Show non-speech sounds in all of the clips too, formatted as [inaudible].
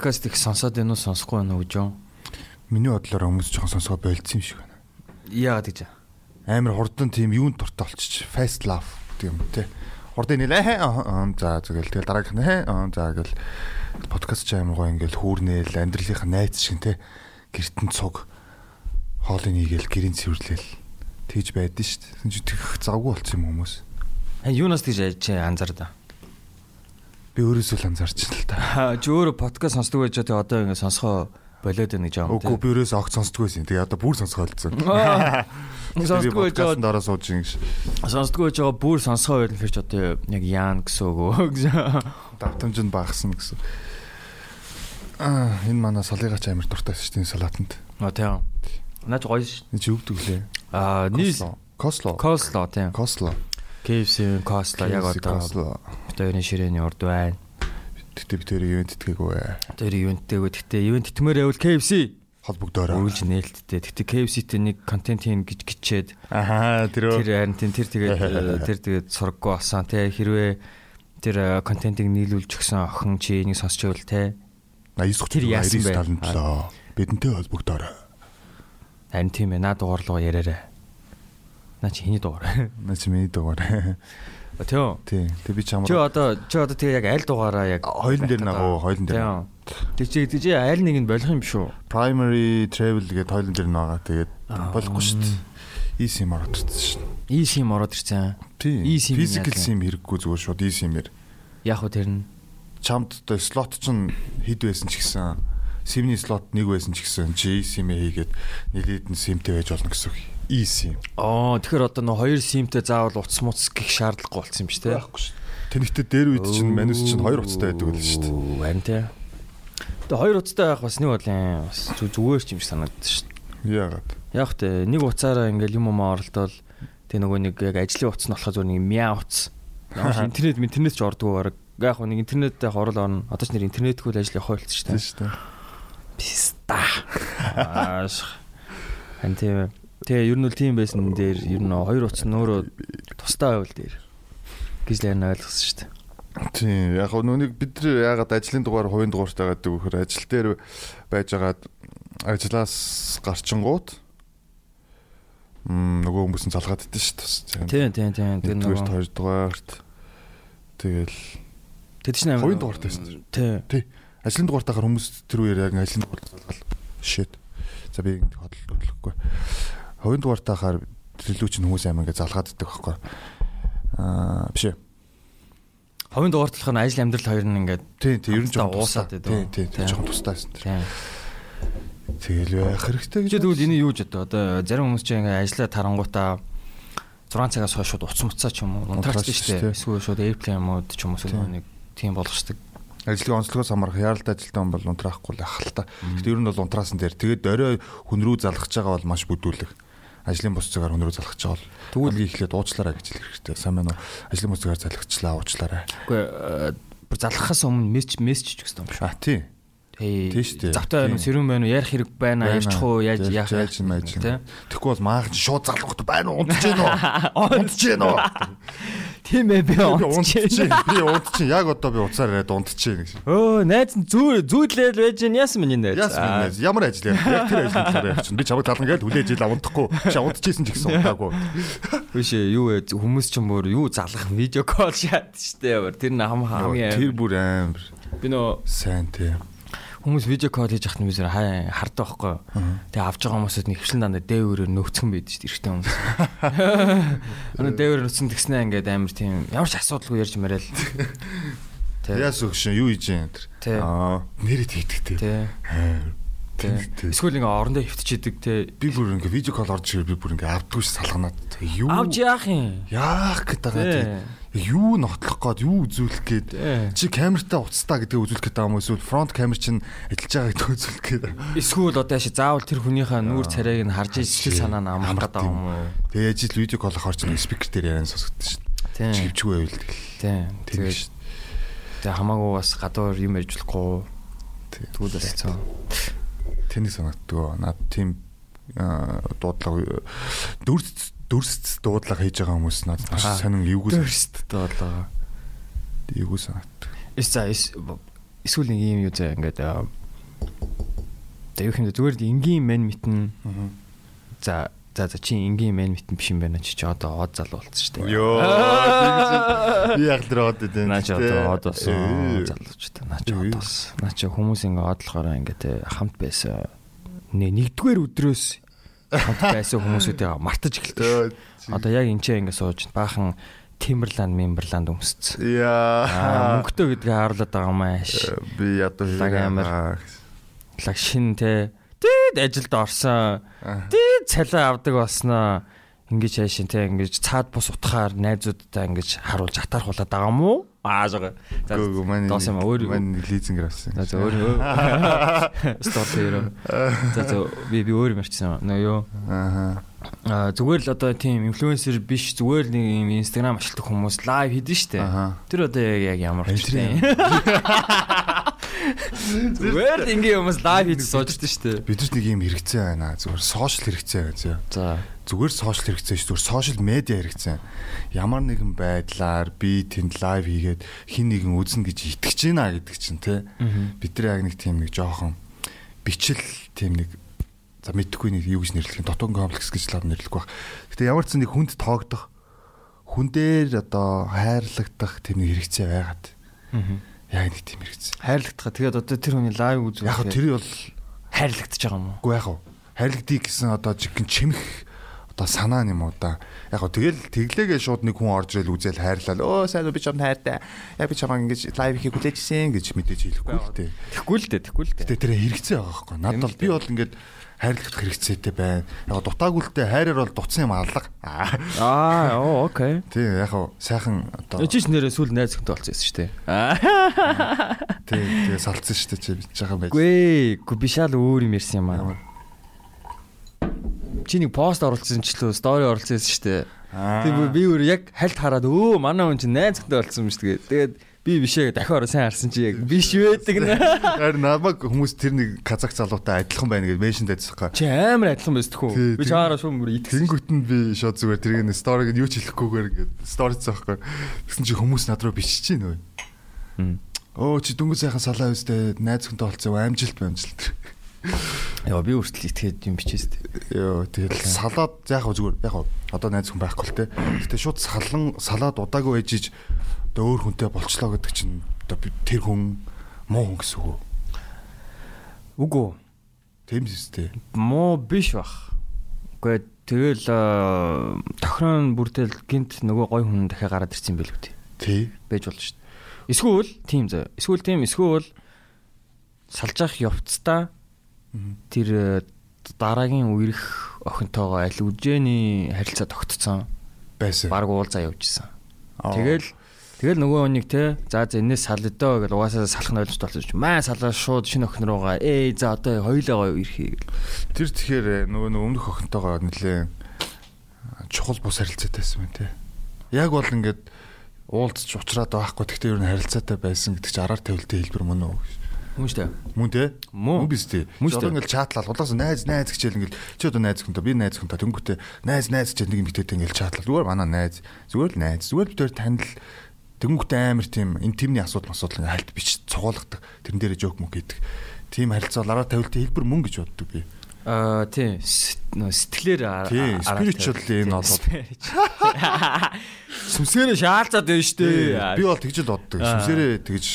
Подкаст их сонсоод байна уу сонсохгүй байна уу гэж юу? Миний бодлоор хүмүүс жоохон сонсгоо болцсон юм шиг байна. Яагаад гэж? Амар хурдан тийм юунд дуртай болчих. Fast laugh гэдэг юм те. Хурдан нэлээ аа за тэгэл тэгэл дараагийнх нь аа за гэл подкаст ч амар гоё ингээл хүүрнээл амьдралынх найз шиг те. Гэртэн цуг хоолыг нийгээл гэрийн цэвэрлээл тэгж байдэн шүү дээ. Тэгэх завгүй болчих юм хүмүүс. Аа юунаас тэгж чи анзаардаа? Би өөрөөсөө л анзаарч л да. Чи өөрөө подкаст сонсдог байж одоо одоо ингэ сонсгоо болоод байна гэж тийм. Үгүй би өөрөөсөө огт сонсдог байсан. Тэгээ одоо бүр сонсгоо болсон. [laughs] Сонсдгоо байж байгаа дараа сууж ин гэж. Сонсдгоо байж байгаа бүр сонсгоо байл ферч одоо яг яан гэсэн үг үү. [laughs] Давтамж нь багасна гэсэн. Аа энэ манай солигач амир дуртай шүү дээ салаатанд. А тийм. Наач гоё шүү. Чи өвдөг лээ. Аа нийс Косло. Косло тийм. Косло. KFC Косло яг одоо хоёрын ширээний урд байна. Тэгтээ би тэр ивент тэтгээгүй. Тэр ивенттэйгөө тэгтээ ивент тэтмээр байвал KFC холбогдоорой. Үйлж нээлттэй. Тэгтээ KFC-тэй нэг контент хийн гэж гिचээд аа тэр тэр харин тэр тэгээд [laughs] тэр тэгээд сургаггүй болсон тий хэрвээ тэр контентыг нийлүүлж өгсөн охин чи энийг сонсч байвал тий 89 тэр яасан бэ? Бидэнтэй холбогдоорой. Харин тийм ээ наа дугаарлуу яриараа. Наа чи хэний дугаар? Наа чи миний дугаар. [laughs] Төө. Тий. Тэг би чамаар. Чи одоо чи одоо тэгээ яг аль дугаараа яг хоёулын дээр нагуу хоёулын дээр. Тэг чи тэг чи аль нэг нь болох юм шүү. Primary travel гэдэг хоёулын дээр нагаа тэгээд болохгүй шүү дээ. eSIM ороод ирсэн шин. eSIM ороод ирсэн. Тий. eSIM physical SIM хэрэггүй зүгээр шууд eSIM-ээр. Яг уу тэр нь чамд одоо слот чинь хэд байсан ч гэсэн SIM-ний слот нэг байсан ч гэсэн чи eSIM-ээ хийгээд нэлээд нь SIM-тэй байж болно гэсэн үг eSIM. Аа тэгэхээр одоо нөө хоёр SIM-тэй заавал утас муц гих шаардлагагүй болсон юм шүү дээ. Байхгүй шүү. Тэнэгтээ дээр үед чинь манус чинь хоёр утастай байдаг л шүү дээ. Харин тий. Тэгээ хоёр утастай байх бас нэг бодлын бас зүгээр ч юм шиг санагдаж шүү дээ. Яагаад? Яг тий нэг уцаараа ингээл юм юм оролдоод тэг нөгөө нэг яг ажлын утас нь болохоор зүгээр нэг мяа утас. [laughs] Интернет интернет ч ордгоо баг. Яг нэг интернеттэй хорол орно. Одоо ч нэр интернетгүй ажил явах байлт шүү дээ. Шүү дээ. Писта. Ааш. Ан тийм Тэгээ ер нь бол тийм байсан дээр ер нь хоёр утас нь өөрөө тустай байвал дээр гэж л яна ойлгосон шүү дээ. Тийм яг нүг бид нар ягаад ажлын дугаар хувийн дугаартай гэдэг вөхөр ажил дээр байжгаад ажлаас гарчингууд м нөгөө хүмүүс нь залгаад идэв шүү дээ. Тийм тийм тийм тэр нөгөө хоёр дугаарт тэгэл тэд чинь хувийн дугаартай шүү дээ. Тий. Ажлын дугаартайгаар хүмүүс тэр үеэр яг ажлын дугаарт залгаад shit. За би ингэ хөдөлгөхгүй хувийн дугаартайхаар төлөв чинь хүмүүс аймаа гэж залгаад иддэг байхгүй. Аа биш ээ. Хувийн дугаар талах нь ажил амьдрал хоёр нь ингээд тий тий ер нь жоохон уусаад байдаг. Тий тий жоохон тустайсэн. Тэгэл байх хэрэгтэй гэж. Тэгвэл энийг юу ч одоо зарим хүмүүс чинь ингээд ажиллаа тарангуудаа 6 цагаас хойш шууд утас муцаа ч юм уу унтраач шүү дээ. Эсвэл шууд airplane мод ч юм уу нэг тийм болгочдөг. Ажлын онцлогоос хамаарах яаралт ажилтан бол унтраахгүй л ах л та. Гэхдээ ер нь бол унтраасан дээр тэгээд орой хүн рүү залгах байгаа бол маш бүдүүлэг ажлын бус цагаар өнөрөө залгаж байгаа бол тэгвэл ихлээр дуучлаарай гэж хэлэх хэрэгтэй. Сайн байна уу? Ажлын бус цагаар залгачлаа уучлаарай. Үгүй бүр залгахаас өмнө мессеж мессеж ч гэсэн юм шүү. А тий. Шүү дээ. Завтай байна уу, сэрүүн байна уу, ярих хэрэг байна, ярьчих уу, яаж яах яаж. Тэгэхгүй бол маагч шууд залгахт байна уу, унтж гэнэ үү? [laughs] Унтж гэнэ үү? [laughs] Тийм ээ би унтчих. Би унтчих. Яг одоо би уцаар ирээд унтчих гэж. Өө найз нь зүү зүүдлээд байж яасан миний найз. Яасан найз. Ямар ажил яа. Яг тэр ажлын талаар ярьчих. Би чамд талан гээл хүлээж ил унтахгүй. Чи унтчихсэн ч гэсэн унтаагүй. Биш ээ юу вэ? Хүмүүс ч юм уу юу залгах видео кол шат штэ. Тэр нь хам хамгийн Тэр бүр амар. Би нөө сайн тий хүмүүс видео кол хийж яхад нь би зэрэг хай хардаг байхгүй. Тэгээ авч байгаа хүмүүсэд нэг хвшлэн дандаа дээврээр нөхцөн байд шүү дээ эрэгтэй хүмүүс. [laughs] Өнөө дээврээр нөхцөн тэгснэ ингээд амар тийм ямар ч асуудалгүй ярьж мараал. [laughs] Яас өгшин юу хийж юм тэр. Аа нэрэд хийдэг тий. Эсвэл ингээ орондоо хөвтчихэдэг те. Би бүр ингээ видео кол орж ирээ би бүр ингээ авдгүй ш салганаад. Юу? Авч яах юм? Яах гэдэг тийм. Юу нотлох гээд юу үзүүлэх гээд чи камертаа уцтаа гэдэг үзүүлэх байгаа юм эсвэл фронт камер чинь ажиллаж байгаа гэдэг үзүүлэх гээд. Эсвэл одоо яаш заавал тэр хүнийхээ нүүр царайг нь харж ижил санаа нь амрах гэдэг юм уу? Тэгээ ажил видео колох орж нэг спикер дээр яриан сонсогдсон ш. Тийм. Чивчгүй байвал. Тийм. Тэгээд тэгээ хамаагүй бас гадуур юм ярьж болохгүй. Тэгвэл бас цаа тэнийг санагддаг. Наад тийм дуудлага дүрс дүрс дуудлага хийж байгаа хүмүүс над маш сонин эвгүй дүрс дуудлага эвгүй санагддаг. Эс за эс эсвэл нэг юм юу зэ ингээд юу юм зүгээр энгийн мен митэн за за за чи энгийн мен митэн биш юм байна чи ч одоо од залуу болсон шүү дээ. Йоо. [laughs] Би яг л од дээ. Наа чи одоо од болсон залууч та. Наа чи од болсон. Наа чи хүмүүс ингээ одлохоор ингээ те хамт байсан. Нэ нэгдүгээр өдрөөс хамт байсан хүмүүсүүдээ мартаж эхэлдэг. Одоо яг энэ ч ингээ сууж баахан Timberland, Timberland өмсцсэн. Яа. Мөнгөтэй гэдгээ харуулад байгаа маш. Би ядуу амар. Лаг шин те. Тэд ажилд орсон. Тэд цалин авдаг болсноо. Ингиж хайшин те ингэж цаад бус утахаар найзуудтай ингэж харуулж атаархуулаад байгаа юм уу? Аа жоо. За доос юм өөр маань лизинг авсан. За өөр. [laughs] Стот дээр. За за би би өөр юм арчсан. Нөө юу? Аа зүгээр л одоо тийм инфлюенсер биш зүгээр нэг юм инстаграм ашигладаг хүмүүс лайв хийдэн штэ. Тэр одоо яг ямар ч тийм. [laughs] Зүгээр л ингийн хүмүүс лайв хийж сууждсан штэ. Бид нэг юм хэрэгцээ байна. Зүгээр сошиал хэрэгцээ байна. За. Зүгээр сошиал хэрэгцээ ш. Зүгээр сошиал медиа хэрэгцээ. Ямар нэгэн байдлаар би тэнд лайв хийгээд хин нэгэн үзнэ гэж итгэж байна гэдэг чинь те. Бид нар яг нэг тийм нэг жоохон бичил тийм нэг за мэдхгүй нэг юу гэж нэрлэх юм дотоод комплекс гэж лав нэрлэх байх. Гэтэ ямар ч нэг хүнд тоогдох хүн дээр одоо хайрлагдах тийм нэг хэрэгцээ байгаад. Аа. Яг нэг тийм хэрэгцээ. Хайрлагдах. Тэгээд одоо тэр хүний лайв үзүүх. Яг тэр бол хайрлагдчих байгаа юм уу? Үгүй яг уу. Хайрлагдгийг гэсэн одоо жигэн чимэх одоо санаа юм уу да. Яг гоо тэгэл тэглээгээ шууд нэг хүн орж ирэл үзэл хайрлал. Өө сайн уу би чамд хайртай. Яг би чамаа ингэж лайв хийх хүлээжсэн гэж мэдээж хэлэхгүй л дээ. Тэхгүй л дээ, тэхгүй л дээ. Гэтэ тэр хэрэгцээ байгаа байхгүй. Надад бол би бол ингэж хайрлах хэрэгцээтэй байна. Яг дутаагүй л дээ хайраар бол дутсан юм алга. Аа, оо окей. Тийм яг хоо сайхан одоо Жиж нэрээ сүүл найз хүнтэй болсон юм шүү дээ. Тийм тэгээ салцсан шүү дээ чи бич байгаа байж. Гүй, би шал өөр юм ярьсан юм аа. Чи нэг пост оруулсан ч лөө стори оруулсан шүү дээ. Тэгээ би өөр яг хальт хараад өө манай хүн чинь найз хүнтэй болсон юм шүү дээ. Тэгээд би бишээ дахиад сайн харсан чи яг биш байдаг нэ. [laughs] Харин намайг хүмүүс тэр нэг казак залуутай адилхан байна гэж меншн дэжсэхгүй. Чи амар адилхан байс тхүү. Би чаараа шууд мөр итгэсэн. Тэнгүүт нь би шууд зүгээр тэрийг сториг юу ч хэлэхгүйгээр ингээд сторич заахгүй. Тэгсэн чи хүмүүс над руу бичиж чинь нөө. Оо чи дөнгөж сайхан салаа өстэй найз хүнтэй болцсон амжилт амжилт. Яа би өөртөө итгээд юм бичээс тээ. Йоо тэгэл салаад яг зүгээр яг одоо найз хүн байхгүй л тээ. Гэтэ шууд салан салаад удаагүй ээжиж одоо өөр хүнтэй болчлоо гэдэг чинь одоо тэр хүн муу хүн гэсэн үг? Үгүй. Тийм зү Муу биш бах. Гэхдээ тэгэл тохирон бүртэл гинт нөгөө гой хүн дахиад гараад ирсэн байл үү? Тий. Бэж болж шít. Эсвэл тийм зөө. Эсвэл тийм эсвэл салж явах явцдаа тэр дараагийн үерх охинтойгоо аль үжээний харилцаа тогтцсон байсан. Бараг уулзаа явжсэн. Тэгэл Тэгэл нөгөө хүнийг те за за энэс сал өдөө гэж угаасаа салах нь ойлгомжтой болсон ч маа салаа шууд шинэ охин руугаа ээ за одоо хоёлоо ирхий гэл. Тэр тэгэхээр нөгөө нөгөө өмнөх охинтойгоо нэлээ чухал бус харилцаатайсэн байна те. Яг бол ингээд уулзч уулзраад байхгүй гэхдээ ер нь харилцаатай байсан гэдэг чи араар тавилтын хэлбэр мөн үү? Мөн дээ. Мөн те? Мөн биз дээ. Одоо ингээл чатлал улаас найз найз гэчээл ингээл чи одоо найз хүнтэй би найз хүнтэй тэнгүүтээ найз найз гэж нэг юм битээд ингээл чатлал. Зүгээр манай найз зүгээр л найз зүгээр битээр танил Тэнгүүхтэй амар тийм интимний асуудал асуудал ингээ хальт бич цугуулгадаг. Тэрэн дээрээ жоок мөг хийдэг. Тийм харилцаа араа тавилтын хэлбэр мөн гэж боддог би. Аа тийм сэтгэлээр тийм spiritual энэ [laughs] болоод сүмсээрээ шаалцаад байна шүү дээ. Би бол тэгж л боддог. Сүмсээрээ тэгж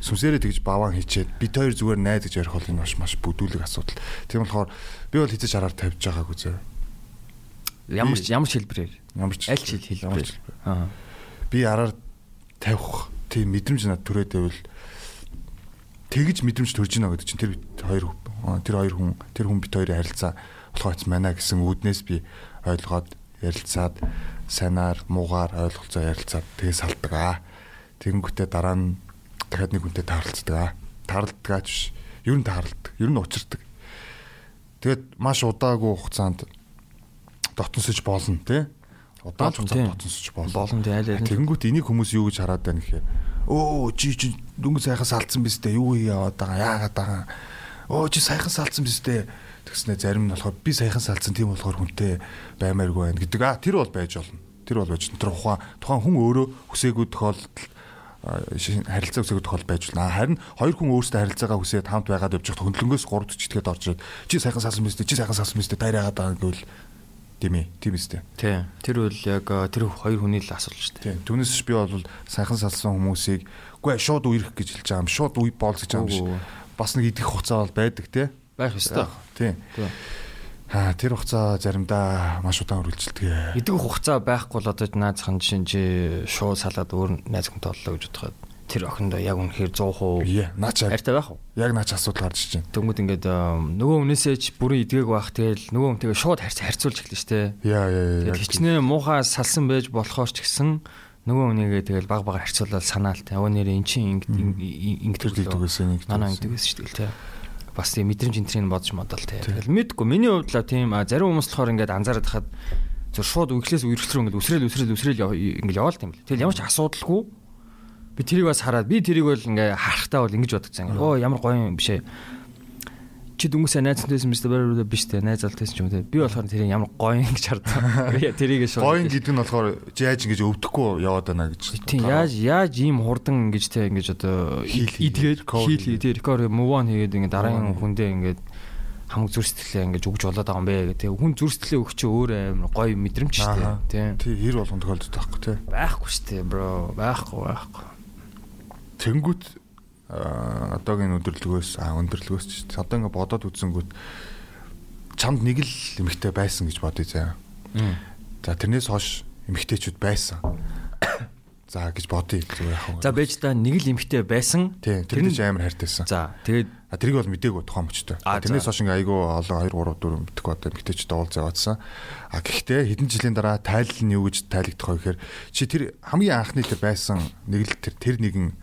сүмсээрээ тэгж баваан хийчээд бид хоёр зүгээр найз гэж ярих бол энэ маш маш бүдүүлэг асуудал. Тийм болохоор би бол хизэж араар тавьж байгаагүй зөө. Ямар ч ямар ч хэлбэрээр. Ямар ч аль ч хэлбэрээр. Аа. Би араар тавих тийм мэдрэмж над төрөөд байвал тэгж мэдрэмж төрж гинэ гэдэг чинь тэр хоёр тэр хоёр хүн тэр хүн бит хоёрын харилцаа болохооч манай гэсэн үүднээс би ойлгоод ярилцаад санаар муугаар ойлголцоо ярилцаад тэгээ салдаг аа. Тэгэнгүүтээ дараа нь дахиад нэг хүнтэй таарлцдаг аа. Таарлдгаа ч ер нь таарладаг. Ер нь учирдаг. Тэгээд маш удаагүй хугацаанд дотносож болно тий удаан хугацаанд тоцсож болно. Болон тий аль аль. Тэгэнгүүт энийг хүмүүс юу гэж хараад байна гэхээр өө чи чи дүнгийн сайхан салцсан биз дээ. Юу яваад байгаа яагаад байгаа. Өө чи сайхан салцсан биз дээ. Тэгснэ зарим нь болохоор би сайхан салцсан тийм болохоор хүнтэй баймааргүй байна гэдэг. А тэр бол байж болно. Тэр бол байж. Тэр ухаан тухайн хүн өөрөө хүсээгүй тохиолдолд харилцаа үсэх тохиол байж болно. Харин хоёр хүн өөрсдөө харилцаагаа хүсээд хамт байгаад явж хөндлөнгөөс 3 40 читгээд орж ирээд чи сайхан салсан мэт чи сайхан салсан мэт тайр яагаад байгаа гэвэл тийм ээ тийм үстэй. Тий. Тэр үл яг тэр хоёр хүний л асуулт шүү дээ. Тийм. Түүнээс би бол сайхан салсан хүмүүсийг үгүй шууд үерх гэж хэлж байгаа юм. Шууд үе боолж гэж байгаа юм шиг. Бас нэг идэх хугацаа бол байдаг тий. Байх ёстой. Тийм. Аа тэр хугацаа заримдаа маш удаан үргэлжилдэг. Идэх хугацаа байхгүй л одоо наазхан жишээ шууд салаад өөр найз хүн тооллоо гэж бодоход тэр охиндоо яг үнэхээр 100% Яа, наач хайртай байх уу? Яг наач асуудал гарч иж байна. Тэнгүүд ингээд нөгөө хүнээсээ ч бүрэн идгээг байх тэгэл нөгөө хүнтэйгээ шууд харьц харьцуулж эхэлнэ штэ. Яа, яа, яа. Хичнээн муухай салсан байж болохоор ч гэсэн нөгөө хүнийгээ тэгэл баг баг харьцуулаад санаалтай. Өө нэр эн чинь ингээд ингэдэг гэсэн нэг. Нанаа ингэдэг гэсэн штэ тэгэл бас тийм мэдрэмж энтрийг бодож модал те. Тэгэл мэдгүй миний хувьд л тийм зарим хүмүүс болохоор ингээд анзаараад хахад зөв шууд үхлээс үерхлэрүү ингээд үсрээл үсрээл үсрээл ингээд яваал тийм л. Тэгэл ямар ч асуудалгүй би тэрийг бас хараад би тэрийг бол ингээд харахтаа бол ингэж бодогцсан. Оо ямар гоё юм бишээ чи дүнгсээ найзтай байсан биз дээ биш дээ найз алтайсан ч юм те. Би болохоор тэрийг ямар гоё юм гэж хардсан. [laughs] Тэрийг шууд гоё гэдэг нь болохоор яаж ингэж өвдөхгүй яваад байна гэж тийм яаж яаж ийм хурдан ингэж те ингэж одоо идгээд хийл те рекор move on хийгээд ингэ дараагийн хүндээ ингэ хамаг зүр сэтгэлээ ингэж өгж болоод байгаа юм бэ те хүн зүр сэтгэлээ өгч өөр амар гоё мэдрэмж штэ тийм тий. Хэр болгон тохиолддог байхгүй те. Байхгүй штэ бро байхгүй байхгүй тэнгүүт одоогийн өндөрлөгөөс а өндөрлөгөөс ч одоо ингээ бодоод үзсэнгүүт чамд нэг л эмэгтэй байсан гэж бодъё заа. За тэрнээс хойш эмэгтэйчүүд байсан. [coughs] За гэж бодъё зүгээр яах вэ? За байж та нэг л эмэгтэй байсан. Тэр нь амар хайртайсан. За тэгээд тэрийг бол мдээгүй тухайн мөчтэй. Тэрнээс хойш ингээ айгүй олон 2 3 4 мэдхгүй одоо эмэгтэйчүүд уулзаа яваадсан. А гэхдээ хэдэн жилийн дараа тайлал нь юу гэж тайлагдах вэ гэхээр чи тэр хамгийн анхны тэр байсан нэг л тэр тэр нэгэн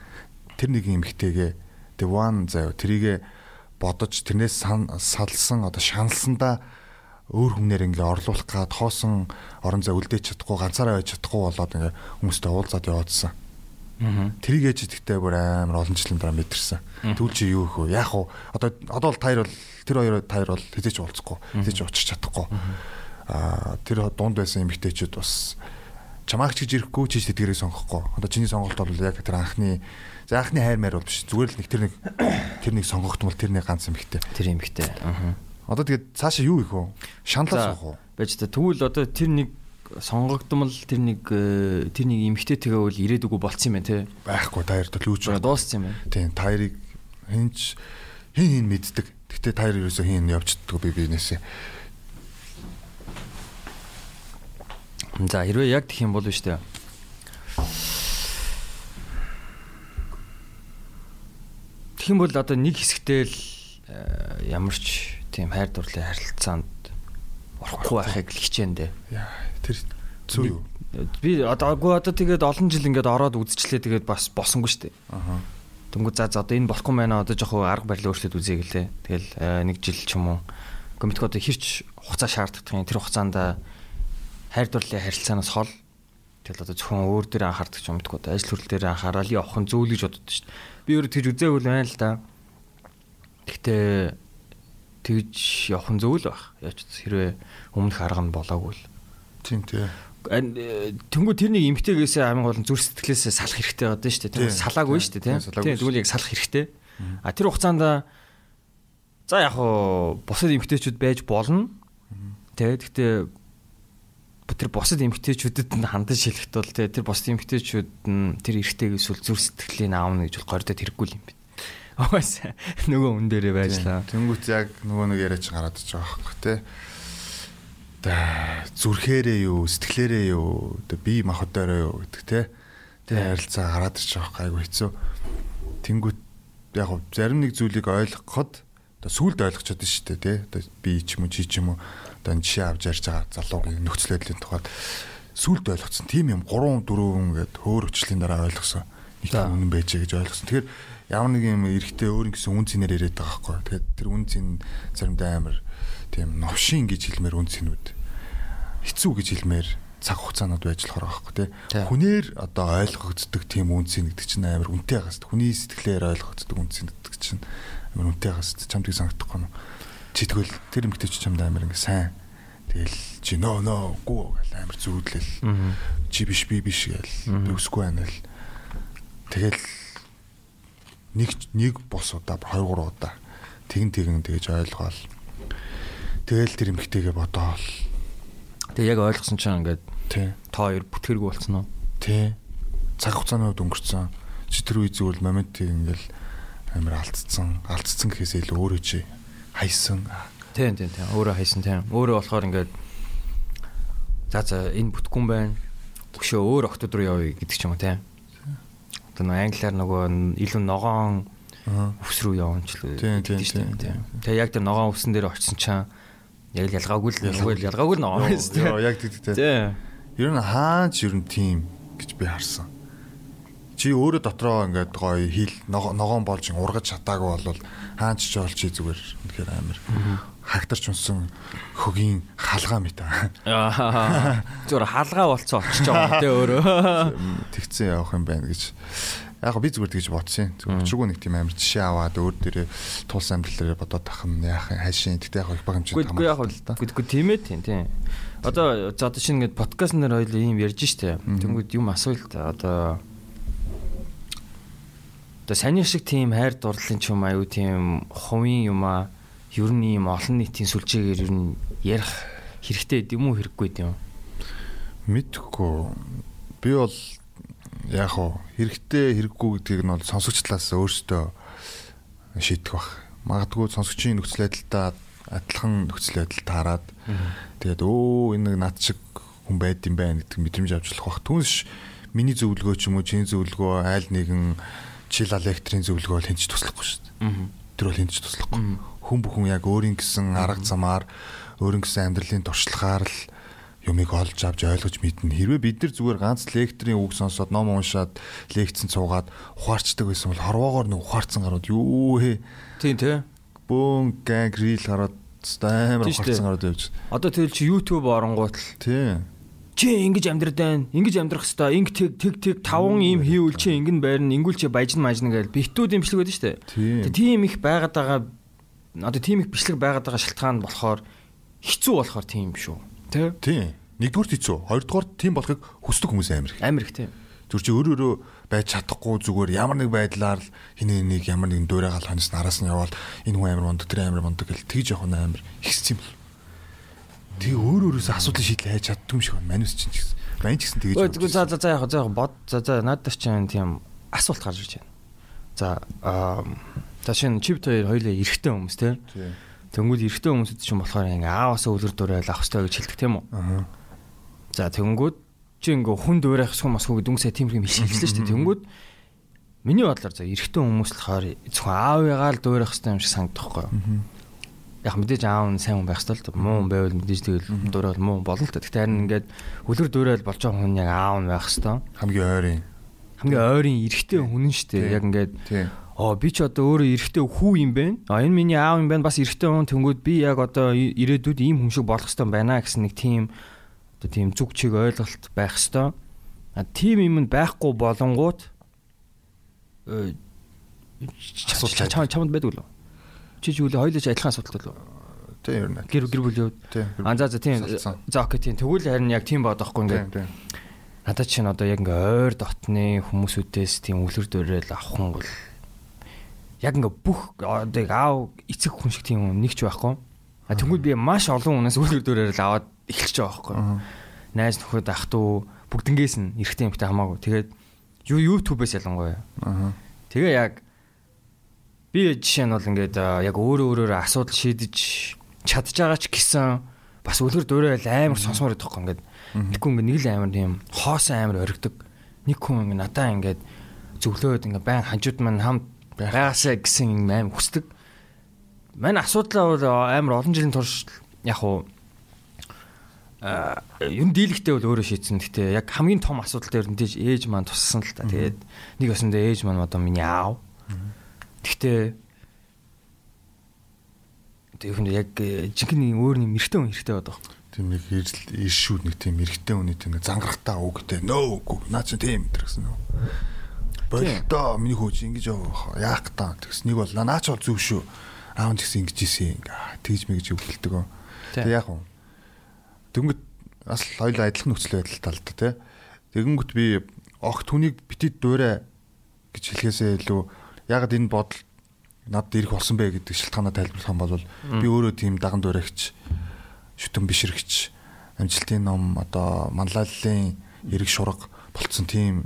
тэр нэг эмэгтэйгээ the one заяа тэрийгэ бодож тэрнээс салсан одоо шаналсандаа өөр хүмнэр ингээ орлуулах гад хоосон орон зай үлдээж чадахгүй ганцаараа байж чадахгүй болоод ингээ хүмүүстэй уулзаад яваадсан. Тэрийг ээж гэдэгтээ бүр амар олон жилийн дараа мэдэрсэн. Тэгвэл чи юу их вэ? Яах вэ? Одоо одоо бол таяр бол тэр хоёр таяр бол хэзээ ч уулзахгүй, хэзээ ч учирч чадахгүй. Аа тэр дунд байсан эмэгтэйчүүд бас чамаагч гэж ирэхгүй чи тэдгэрийг сонгохгүй. Одоо чиний сонголт бол яг тэр анхны За анхны хайр маяр бол биш. Зүгээр л нэг тэр нэг тэр нэг сонгогдмол тэр нэг ганц эмхтэй. Тэр эмхтэй. Аа. Одоо тэгээд цаашаа юу их вэ? Шаналаа суух уу? Байж та тэгвэл одоо тэр нэг сонгогдмол тэр нэг э, тэр нэг эмхтэй тэгээвэл ирээдүгөө болцсон юм байна те. Байхгүй таяр бол юу ч дууссан юм байна. Тийм таярыг хинч хин хин мэддэг. Гэтэ таяр ерөөсөө хин явчихдаг би бинээсээ. За хэрвээ яг тэх юм бол шүү дээ Тэгэх юм бол одоо нэг хэсэгтэй л э, ямар ч тийм хайр дурлалын харилцаанд орохгүй байхыг л хичээндээ. Яа тэр зүг юу? Би одоогүй одоо тэгээд олон жил ингээд ороод үзчихлээ тэгээд бас босонгүй шүү дээ. Аа. Тэнгүү за за одоо энэ болохгүй байна одоо жоох арга барил өөрчлөлт үзье гэлээ. Тэгэл э, нэг жил ч юм уу. Комитет одоо хэрч хугацаа шаарддаг юм. Тэр хугацаанд хайр дурлалын харилцаанаас хол тэгэл одоо зөвхөн өөр дээр анхаардаг юм уу. Ажил хөрөл дээр анхаарал явах нь зөв л гэж боддог шүү дээ би өөрөө тэгж үзээгүй байна л да. Гэхдээ тэгж явах нь зөв л байх. Яач хэрвээ өмнөх арга нь болоогүй л. Тийм тий. Тэнгүү тэр нэг эмгтэйгээсээ амин болон зүр сэтгэлээсээ салах хэрэгтэй байдаг шүү дээ. Тийм салаагүй шүү дээ. Тийм тэгвэл яг салах хэрэгтэй. А тэр хугацаанд за яг хуу бусад эмгтээчүүд байж болно. Тэгээд гэхдээ тэр босод эмгтээчүүдэд нь хандан шилэхт бол тэр босод эмгтээчүүд нь тэр эргэтэйг эсвэл зүр сэтгэлийн аавна гэж бол гордод хэрэггүй юм байна. Угаасаа нөгөө хүн дээрээ байжлаа. Тэнгүүт яг нөгөө нэг яриач гараад иж байгаа байхгүй тий. Тэ зүрхээрээ юу, сэтгэлээрээ юу, би махадаараа юу гэдэг тий. Тэ харилцаа гараад иж байгаа байхгүй хэцүү. Тэнгүүт яг зарим нэг зүйлийг ойлгоход сүулт ойлгочод шүү дээ тий. Би ч юм уу чи ч юм уу одоо жишээ авч ярьж байгаа залуугийн нөхцөл байдлын тухайд сүулт ойлгоцсон. Тим юм 3 4 гээд хөөр өчлийн дараа ойлгосон. Нэг үнэн байжээ гэж ойлгосон. Тэгэхээр ямар нэг юм эрэхтэй өөр гэсэн үн цэнээр яриад байгаа байхгүй. Тэгэхээр тэр үн цэн заримдаа амар тийм новшин гэж хэлмээр үн цэнүүд хэцүү гэж хэлмээр цаг хугацаанууд байж болохоор байхгүй тий. Хүнээр одоо ойлгогддог тийм үн цэн гэдэг чинь амар үнэтэй байгаас. Хүний сэтгэлээр ойлгогддог үн цэн гэдэг чинь амар үнэтэй байгаас чамд тийг санагдахгүй нь чи тэгвэл тэр эмгтэй чи чамд амар ингээ сайн тэгэл чи нөө нөө гүү гэл амар зүудлэл чи биш би биш гэл би өсгүй байна л Тэгэл нэг нэг бос удаа 2 3 удаа тэгэн тэгэн тэгэж ойлгоол. Тэгэл тэр эмгтэйгээ бодоол. Тэгээ яг ойлгосон чинь ингээд Тий. та хоёр бүтгэргүй болцсон уу? Тий. Цаг хугацааны хувьд өнгөрцөн. Чи тэр үе зүгээр моментийг ингээл амар алдцсан. Алдцсан гэхээс илүү өөрөө чи хайсан. Тийм тийм тийм. Өөрөө хайсан тийм. Өөрөө болохоор ингээд за за энэ бүтгэхгүй юм байна. Өшөө өөр октод руу явъя гэдэг ч юм уу тийм. Одоо нэг англиар нөгөө илүү ногоон өвс рүү явна ч л Тийм, гэдэг тийм, тийм, тийм. Тэгээ яг тэр ногоон өвсөн дээр очсон чаа яг л ялгаагүй л нөгөө л ялгаагүй л ногоон байсан тийм. яг тэгдэг те. Тийм. Ер нь хаач ер нь тим гэж би харсан. Чи өөрөө дотроо ингээд гоё хил ногоо- ногоон болж ургаж чадаагүй бол хаач ч бол чи зүгээр үнэхээр амар хагтарч унсан хөгийн халгаа мэт. Аа. Зүгээр хаалгаа болцсон очиж байгаа тийм өөрөө. Тэгцэн явах юм байна гэж. Яг би зүгээр тэгж бодсон. Зүгээр чүгөө нэг тийм амар жишээ аваад өөр дээрээ тулс амьдрал дээрээ бодоод тах юм яах юм хайшин. Тэгтээ яг их баг хэмжээнд Гэхдээ яг гэхдээ тийм ээ тийм тийм. Одоо за одоо шинэ ингээд подкаст нэр хоёул ийм ярьж штэ. Тэнгүүд юм асуул та одоо Одоо саний шиг тийм хайр дурлалын ч юм аюу тийм хувийн юм аа ер нь ийм олон нийтийн сүлжээгээр ер нь ярих хэрэгтэй гэдэм үү хэрэггүй үү? Мэдхгүй. Би бол яг хоо хэрэгтэй хэрэггүй гэдгийг нь бол сонсогч талаас өөртөө шийдэх бах. Магадгүй сонсогчийн нөхцөл байдалтай адилхан нөхцөл байдал таарад тэгээд өө энэ над шиг хүн байд юм байна гэдэг мэдрэмж авч болох бах. Түнш миний зөвлөгөө ч юм уу чиний зөвлөгөө айл нэгэн чил электрийн зөвлөгөө бол хинч туслахгүй шүү дээ. Тэр бол хинч туслахгүй. Хүн бүхэн яг өөрийн гэсэн арга замаар өөрийн гэсэн амьдралын туршлагаар л юмыг олж авч ойлгож мэднэ. Хэрвээ бид нар зүгээр ганц лекторийн үг сонсоод ном уншаад лекцэн цуугаад ухаарчдаг байсан бол хорвоогоор нэг ухаарцсан гарууд юу хээ Тийм тий. бөөн гэнг рил хараад амар Тийм ухаарцсан гарууд явж. Одоо тэгэл чи YouTube оронгууд л Тий. Чи ингэж амьдраад байна. Ингэж амьдрах хэвээр инг тэг тэг тэг таван ийм хийвэл чи ингэн байрна. Ингүүл чи баяжна мажна гэж битүүд имшлэг байдаг шүү дээ. Тийм. Тэгээ тийм их байгаад байгаа одоо тийм их бичлэг байгаад байгаа шалтгаан болохоор хэцүү болохоор тийм шүү. Тэ? Тий. Нэгдүгээр хэцүү. Хоёрдугаар тийм болохыг хүсдэг хүмүүс амар их. Амар их тийм. Зүр чи өөр өөрөө байж чадахгүй зүгээр ямар нэг байдлаар л хинэ нэг ямар нэгэн дуурайгаал хонос нараас нь яваад энэ хүн амар мундаг тэр амар мундаг гэл тэгж явах нь амар ихссэн юм бол. Тэгээ өөр өөрөөсөө асуудлыг шийдлээ хайж чаддгүй юм шиг байна. Манус чинь гэсэн. Мань ч гэсэн тэгэж. Тэгвэл за за за яг за яг бод за за надад ч юм тийм асуулт гарч ирж байна. За аа за шинэ чипт хоёр хоёлаа эрэгтэй хүмүүс те. Тэнгүүд эрэгтэй хүмүүсд чинь болохоор ингээ ааваасаа үлгэр дуурайл авах хэрэгтэй гэж хэлдэг тийм үү? Аа. За тэнгүүд чи ингээ хүн дуурайх сум масгүй гэдэг үгсээ тийм юм хэлсэн шүү дээ. Тэнгүүд миний бодлоор за эрэгтэй хүмүүс л болохоор зөвхөн аавыгаа л дуурайх хэрэгтэй юм шиг санагдах байхгүй юу? Яг мэдээж аав нь сайн хүн байх ёстой л муу хүн байвал мэдээж тэгэл дуурайвал муу болно л та. Гэхдээ харин ингээд үлгэр дуурайл болж байгаа хүн яг аав нь байх ёстой. Хамгийн ойрын. Хамгийн ойрын эрэгтэй хүн нь шүү дээ. Яг ингээд. Оо би ч одоо өөрөө эрэгтэй хүү юм байна. А энэ миний аав юм байна. Бас эрэгтэй хүн тэнгүүд би яг одоо ирээдүйд ийм хүн шиг болох хэрэгтэй байна гэсэн нэг тийм одоо тийм зүг чиг ойлголт байх хэрэгтэй. А тийм юм байхгүй болонгууд э чам чамд байдаг уу? Чи ч үгүй хоёулаа адилхан асуудал болов. Тий ер нь. Гэр гэр бүл явд. Тий. А за за тийм. За окей тийм. Тэгвэл харин яг тийм бодохгүй ингээд надад чинь одоо яг ингээ ойр дотны хүмүүсүүдээс тийм үлгэр дуурайл авах хүн бол яг ингээ бүх одоо аав эцэг хүн шиг тийм нэг ч байхгүй. А тэгвэл би маш олон хүнээс үлгэр дуурайл аваад эхэлж байгаа байхгүй. Найз нөхөд ах トゥ бүгднгээс нь эрэгтэй юмтай хамаагүй. Тэгээд юу YouTube-ээс ялангуяа. Аа. Тэгээ яг би жишээ нь бол ингээд яг өөрөө өөрөөр асуудал шийдэж чадж байгаа ч гэсэн бас үлгэр дуурайл амар сонсомоор идэх байхгүй ингээд Тэгэхгүй ингээ нэг л амар тийм хоосон амар оригдог. Нэг хүн ингээ надаа ингээд зөвлөөд ингээ байн хажууд маань хамт байгаасаа гэсэн юм аим хүсдэг. Манай асуудлаа бол амар олон жилийн турш яг уу а юм дийлэгтэй бол өөрөө шийдсэн. Гэтэ яг хамгийн том асуудал дээр нь тийж ээж маань туссан л та. Тэгээд нэг өсөндөө ээж маань одоо миний аав. Гэтэ тэр хүн яг э, жинхэнэ өөр нэг мэрэгтэй хүн хэрэгтэй байдаг. Тийм нэг иршүүд нэг тийм эрэгтэй хүний тийм зангарахтаа үгтэй нөө үгүй наа чи тийм гэсэн нөө. Болтоо миний хөөж ингэж яах таа тэгс нэг бол наач бол зүв шүү. Аав гэсэн ингэж ингээ тэгж мэгж өгөлдөг. Тэг яах вэ? Тэнгөт бас хоёул адилхан нөхцөл байдал талд те. Тэгэнгөт би огт хүнийг битээд дуурай гэж хэлхээсээ илүү ягаад энэ бодол надад ирэх болсон бэ гэдэг шалтгаанаа тайлбарлах юм бол би өөрөө тийм даган дуурайгч шүтэн бишрэгч амжилтын ном одоо манлайллын эрэг шурга болцсон тийм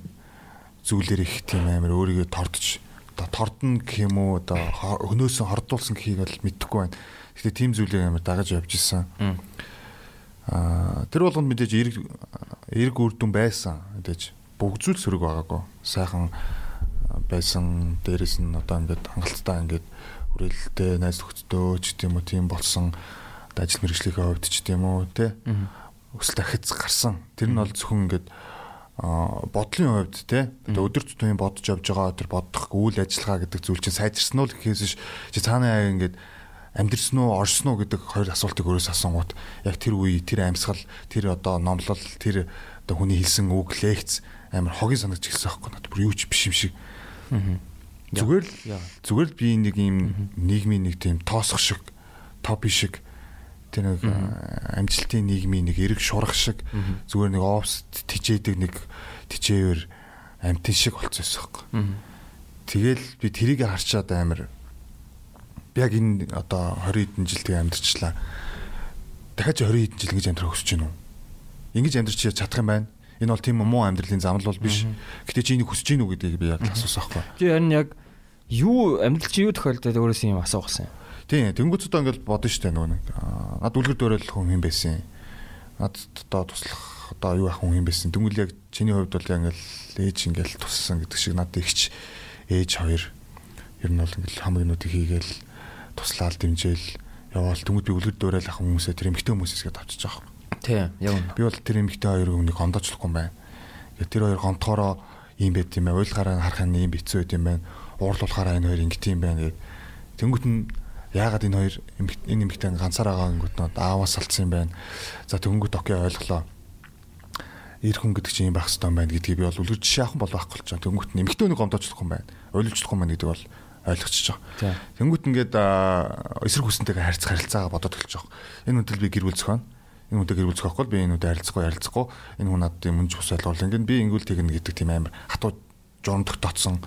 зүйлэр их тийм амар өөрийгөө тордож одоо тордно гэх юм уу одоо хөнөөсөн хордуулсан гэхийг бол мэдэхгүй байна. Гэхдээ тийм зүйлээ амар дагаж явж исэн. Аа тэр болгонд мэдээж эрэг эрэг үр дүн байсан. Мэдээж бүгд зүйл сөрөг байгаагүй. Сайхан байсан. Дээрэс нь одоо ингээд хангалттай ингээд үрэлттэй найз нөхдөдөө ч гэдэм үү тийм болсон. Ажил мэргэжлийнхээ хувьд ч гэдэм үү те. Өсөл дахиц гарсан. Тэр нь бол зөвхөн ингээд бодлын хувьд те. Өдөр тутмын бодож явж байгаа тэр бодох үйл ажиллагаа гэдэг зүйл чинь сайжирсан уу гэхээс чи цаанаа яг ингээд амьдрсан уу орсон уу гэдэг хоёр асуултыг өөрөөс асуугууд яг тэр үе тэр амьсгал тэр одоо номлол тэр одоо хүний хэлсэн үг лекц амар хогийн санагдаж ирсэн байхгүй надад. Бүр юу ч биш юм шиг Зүгээр л зүгээр л би нэг юм нийгмийн нэг тийм тоосох шиг топи шиг тэр нэг амжилтын нийгмийн нэг эрэг шурах шиг зүгээр нэг офс тижээдэг нэг тижээвэр амтэн шиг болцсон байхгүй. Тэгэл би тэрийг харчаад амар яг энэ одоо 20 хэдэн жил тэгээ амьдчлаа. Дахиад 20 хэдэн жил ингэж амьдрах хүсэж байна уу? Ингэж амьдрч чадах юм байна энэ бол тийм муу амьдралын замл бол биш. Гэтэ чи энийг хүсэж гин үү гэдгийг би яг асуусан байхгүй. Чи харин яг юу амьдрал чи юу тохиолдоод өөрөөс юм асуугасан юм. Тийм тэнгуүц одоо ингээд бодно штэ нөгөө нэг над үлгэр дөөрөл хүн юм байсан. Над одоо туслах одоо юу ах хүн юм байсан. Тэнгүүл яг чиний хувьд бол яг ингээд ээж ингээд туссан гэдэг шиг над ихч ээж хоёр ер нь бол ингээд хамагнуудыг хийгээл туслаал дэмжээл яваал тэнгууд би үлгэр дөөрөл ах хүмүүсээ тэр эмгтэй хүмүүсээс гээд авчиж байгаа юм Тийм, яг үнэ. Би бол тэр эмэгтэй хоёр хүнийг гомдоочлохгүй юм байна. Тэгээ тэр хоёр гомдохороо ийм байт юм байна. Ойлгохаараа харах нь ийм бицүү байт юм байна. Уурлуулахаараа энэ хоёр ингэт юм байна гэдэг. Тэнгүүт нь яагаад энэ хоёр энэ эмэгтэй ганцаар байгаа гингүүт нь ааваас алдсан юм байна. За тэнгүүт окей ойлголоо. Ир хүн гэдэг чинь юм байх юм байна гэдгийг би бол үлгэр жишээ авах бол байхгүй ч. Тэнгүүт нь эмэгтэй хүнийг гомдоочлохгүй юм байна. Ойлгочлохгүй юм байна гэдэг бол ойлгочихж байгаа. Тэнгүүт ингээд эсрэг хүсэнтэйгээ харьцах харилцаагаа бодоод эхэлж байгаа. Энэ үндэл би гэр бүл зохион энэ хүнтэй гэр бүлцэх байхгүй би энэ хүнтэй харилцахгүй харилцахгүй энэ хүн надад юм ус ойлгуул ингээд би ингүүл тэгнэ гэдэг тийм амар хатуу журамдах дотсон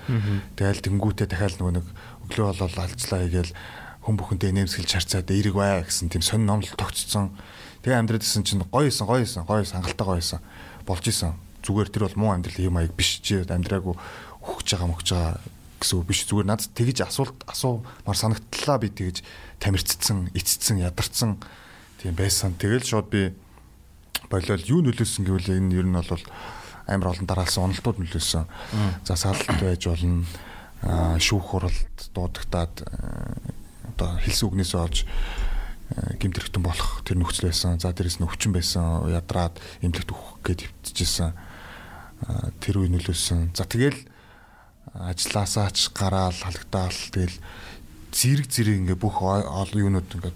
тэгэл тэнгүүтээ дахиад нөгөө нэг өглөө болол алцлаа хийгээл хүн бүхэнтэй нэмсгэлж харцаад эерэг бай гэсэн тийм сонин номлол тогтцсон. Тэгээ амьдраад исэн чинь гоё исэн гоё исэн гоё хангалттай гоё исэн. Болж исэн. Зүгээр тэр бол муу амьдрал юм аяг биш чи амьдраагүй өгч байгаа мөгч байгаа гэсэн үг биш. Зүгээр надад тэгж асуулт асуумар санагдлаа би тэгж тамирцсан эцсэн ядарсан тийм байсан. Тэгэл шууд би болол юу нөлөөсөн гэвэл энэ ер нь бол амар олон дараалсан уналтууд нөлөөсөн. За саалт байж болно. шүүх хуралд дуудагтаад одоо хэлсэн үгнээс олж гимтэрхтэн болох тэр нөхцөл байсан. За дээрэс нь өвчин байсан. Ядраад эмнэлэгт өгөх гээд хөвтөжсэн. Тэр үе нөлөөсөн. За тэгэл ажилласаа ч гараал халагдаал тэгэл зэрэг зэрэг ингээ бүх олон юунууд ингээ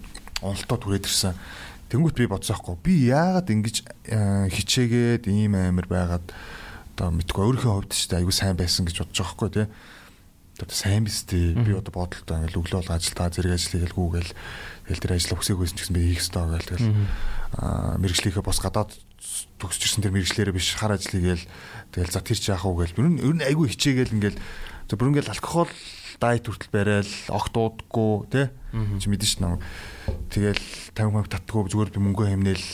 уналтууд хүрээд ирсэн. Тэнгүүт би бодсоохгүй. Би яагаад ингэж э, хичээгээд ийм амир байгаад одоо мэдгүй өөрийнхөө хувьд ч айгүй сайн байсан гэж бодож байгаа хгүй тий. Одоо сайн биз дээ. Би одоо бодолтой ингээл өглөө бол ажилдаа зэрэг ажил хийгээл тэгэл тэр ажил өсөөгүйсэн ч гэсэн би хийх ёстой гэл тэгэл мэрэгжлийнхээ бос гадаад төгсөж ирсэн тэр мэрэгчлэрээ биш хар ажил хийгээл тэгэл за тэр чи яах вэ гэл. Ер нь ер нь айгүй хичээгээл ингээл за бүр ингээл алкогол дайт хүртэл барайл огт уудаггүй тий чи мэдэн ш нь тэгэл 50 мянга татдаггүй зүгээр би мөнгөө хэмнээл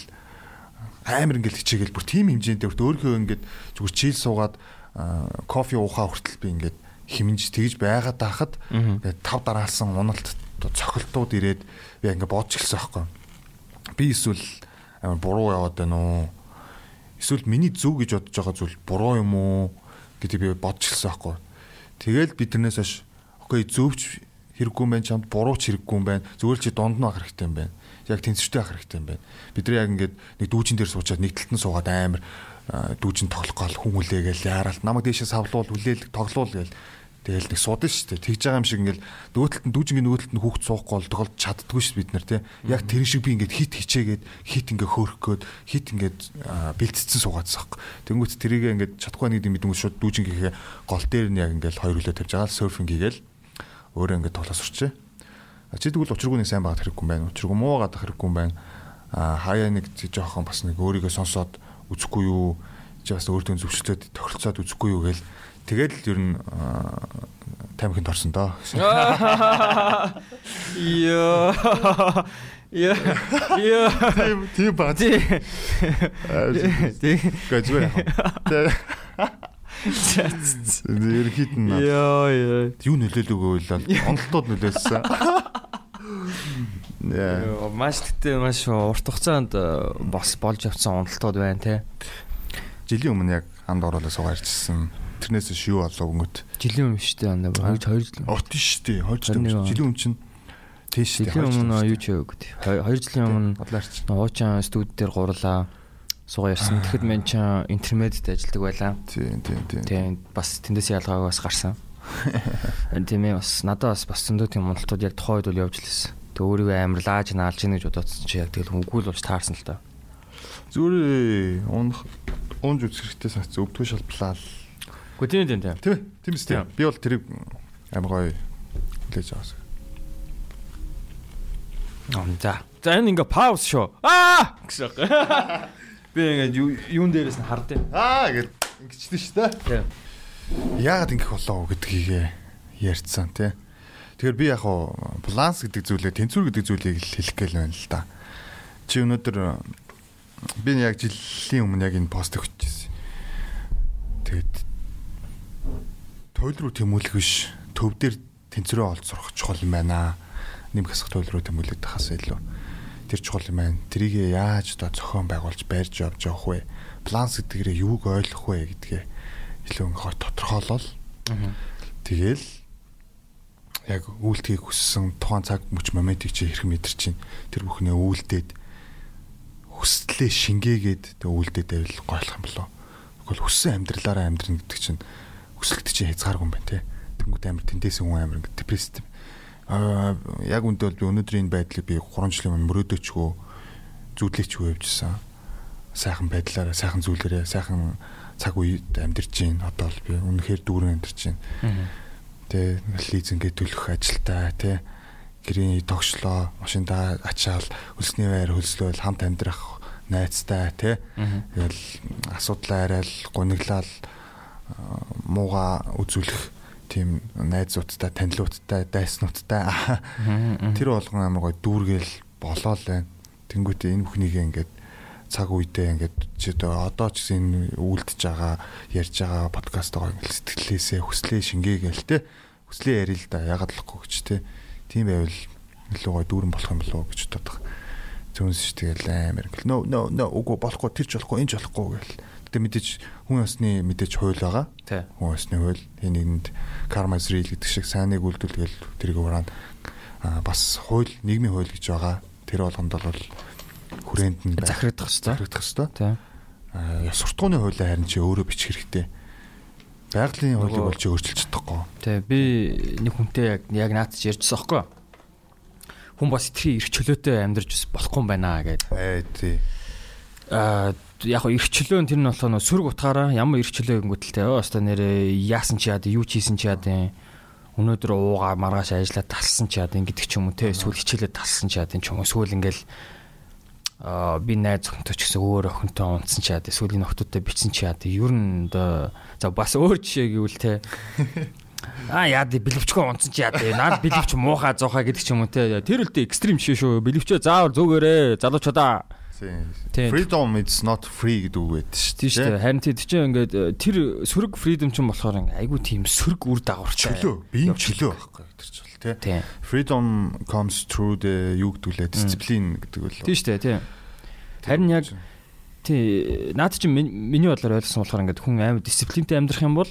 амар ингээл хичээгээл. Бүр тийм хэмжээндээ бүрт өөрийнхөө ингээд зүгээр чийл суугаад кофе уухаа хүртэл би ингээд хэмнэж тэгж байгаад таахад ингээд тав дараалсан уналт цохилтууд ирээд би ингээд бодож эхэлсэн байхгүй. Би эсвэл амар буруу яваад байна уу? Эсвэл миний зөв гэж бодож байгаа зүйл буруу юм уу? гэдгийг би бодож эхэлсэн байхгүй. Тэгэл би тэрнээс хойш окей зөвч хэрэггүй юм байна чамд буруу ч хэрэггүй юм байна л чи дунд нь ах хэрэгтэй юм байна яг тэнцвэртэй ах хэрэгтэй юм байна бид нар яг ингээд нэг дүүжин дээр суучаад нэг талд нь суугаад амар дүүжин тоглох гал хүн хүлээгээл яарал намайг дээшээ савлуул хүлээл тоглуул гээл Тэгэл нэг сууд нь шүү дээ. Тэгж байгаа юм шиг ингээл нөгөө талд нь дүүжингийн нөгөө талд нь хүүхд суухгүй бол тохиолж чаддгүй шүү бид нар тий. Яг тэр шиг би ингээд хит хичээгээд хит ингээ хөөрөх гээд хит ингээд бэлтцсэн суугаадсан хэрэг. Тэнгүүт тэрийг ингээд чадахгүй нэг юм мэдэн шууд дүүжингийнхээ гол дээр нь яг ингээл хоёр хөлөө тавьж байгаа серфинг хийгээл өөрөө ингээд тоглоос урчээ. Чи тэгвэл учиргүйний сайн байгаад хэрэггүй юм байна. Учиргүй муу байгаад хэрэггүй юм байна. А хаяа нэг жоохон бас нэг өөрийгөө сонсоод үзэхгүй юу? чи бас өөртөө зөвшөлтөд тохиролцоод үзэхгүй юу гээл тэгэл ер нь тамхинд орсон доо. Йоо. Яа. Яа. Тийм тийм баг. Тий. Гэж зүгээр яах. [laughs] Ерхийд нь Йоо ёо. юу нөлөөлөөгөө бол онолтууд нөлөөлсөн. Яа. Маш тэгтээ маш урт хугацаанд э, бас болж явсан уналтууд байна те. Жилийн өмнө яг хамд оруулаад суугаарчсан. Тэрнээс шүү болов өнгөт. Жилийн өмнө шүү дээ андаа 2 2 жил. Орт шүү дээ. 2 жил. Жилийн өмнө чинь тийш дээ. Жилийн өмнө юу ч яагүй. 2 жилийн өмнө бодлаарч. Уучин студ дээр гурлаа суугаа ярьсан. Тэгэхэд мен ч интермедид ажилладаг байлаа. Тийм тийм тийм. Тийм бас тэндээс ялгаагаа бас гарсан. [laughs] Тийм ээ бас надад бас бас зөндөө тийм уналтууд яг тухайн үед бол явж лээсэн. Тэг өөрийгөө амар лааж наалж ийн гэж бодоодсон чи яг тэгэл үгүй л болж таарсан л да. Зүгээр унах унж үзэх хэрэгтэй санагц өвдгөө шалблаа л. Гэхдээ тийм тийм тийм. Тийм. Тийм. Би бол тэрийг амар гоё хүлээж авсан. Ам за. За энэ ингээ пауз шүү. Аа [laughs] гэсэн. Би ингээ юун дээрээс нь хардیں۔ Аа гэд ингэчтэй шүү дээ. Тийм. Яагаад ингэх болоо гэдгийг ярьцсан тий. Тэгэхээр би яг хуу баланс гэдэг зүйлээ тэнцвэр гэдэг зүйлийг л хэлэх гээл байна л да. Чи өнөөдөр би яг жилийн өмнө яг энэ пост өгчихсэн. Тэгээд туйл руу тэмүүлэх биш төв дээр тэнцвэрээ олж сурах чухал юм байна. Нэмэх хэсэг туйл руу тэмүүлээд тахаас илүү тэр чухал юм байна. Тэрийг яаж одоо зохион байгуулж байрж явж явах вэ? Баланс гэдгээр юуг ойлгох вэ гэдгээ илүү ингээ тодорхойлол. Тэгэл яг үйлдэлийг хүссэн тухайн цаг мөч моментыг чи хэрэг мэдэр чинь тэр бүхнээ үйлдээд хүслээ шингээгээд тэг үйлдээд байвал гойлох юм болоо. Тэгвэл хүссэн амьдралаараа амьдрна гэдэг чинь хүсэлт чинь хязгааргүй юм байна те. Тэнгүүд амир тэндээс хүн амир ингээ депрессив. Яг үндэ бол би өнөөдрийн байдлыг би 3 жилийн өмнө мөрөөдөөчгөө зүудлээчгүй явжсан. Сайхан байдлаараа, сайхан зүйлээрээ, сайхан цаг үед амьдарч байна. Одоо бол би үнэхээр дүүрэн амьдарч байна. Тэ лизингээ төлөх ажилтаа тэ гэрийн тогшлоо, машиндаа ачаал, хөлсний байр хөлслөөл хамт амьдрах найзтай тэ. Тэгэл асуудлаа арай л гуниглал мууга үзүүлэх тийм найзуудтай, танилуудтай, дайснуудтай [laughs] тэр болгон амар гой дүүргээл болоо л байна. Тэнгүүтээ энэ бүхнийг ингээд цаг үедээ ингээд чи одоо ч гэсэн энэ үлдэж байгаа ярьж байгаа подкаст байгаа ингээд сэтгэлээсээ хүслээ шингээгээл те. Хүслээ ярил л да. Ягаад лахгүй гэж те. Тийм байвал илүү гой дүүрэн болох юм болов уу гэж боддог. Зүүнс тэгэл амар ингээл no no no үгүй болохгүй. Тэр ч болохгүй энэ ч болохгүй гэл. Гэтэ мэдээж хүн ёсны мэдээж хууль байгаа. Хүн ёсны хууль энэ нэгэнд is real гэдэг шиг сайныг үйлдүүлгээл тэрийг ураана бас хууль нийгмийн хууль гэж байгаа. Тэр болгонд бол хүрээнд нь захирагдах хэвээр. захирагдах хэвээр. Тийм. Аа суртахууны хуулийг харин чи өөрөө бичих хэрэгтэй. Байгалийн хуулийг бол чи өөрчилж чадахгүй. Тий. Би нэг хүнтэй яг яг наад чи ярьжсэн аахгүй. Хүн бас итгэхийн эрх чөлөөтэй амьдарч бас болохгүй юм байна гэдэг. Ээ тий. Аа яг чөлөө нь тэр нь болохоо сөрөг утгаараа ямар эрх чөлөө гингүүтэлтэй оо өстой нэрээ яасан чи яад юу хийсэн чи яад өнөөдөр уугаа маргааш ажиллаад талсан чи яад гэдэг ч юм уу те эсвэл хичээлээ талсан чи яад ч юм уу. Эсвэл ингээл аа би найз охинтой ч гэсэн өөр охинтой унтсан чи яад эсвэл энэ охтуудтай бичсэн чи яад ер нь оо за бас өөр жишээ гэвэл те. [laughs] А яа di бэлэвчгүй унтсан чи яа di наад бэлэвч муухай зоохаа гэдэг ч юм уу те. Тэр үлдээ экстрим шээ шүү. Бэлэвчээ заавар зүгээрээ залуучуудаа. Freedom is not free гэдэг үг байдаг шүү Тийм шүү дээ. Харин тийм чинь ингээд э, тэр сөрөг freedom ч юм болохоор айгүй тийм сөрөг үр дагавартай. Чөлөө, биеийн чөлөө байхгүй тэр ч бол тий. Тийм. Freedom comes through the юу гэдэг лээ дисциплин гэдэг бол. Тийм шүү дээ, тийм. Харин яг тий наад чинь миний бодлоор ойлгосон болохоор ингээд хүн амар дисциплинтэй амьдрах юм бол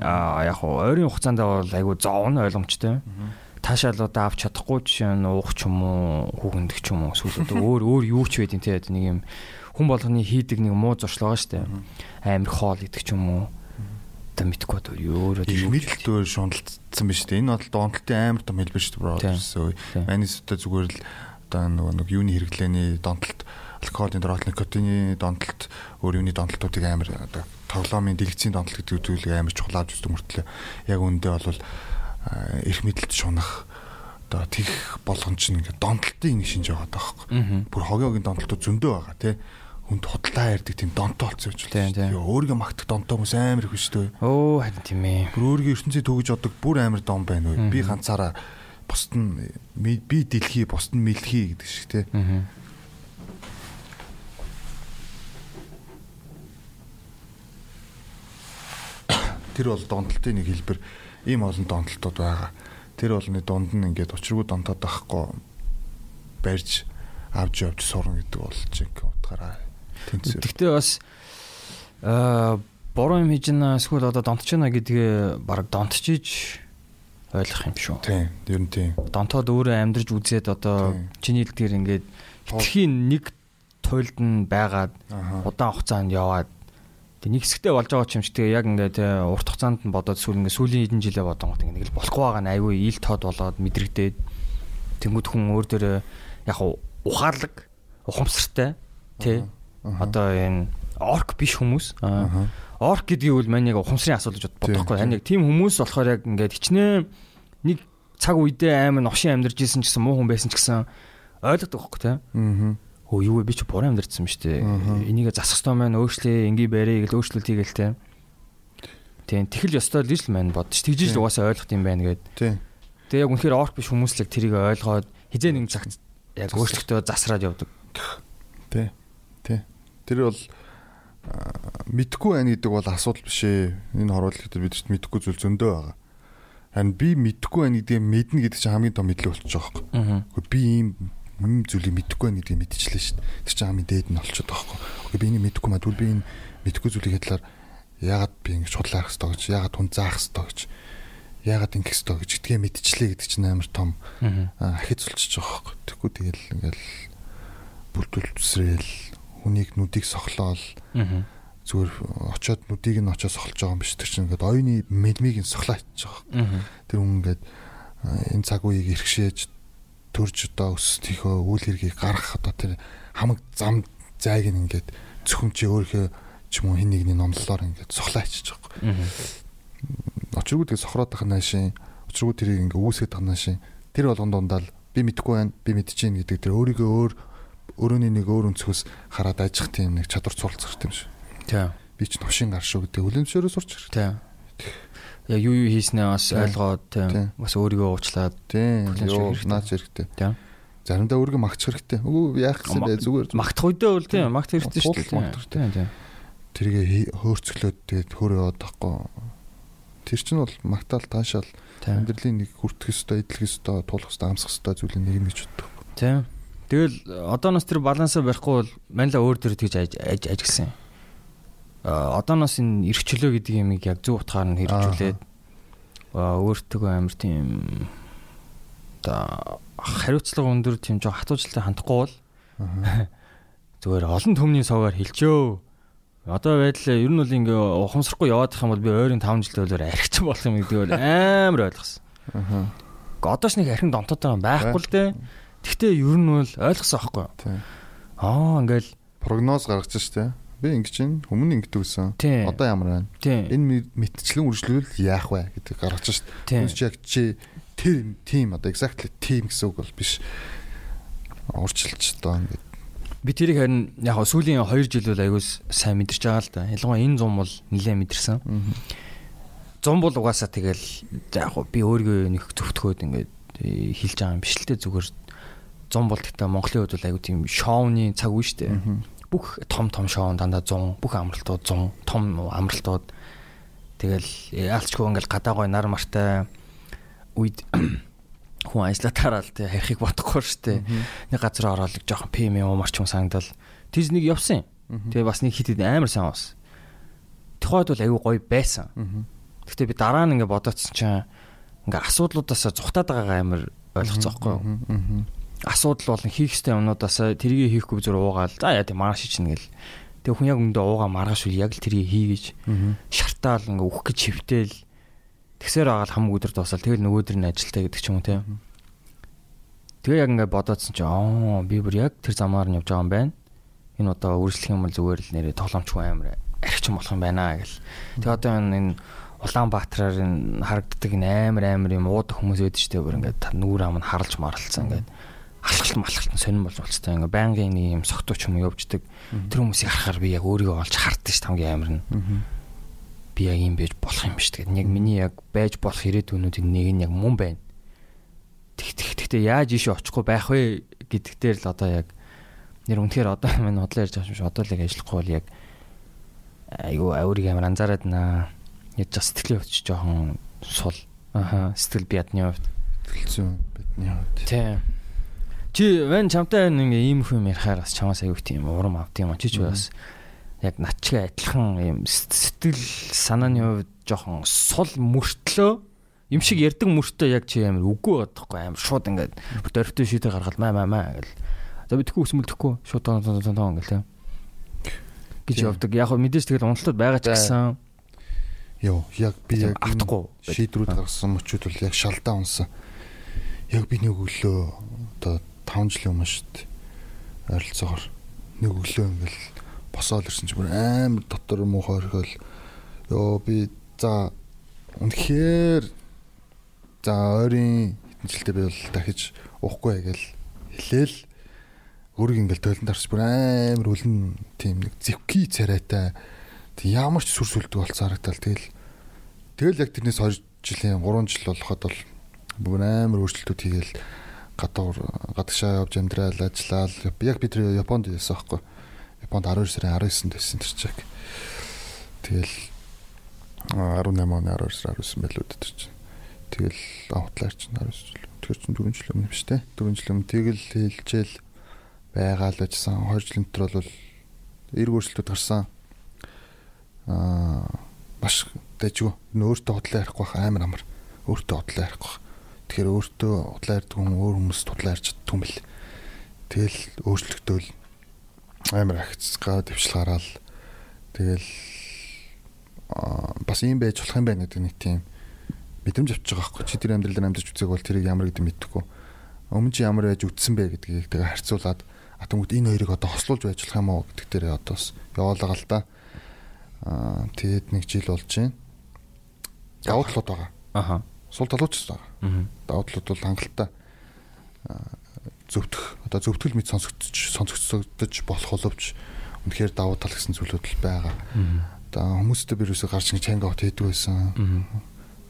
аа яг хуу ойрын хугацаанд бол айгүй зовн ойлгомжтой. Таашаалуудаа авч чадахгүй жишээ нь уух ч юм уу, хүүхэндэх ч юм уу, эсвэл одоо өөр өөр юу ч байдیں۔ тий нэг юм хүн болгоны хийдэг нэг муу шүү дээ. Амар хоол идэх ч юм уу. Та мэдхгүй одоо өөрөө их мэдлэлтөөр шундалцсан биз дээ. Энэ бол донтолтын амар том хэлбэр bro. Тийм. Манис өдөө зүгээр л одоо нөгөө нэг юуны хэрэглээний донтолт, алкоголын дөрөөлт, никотины донтолт, өөр юуны донтолтуудыг амар одоо тоглоомын дэлгэцийн донтолт гэдэг зүйлийг амар чухал авч үздэг мөртлөө яг үндэ бол эрх мэдлэлт шунах одоо тэгэх болгон чинь ингээд донтолтын нэг шинж байгаа даахгүй. Аа. Бүр хогёогийн донтолтууд зөндөө байгаа тий. хүнд худлаа ярьдаг тийм донтоо болсон гэж байна. Өөрийгөө магтах донтоо хүмүүс амар их дээ. Оо харин тийм ээ. Бүр өөрийгөө ертөнцийн төгөж одог бүр амар дон байна уу. Би ганцаараа бусд нь би дэлхий бусд нь мэлхий гэдэг шиг те. Аа. Тэр бол донтолтын нэг хэлбэр ийм олон донтолтууд байгаа. Тэр болны дунд нь ингээд учиргүй донтоод байхгүй барьж авч явж сурна гэдэг бол жинк утгаараа тэнцээ. Гэхдээ бас аа буруу юм хийж байна эсвэл одоо донтож байна гэдгээ баг донтчиж ойлгох юм шүү. Тийм, ер нь тийм. Донтоод өөрөө амьдрж үзээд одоо чиний хэлдгээр ингээд хитрхийн нэг туйлд нь байгаад удаан хугацаанд яваад тэг нэг хэсэгтээ болж байгаа ч юм чи тэгээ яг ингээд те урт хугацаанд нь бодоод сүүл ингээд сүүлийн хэдэн жилээ бодонгот ингээд нэг л болохгүй байгаа нь айгүй ил тод болоод мэдрэгдээд тэнгууд хүн өөр дөрөө яг ухаалаг ухамсартай тий одоо энэ орк биш хүмүүс. Орк гэдгийг бол мань яг ухамсарын асуудал гэж бодохгүй. яг тийм хүмүүс болохоор яг ингээд хичнээн нэг цаг үедээ амар новшин амьдарч исэн ч гэсэн муу хүн байсан ч гэсэн ойлгодог байхгүй тий. Өө юу вэ би ч буруу амьдарсан юм шүү дээ. Энийг засах ёстой маань өөрчлөө ингээ барья гэл өөрчлөлт хийгээл тий. Тийм тэгэл ёстой л гэж л маань тэгжиж Тийм. л угаасаа ойлгох юм байна гэд. Тийм. Тэгээ яг үнэхээр орк биш хүмүүс л яг тэрийг ойлгоод хизээ нэг цагт яг өөрчлөлтөө засраад явдаг. Тий. Тий. Тэр бол мэдхгүй байна гэдэг бол асуудал биш ээ. Энэ хоруулах дээр бид ч мэдхгүй зүйл зөндөө байгаа. Харин би мэдхгүй байна гэдгийг мэднэ гэдэг чинь хамгийн том мэдлэг болчих жоох. Аа. Гэхдээ би ийм юм зүйлийг мэдхгүй байна гэдгийг мэдчихлээ шүү дээ. Тэр чинь хамгийн дээд нь болчиход байгаа байхгүй. Окей би энийг мэдхгүй маа тэгвэл би энэ мэдхгүй зүйлийг хэлээр яагаад би ингэж худлаах хэвээр гэж, яагаад хүн заах хэвээр гэж, яагаад ингэх хэвээр гэж гэдгээ мэдчихлээ гэдэг чинь амар том ахиц болчихж байгаа байхгүй. Тэгэхгүй тэгэл ингээл бүрдүүл төсрээл хүнийг нүдийг сохлоол зүгээр очоод нүдийг нь очоод сохолж байгаа юм биш тэр чинь ингээд оюуны мэлмийг нь ичж байгаа. Аа. Тэр хүн ингээд энэ цаг үеийг иргшээж төрж одоо өсөлтийнхөө үйл хэргийг гаргах одоо тэр хамаг зам зайг нь ингээд зөвхөн чи өөрийнхөө ч юм уу хин нэгний номлолоор ингээд байгаа. Аа. Очиргүй тэгээ сохроод тах наашийн очиргүй тэрийг ингээ үүсгэж тах наашийн тэр болгон дундаа л би мэдгүй байна би мэдчихээн гэдэг тэр өөрийгөө өөр өөрөөний нэг өөр өнцгөөс хараад ажих тийм нэг чадвар цуулцах юм шиг Тийм. би ч новшин гар шүү гэдэг үлэмжшөөрөө сурч ирэх Тийм. Яг юу юу хийснээ бас ойлгоод. Бас өөрийгөө уучлаад тийм наач хэрэгтэй Тийм. заримдаа өөрийгөө магтчих хэрэгтэй би яах гэсэн бэ зүгээр магтах үедээ бол тийм магт хэрэгтэй шүү дээ. Магтах. Тийм тийм. тэргээ хөөрцөглөөд тэгээд хөр яваад тахгүй тэр чинь бол магтаал таашаал амьдралын нэг хүртэх ёстой эдлэх ёстой туулах ёстой амсах ёстой зүйлийн нэг нь гэж боддог Тийм. Тэгэл одооноос тэр балансаа барихгүй бол маньла өөр төр тэгж аж аж ажигсан. А одооноос энэ эрхчлөө гэдэг юмыг яг зөв утгаар нь хэрэгжүүлээд өөртөө амар тийм одоо хариуцлага өндөр тийм жоо хатуужилтай хандахгүй бол [laughs] зүгээр олон төмний суугаар хилчөө. Одоо байдлаа ер нь бол ингээ ухамсарахгүй яваадах юм бол би ойрын 5 жилдээ бол архич болох юм гэдэг бол амар ойлгосон. Аа. Гэхдээ одоо ч нэг архин юм байхгүй л дээ. Гэхдээ ер нь бол ойлгосон аахгүй юу? Тийм. Аа ингээл прогноз гаргаж штэ. Би ингэж чинь өмнө ингэдэг гэсэн. Одоо ямар байна? Энэ мэд- мэтчлэн үргэлжлүүл яах вэ гэдэг гаргаж тийм Түнч яг чи тэр тим одоо exactly тим гэсэн үг бол биш. Урчилч одоо ингэ. би тэрийг харин яг сүүлийн 2 жил бол айгуус сайн мэдэрч байгаа л да. Ялангуяа энэ зам бол нэлээд мэдэрсэн. Зам бол угаасаа тэгэл яг би өөрийгөө нэг зөвтгөөд ингээд э, хэлж байгаа юм биш л дээ зүгээр зам бол гэхдээ Монголын хувьд бол айгуу тийм шоуны цаг үе шүү дээ. Бүх том том шоу дандаа 100 бүх амралтууд 100 том амралтууд. Тэгэл яалчгүй ингээл гадаа гой нар мартай үед [coughs] хүн ажилла тараал те харихыг бодохгүй штэ нэг газар ороод л жоохон ПМ умарч юм санагдал тийж нэг явсан. Тэгээ бас нэг хитэд амар сайн ус тухайд бол аюу гоё байсан. Гэхдээ би дараа нь ингээ бодоцсон чинь ингээ асуудлуудаасаа зүхтаад байгаагаа амар ойлгоцсон байхгүй юу асуудал болон хийх ёстой юмнуудаас тэрийг хийхгүй зүр уугаал. За яа тийм маргааш чинь гэл. Тэг хүн яг өндөө уугаа маргааш үл яг л тэрийг хийгээж шартаал ингээ үхэх гэж хөвтөл тэгсээр агаал хамаг өдөр дуусаад тэгэл нөгөөдөр нь ажилтаа гэдэг ч юм уу те тэгээ яг ингээ бодоодсон чи аа би бүр яг тэр замаар нь явж байгаа юм байна. Энэ одоо үргэлжлэх юм бол зүгээр л нэрээ тоглоомчгүй амар архич болох юм байна гэл. Тэгээ одоо энэ Улаанбаатараар энэ харагддаг энэ амар амар юм уудаг хүмүүс байдаг шүү дээ бүр ингээд нүүр ам нь харалж марлцсан ингээд алхалт малхалт нь сонирн болж болцтой ингээ байнгын нэг юм согтууч юм явждаг. Тэр хүмүүсийг харахаар би яг өөрийгөө олж хардсан ш хамгийн амар нь. Би яг юм байж болох юм биш тэгээд яг миний яг байж болох ирээдүйнүүдийн нэг нь яг мөн байна. Тэгтээ яаж ийшээ очихгүй байх вэ гэдэг дээр л одоо яг нэр үнэхээр одоо [laughs] маань бодлоо ярьж байгаа юм шиг одоо л яг ажиллахгүй бол яг айгүй өөрийг амар анзаараад наа. Яаж ч сэтгэлийн хувьд жоохон сул. Аха сэтгэл биядны хувьд. Сэтгэл зүйн бидний хувьд. Тийм. Чи вэн чамтай ингээ ийм их юм ярихаар бас чамаас аягүй тийм урам авт юм чи ч бас яг начгаа адилхан юм сэтгэл санааны хувьд жоохон сул мөртлөө юм шиг ярддаг мөртөө яг чи амар үгүй бодохгүй амар шууд ингээд дөрөвтэй шийдэ гаргаад маа маа маа гэл. За би тэхгүй өсмөлдөхгүй шууд тон тон тон тон гэл тийм. гэж явдаг. Яг мэдээж тэгэл уналтад байгаа ч гэсэн Йоо, яг би яг автахгүй шийдрүүд гаргасан мөчүүд бол яг шалдаа унсан. Яг би нэг өглөө одоо 5 жилийн өмнө шүү дээ. Ойролцоогоор нэг өглөө ингээл босоод ирсэн чинь амар дотор муухай орхиол ёо би за үнэхээр за ойрын хэдэн жилдээ би бол дахиж уухгүй гэж хэлээл өөрийг ингээл тойлон дарч бүр амар үлэн тийм нэг зевки царайтай ямар ч сүр сүлдэг болцоо харагдал тэгэл тэгэл яг тэрнээс 2 жилийн 3 жил болоход бол бүр амар өөрчлөлтүүд хийгээл гадуур гадагшаа явж амьдрал ажиллаад яг бид Японд яасан байхгүй. Японд 12 сарын 19-нд байсан тэр чиг. Тэгэл 18 оны 12 сарын 19 байлуу тэр чинь. Тэгэл автлаар чинь 19 жил. Тэр чинь 4 жил өмнө биш те. 4 жил өмнө тэгэл хэлжээл байгаа л ажилласан. 2 жилийн дотор бол эрг өөрчлөлтүүд гарсан. Аа маш дэжгүй. Өөртөө бодлоо ярихгүй амар амар. Өөртөө бодлоо ярихгүй Тэгэхээр өөртөө удлаа ярьдаг хүн өөр хүмүүс тудлаа ярьж чаддаг юм бэл. Тэгэл өөрчлөгдөөл амар агцгаа дэвшил гараал тэгэл бас юм байж болох юм байна гэдэг нэг тийм мэдрэмж авчих байгаа байхгүй. Чи тэр амьдрал дээр амьдарч үзег бол тэрийг ямар гэдэг мэдэхгүй. Өмнө чи ямар байж үтсэн бэ гэдгийг тэгээ харьцуулаад атомгууд энэ хоёрыг одоо хослуулж байж болох юм уу гэдэг дээр одоо бас яваалгаа л да. Аа тэгээд нэг жил болж байна. Талууд байгаа. Аха сул талууч байгаа. Давуу талууд бол хангалттай зөвтгөх одоо зөвтгөл мэд сонсогдож сонсогдож болох боловч үнэхээр давуу тал гэсэн зүйлүүд л байгаа. Одоо хүмүүстэй би юусоо гарч ингэ чанга авт хийдэг байсан.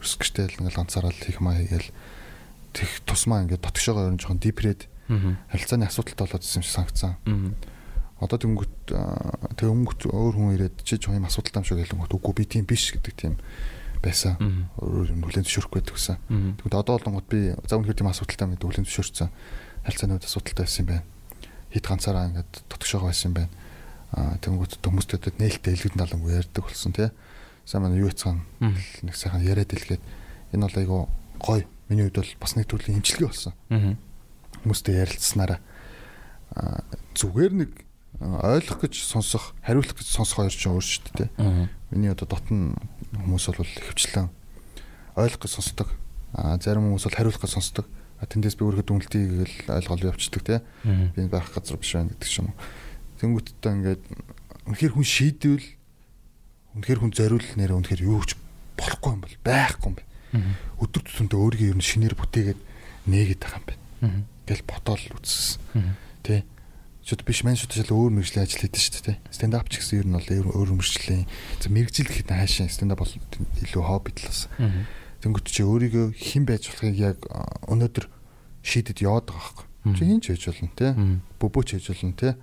Өсгөжтэй л ингээл ганцаараа л хийх маа хийгээл тех тусмаа ингээд дотгошоогоо ерөн жоохон дипред харилцааны асуудалтай болоод ирсэн шиг санагцсан. Одоо тэнгүүт тэг өнгөт өөр хүн ирээд чи жоохон юм асуудалтай юм шиг хэлэнгүүт үгүй би тийм биш гэдэг тийм байсан. Өөрөөр юм хүлэн зөвшөөрөхгүй гэсэн. Тэгвэл одоо болонгод би за үнэхээр тийм асуудалтай мэд хүлэн зөвшөөрсөн. Харилцаанууд асуудалтай байсан юм байна. Хит ганцаараа ингээд тотгошоогоо байсан юм байна. Аа тэнгуут хүмүүстэй нээлттэй элгүүд налангүй ярьдаг болсон тий. Сайн манай юу яцхан нэг сайхан яриад илгээд энэ бол айгу гоё. Миний хувьд бол бас нэг төрлийн имчилгээ болсон. Хүмүүстэй ярилцсанараа зүгээр нэг ойлгох гэж сонсох, хариулах гэж сонсох хоёр ч өөр шүү дээ. Миний одоо дотн хүмүүс бол хөвчлэн ойлгох гэж сонсдог. А зарим хүмүүс бол хариулах гэж сонсдог. А тэндээс би өөрөд үнэлтийг л ойлгол явцдаг тий. Би энэ байх газар биш байна гэдэг юм. Тэнгүүтээ ингээд үнэхээр хүн шийдвэл үнэхээр хүн зориул нэрээ үнэхээр юу ч болохгүй юм бол байхгүй юм байна. Өдөр тутмын өөрийгөө ер нь шинээр бүтээгээд нээгээд байгаа юм байна. Гэл ботоол үзсэн. Тэ шууд биш маань шууд шал өөр мэрэгжлийн ажил хийдэж шүү дээ. Stand up ч гэсэн ер нь бол өөр мэрэгжлийн за мэрэгжил гэхэд хаашаа stand up бол илүү хобби талаас. Тэнгүүт чи өөрийгөө хэн байж болохыг яг өнөөдөр шийдэд яваад байгаа байхгүй. Чи хин ч хийж болно те. Бөбөөч хийж болно те.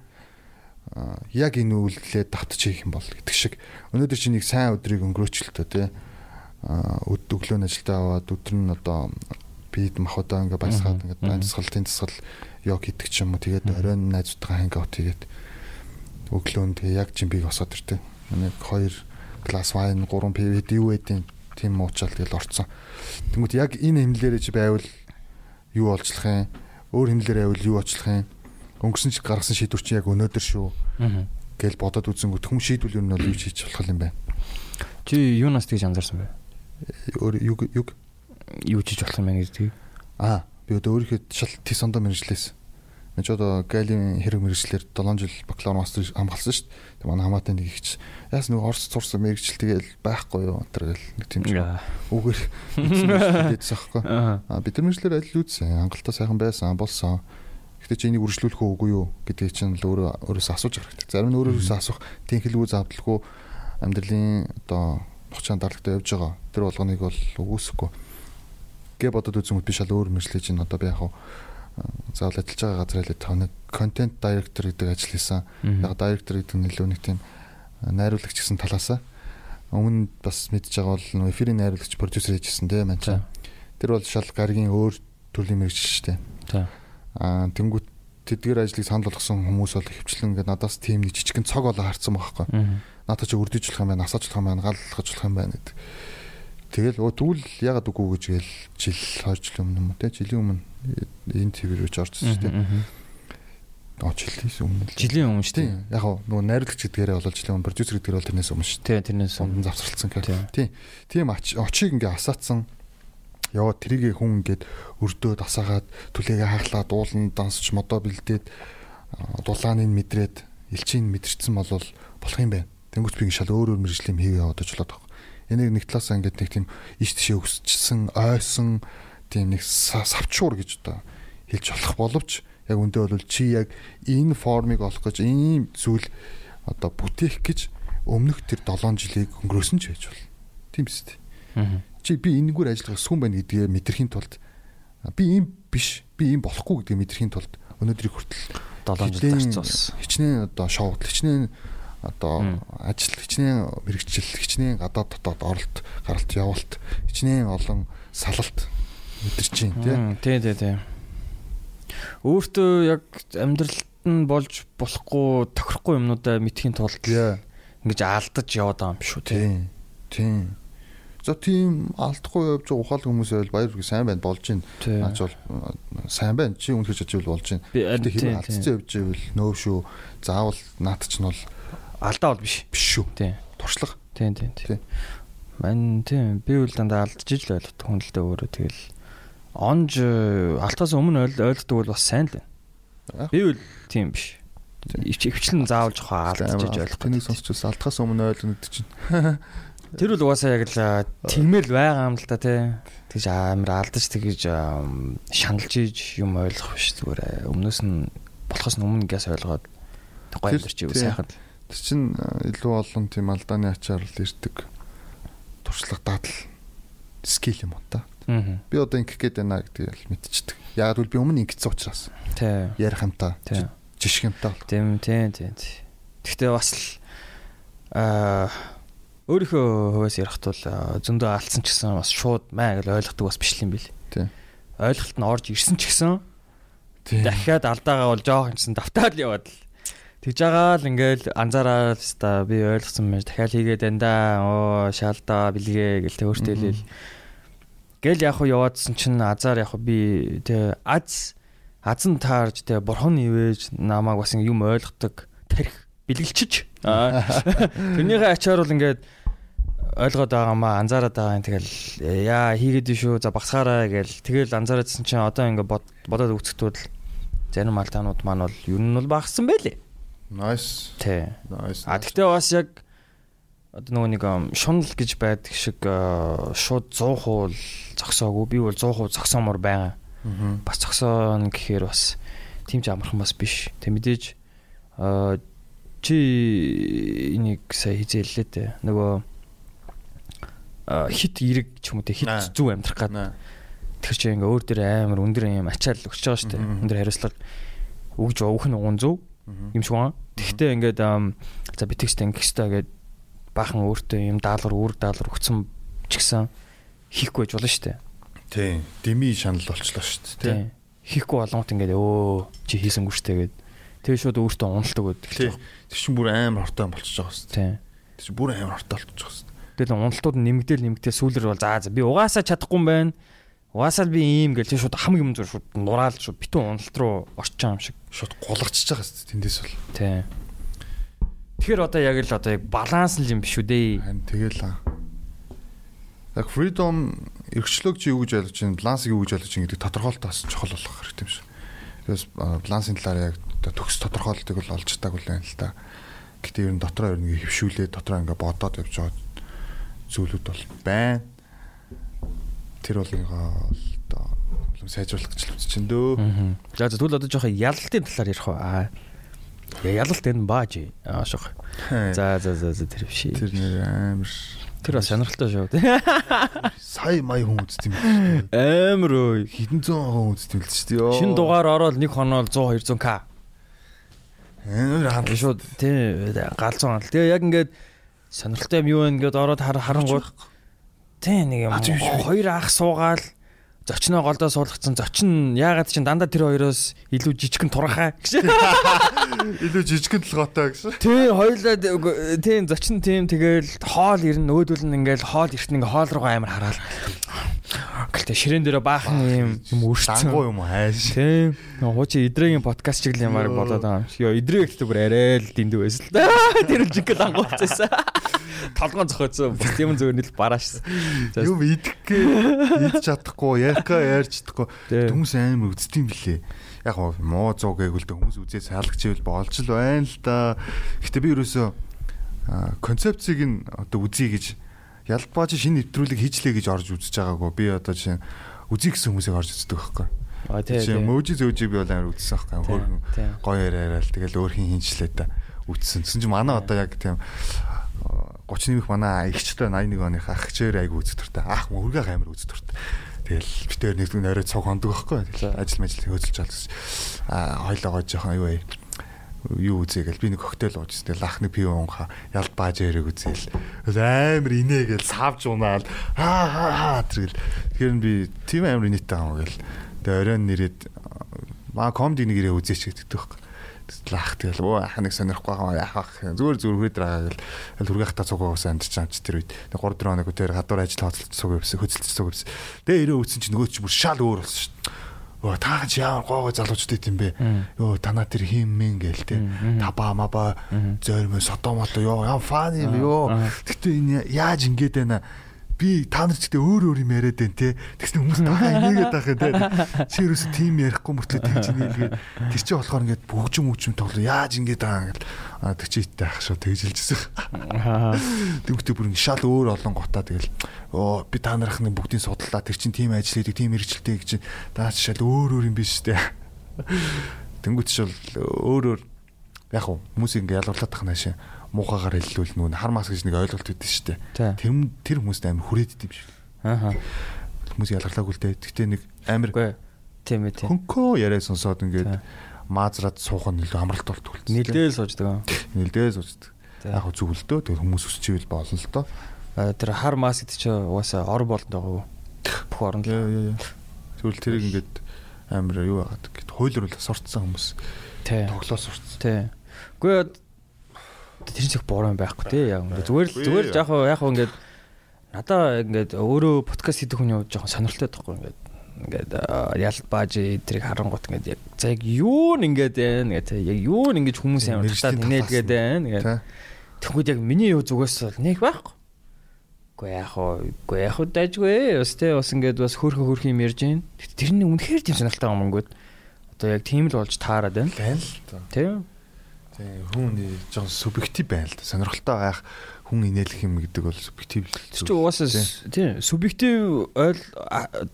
Яг энэ үйлдэлээ давтж хийх юм бол гэдэг шиг өнөөдөр чи нэг сайн өдрийг өнгөрөөчлөлтөө те. өглөө нь ажилдаа аваад өдөр нь одоо бид махуудаа ингээ баясгаад ингээ баясгалтын засгал йог хийдэг ч юм уу тэгээд оройн найзуудтай хангаут хийгээд өглөө нь тэгээ яг жимбиг босоод ирдэг. Нэг 2 класс вайн 3 пивэд юу байдیں۔ Тим уучаал тэгэл орцсон. Тэнгүүт яг энэ хэмнэлээрээ чи байвал юу олжлах юм? Өөр хэмнэлээр байвал юу очлох юм? Өнгөрсөн чи гаргасан шийдвэр чи яг өнөөдөр шүү. Гэл бодоод үзэнгүүт хүм шийдвэл юу нь бол юу хийж болох юм бэ? Чи юунаас тэгж анзаарсан бэ? Өөр юг юг юу хийж болох юм бэ гэдэг. Аа би одоо өөрийнхөө шал тий сондоо мэрэгжлээс. Би ч одоо галийн хэрэг мэрэгчлэр 7 жил бакалавр мастер хамгаалсан шүү дээ. Тэг манай хамаатай нэг ихч яас нэг орц цурсан мэрэгжил тэгэл байхгүй юу энэ гэл нэг тийм ч үгээр [laughs] хэлээдсэн аахгүй. Аа бид нар мэрэгчлэр аль үзсэн хангалттай сайхан байсан болсон Гэтэ чи энийг үргэлжлүүлэх үгүй юу гэдгийг чинь л өөрөө өөрөөсөө асууж хэрэгтэй. Зарим нь өөрөөсөө асуух тэнхэлгүй завдалгүй амьдралын одоо хугацаанд дарлагтай явж байгаа. Тэр болгоныг бол үгүйсэхгүй. Гэ бодод үзэн би шал өөр мэржлэж чинь одоо би яг заавал ажиллаж байгаа газар хэлээд тав контент директор гэдэг ажил хийсэн. Яг директор гэдэг нь илүү нэг тийм найруулагч гэсэн талаасаа өмнө бас мэдж байгаа бол нөө эфирийн найруулагч продюсер хийжсэн тийм маань чам. Тэр бол шал гаргийн өөр төрлийн мэрэгч шүү дээ. Аа тэнгуут тэдгээр ажлыг санал болгосон хүмүүс бол хөвчлэн ингээд надаас тийм нэг жижигхэн цог болоо харцсан байхгүй. Надад ч өрдөж болох юм байна, асааж болох юм байна, галлахж болох юм байна гэдэг. Тэгэл өө тэгвэл ягаад үгүй гэж гээл жил хойж жил өмнө юм те жилийн өмнө энэ твэр рүү орчихсон шүү дээ. Аа жилээс өмнө л. Жилийн өмнө шүү дээ. Яг хоо нөгөө найруулагч гэдгээрээ бол жилийн өмнө продюсер гэдгээр бол тэрнээс өмнө шүү. Тий, тэрнээс өмнө завсралцсан гэх. Тийм. Тийм очийг ингээ асаацсан яваад трийг хүн ингээд өрдөөд асаагаад түлээгээ хаахлаад уулан дансч модоо бэлдээд дулааныг мэдрээд элчийн мэдэрсэн бол болох юм байна. Тэнгүүч би шал өөр өөр мэрэгжлийн хийгээ яваад очлоод. Энийг нэг талаасаа ингээд нэг тийм иш тишээ өсчихсэн, ойсон тийм нэг савчуур гэж одоо хэлж болох боловч яг үндэ бол чи яг энэ формыг олох гэж ийм зүйл одоо бүтээх гэж өмнөх тэр 7 жилийг өнгөрөөсөн ч байж бол. Тийм. Аа чи би энэгээр ажиллах сүм байна гэдгээ мэдрэхийн тулд би ийм биш би ийм болохгүй гэдгийг мэдрэхийн тулд өнөөдрийг хүртэл 7 жил зарцуулсан. Хичнээн одоо шоуд хичнээн одоо ажил хичнээн мэрэгчл хичнээн гадаад дотоод оролт гаралт явалт хичнээн олон салалт мэдэрч байна тий. Тий тий тий. Өөртөө яг амьдралд нь болж болохгүй тохирохгүй юмнуудаа мэдхийн тулд ингэж алдаж яваад байгаа юм шүү тий. Тий. За тийм алдахгүй явж байгаа ухаал хүмүүс байвал баяр хүргээ сайн байна болж байна. Наач бол сайн байна. Чи үнэхээр чижил болж байна. Гэтэ хэрэг алдсан явж байвал нөө шүү. Заавал наат ч нь бол алдаа бол биш. Биш шүү. Тийм. Туршлага. Тийм тийм тийм. Мань тийм би үл дандаа алдаж ижил ойлгох хүн л дээ өөрөө тэгэл онж алтаас өмнө ойлгодог бол бас сайн л байна. Би үл тийм биш. Ивчлэн заавал жоохон алдаж иж ойлгох. Тэнийг сонсч бас алдахаас өмнө ойлгоно гэдэг чинь [laughs] Тэр бол угаасаа яг л тэгмэл байгаа юм л да тий. Тэгж амар алдаж тэгж шаналж иж юм ойлгох биш зүгээр өмнөөс нь болохоос өмнө гээс ойлгоод гоё амьдарч ив сайхан. Тэр чин илүү олон тийм алдааны ачаар л ирдэг туршлага дадал скил юм уу та. Би одоо ингэх гээд байна гэдгийг л мэдчихдэг. Яг л би өмнө ингэсэн учраас. Тий. Ярих юмтай. Жишг юмтай. Тийм тийм тийм. Гэхдээ бас л аа өөрийнхөө хувьас ярих тул зөндөө алдсан ч гэсэн бас шууд маа гэж ойлгодог бас биш юм бил. Тийм. Ойлголт нь орж ирсэн ч гэсэн дахиад алдаагаа бол жоох юмсан давтаад л яваад л тэгж байгаа л ингээл анзаараад та би ойлгосон мэж дахиад хийгээд байна да. Оо шаалдаа бэлгээ гэл тэ өөртөө хэлээл. Гэл яг хуу яваадсэн чинь азар яг би тэ аз азан таарж тэ бурхан ивэж намайг бас юм ойлгодог тарих бэлгэлчиж [laughs] тэрнийхээ ачаар бол ингээд ойлгоод байгаа маа анзаараад байгаа юм тэгэл яа хийгээд шүү за багсгаараа гээл тэгэл анзаараадсэн чинь одоо ингээд бодоод үзэхдүүд зарим алдаанууд маань бол ер нь бол багассан байлээ. Nice. Тий. Nice. А тэгтээ бас яг одоо нөгөө нэг шунал гэж байдаг шиг шууд 100% зогсоогүй би бол 100% зогсоомор байгаа. Бас зогсооно гэхээр бас тийм ч амархан бас биш. Тэ мэдээж чи энийг сая хизээллээ те нөгөө хит эрэг ч юм уу те хит зүв амьдрах гад тэр чи ингээ өөр дээр амар өндөр юм ачаал өгч байгаа шүү дээ өндөр хариуцлага өгж өгөх нь уган зөв юм шиг байна тэгтээ ингээд за битгстэй ингэхстэй гээд баахан өөртөө юм даалгар үүр даалгар өгсөн ч гэсэн хийхгүй байж болно шүү дээ тий дими шанал болчлоо шүү дээ тий хийхгүй болгоомт ингээд өө чи хийсэнгүй шүү дээ гээд Тэгээ шууд өөртөө уналтдаг байдаг. Тэр чинь бүр амар хортой болчихж байгаа шүү дээ. Тэр чинь бүр амар хортой болчихж байгаа шүү дээ. Тэгээ уналтууд нэмэгдээл нэмэгдээл сүүлэр бол заа за би угаасаа чадахгүй юм байна. Угаасаа би ийм гэл тийм шууд хамаг юм зүр шууд нураал шууд битүү уналт руу орчих юм шиг. Шууд гулгачж байгаа шүү дээ тэндээс бол. Тий. Тэгэхээр одоо яг л одоо яг баланс л юм биш үү дээ. Харин тэгэл аа. Яг freedom эрхчлөөг чи юу гэж ойлгож байна, балансыг юу гэж ойлгож байна гэдэг тодорхойлолт бас чухал болох хэрэгтэй юм шиг. Тэгээс балансын талаар яг төгс тодорхойлолтыг бол олж тааг үлэн л та. Гэтэ ер нь дотроо ер нь хөвшүүлээ дотроо ингээ бодоод явж байгаа зүйлүүд бол байна. Тэр бол одоо юм сайжруулах гэж л үзэж байна дөө. За тэгвэл одоо жоохон ялалтын талаар ярих уу? Аа. Ялалт энэ бааж. Аа шох. За за за за тэр биш. Тэр нэр амар Тэр бас сонирхолтой шүү. Сая май хүн үзт юм байна. Амар өө. Хэдэн зуун хүн үзт юм л шүү дээ. Шин дугаар ороод нэг хоноо 100 200 к. Амар ханд шууд тий галзуу ханал. Тэгээ яг ингээд сонирхолтой юм юу вэ ингээд ороод харангууд тий нэг юм хоёр ах суугаал зочноо голдоо суулгацсан зочин яагаад ч дандаа тэр хоёроос илүү жижигхэн турхаа гэж. [laughs] Илүү жижигхэн толгойтой гэсэн. Тий, хоёлаа тий зочин тийм тэгэл хоол ирнэ өөдөл нь ингээл хоол иртэн ингээ хоол руу амар хараал. Гэхдээ ширээн дээр баахан юм юм өршсөн. Дангуу юм хайш. Тий. Хуучи идрэгийн подкаст чиглэл юмар болоод байгаа юм. Йоо идрэг гэдэг бүр арай л дэндүү байсан л да. [laughs] Тэр [laughs] л жиг дангуу цайсан толгоон зохиоцсон. Бус юм зөвөр нэл барааш. Юу идэх идэж чадахгүй, ярихгаа ярьж чадахгүй. Хүмүүс амар үздэм блээ. Яг муу зуу дэ хүмүүс үзээ саалагчвэл болж л байна л да. Гэтэ би ерөөсөө концепцийг нь одоо үзье гэж ялбааж шинэ нэвтрүүлэг хийчлээ гэж орж үзэж байгаагүй. Би одоо жишээ үзье гэсэн хүмүүсийг орж үздэг байхгүй. А тий. Жишээ мөөжи зөөжийг би бол амар үзсэн байхгүй. Гоё яриараа л тэгэл өөр хин хинчлээ та үтсэн. Тэсэн чи манай одоо яг тийм 30 нэмэх манай эгчтэй 81 оных ах хчээр айгу үзэх төртэй. Ах мөргөө амар үзэх төртэй. Тэгэл битээр нэг нөрөө цог хондог байхгүй. Ажил мэл хөөцөлж чадсан. Аа хойлоогоо жоохон юу вэ? Юу үзье гэл би нэг коктейл уужсэн. Тэгэл ах нэг пив унха ялт бааж яриг үзээл. Амар инээ гэл савж унаал. Аа хаа хаа тэргэл. Тэгэхээр би тийм амар инээтэй байгаа гэл. Тэгээ оройн нэрэд маа комди нэг ирээ үзээч гэдэг байхгүй лах тэгэл оо ах нэг сонирхгүй байгаа яах зүгээр зүгээр хүрээд байгаа гэл тэгэл хүргэхта цугаагаас амжиж чамч тэр үед 3 4 хоног өдөр гадуур ажил хоцолж цуг явсан хөцөлж цуг явсан тэгээ ирээ үүсэн чи нөгөө чи бүр шал өөр болсон шүү дээ оо таа чи ямар гоогоо залуучдад юм бэ? Ёо танаа тэр хим мэн гээл те. Таба маба зөөрмө содомото ёо яа фан юм ёо. гэтээ энэ яаж ингэж байна би та нар ч гэдэг өөр өөр юм яриад байна те. Тэгснэ хүмүүс тахаа инээгээд байх юм те. Чи ерөөсө тийм ярихгүй мөртлөө тэгж нийлгээд тэр чинь болохоор ингээд бүгжим үчим тоглоо яаж ингээд байгаа ингээд а тэг чи иттэй ах шүү тэгжилжсэн. Тэгвэл бүр шал өөр олон готаа тэгэл оо би та нархны бүгдийг судлаа тэр чинь тийм ажил хийдэг тийм мэрэгчлээ гэж даа шал өөр өөр юм биш те. Тэнгүүт бол өөр өөр яг хүмүүс ингээд ялгарлаад тах наашаа муухагаар хэллүүл нүүн хар мас гэж нэг ойлголт өгдөө шүү дээ. Тэр тэр хүмүүст амар хүрээдд юм шиг. Аа. Хүмүүс ялгарлаагүй л дээ. Гэтэ нэг амар тийм ээ тийм. Хөнкөө яриа сонсоод ингээд маазраад суух нь илүү амралт болтгол. Нилдээл сууждаг. Нилдээл сууждаг. Яг зүгэлдөө тэр хүмүүс өсчихвэл болно л доо. Тэр хар мас гэдэг чинь угаасаа ор болонд байгаа. Бүх оронд. Тэгвэл тэрийг ингээд амар юу яагаад гэд хуулиар сурцсан хүмүүс. Тоглоо сурцсан. Тий. Гэхдээ тэр чих буруу юм байхгүй тий яг зүгээр л зүгээр л яг яг ингээд надаа ингээд өөрөө подкаст хийдэг хүн явж жоохон сонирхолтой байхгүй ингээд ингээд ялт бааж тэрийг харангуут ингээд яг за яг юу н ингээд байна гэдэг яг юу н ингэж хүмүүс амар татаад инээлгээд байна гэдэг тэгвэл яг миний юу зүгээс бол нэг байхгүй Гүй яг уу гүй яг уу дайжгүй бас тий бас ингээд бас хөөрхөн хөөрхөн юм ярьж байна. Тэр нь үнэхээр тийм сонирхолтой юм өнгөд. Одоо яг тийм л болж таарад байна. Байна л. Тийм. Тийм хүн жоохон субъектив байна л да. Сонирхолтой байх хүн инээлэх юм гэдэг бол субъектив л. Чи угаасаа тийм субъектив ойл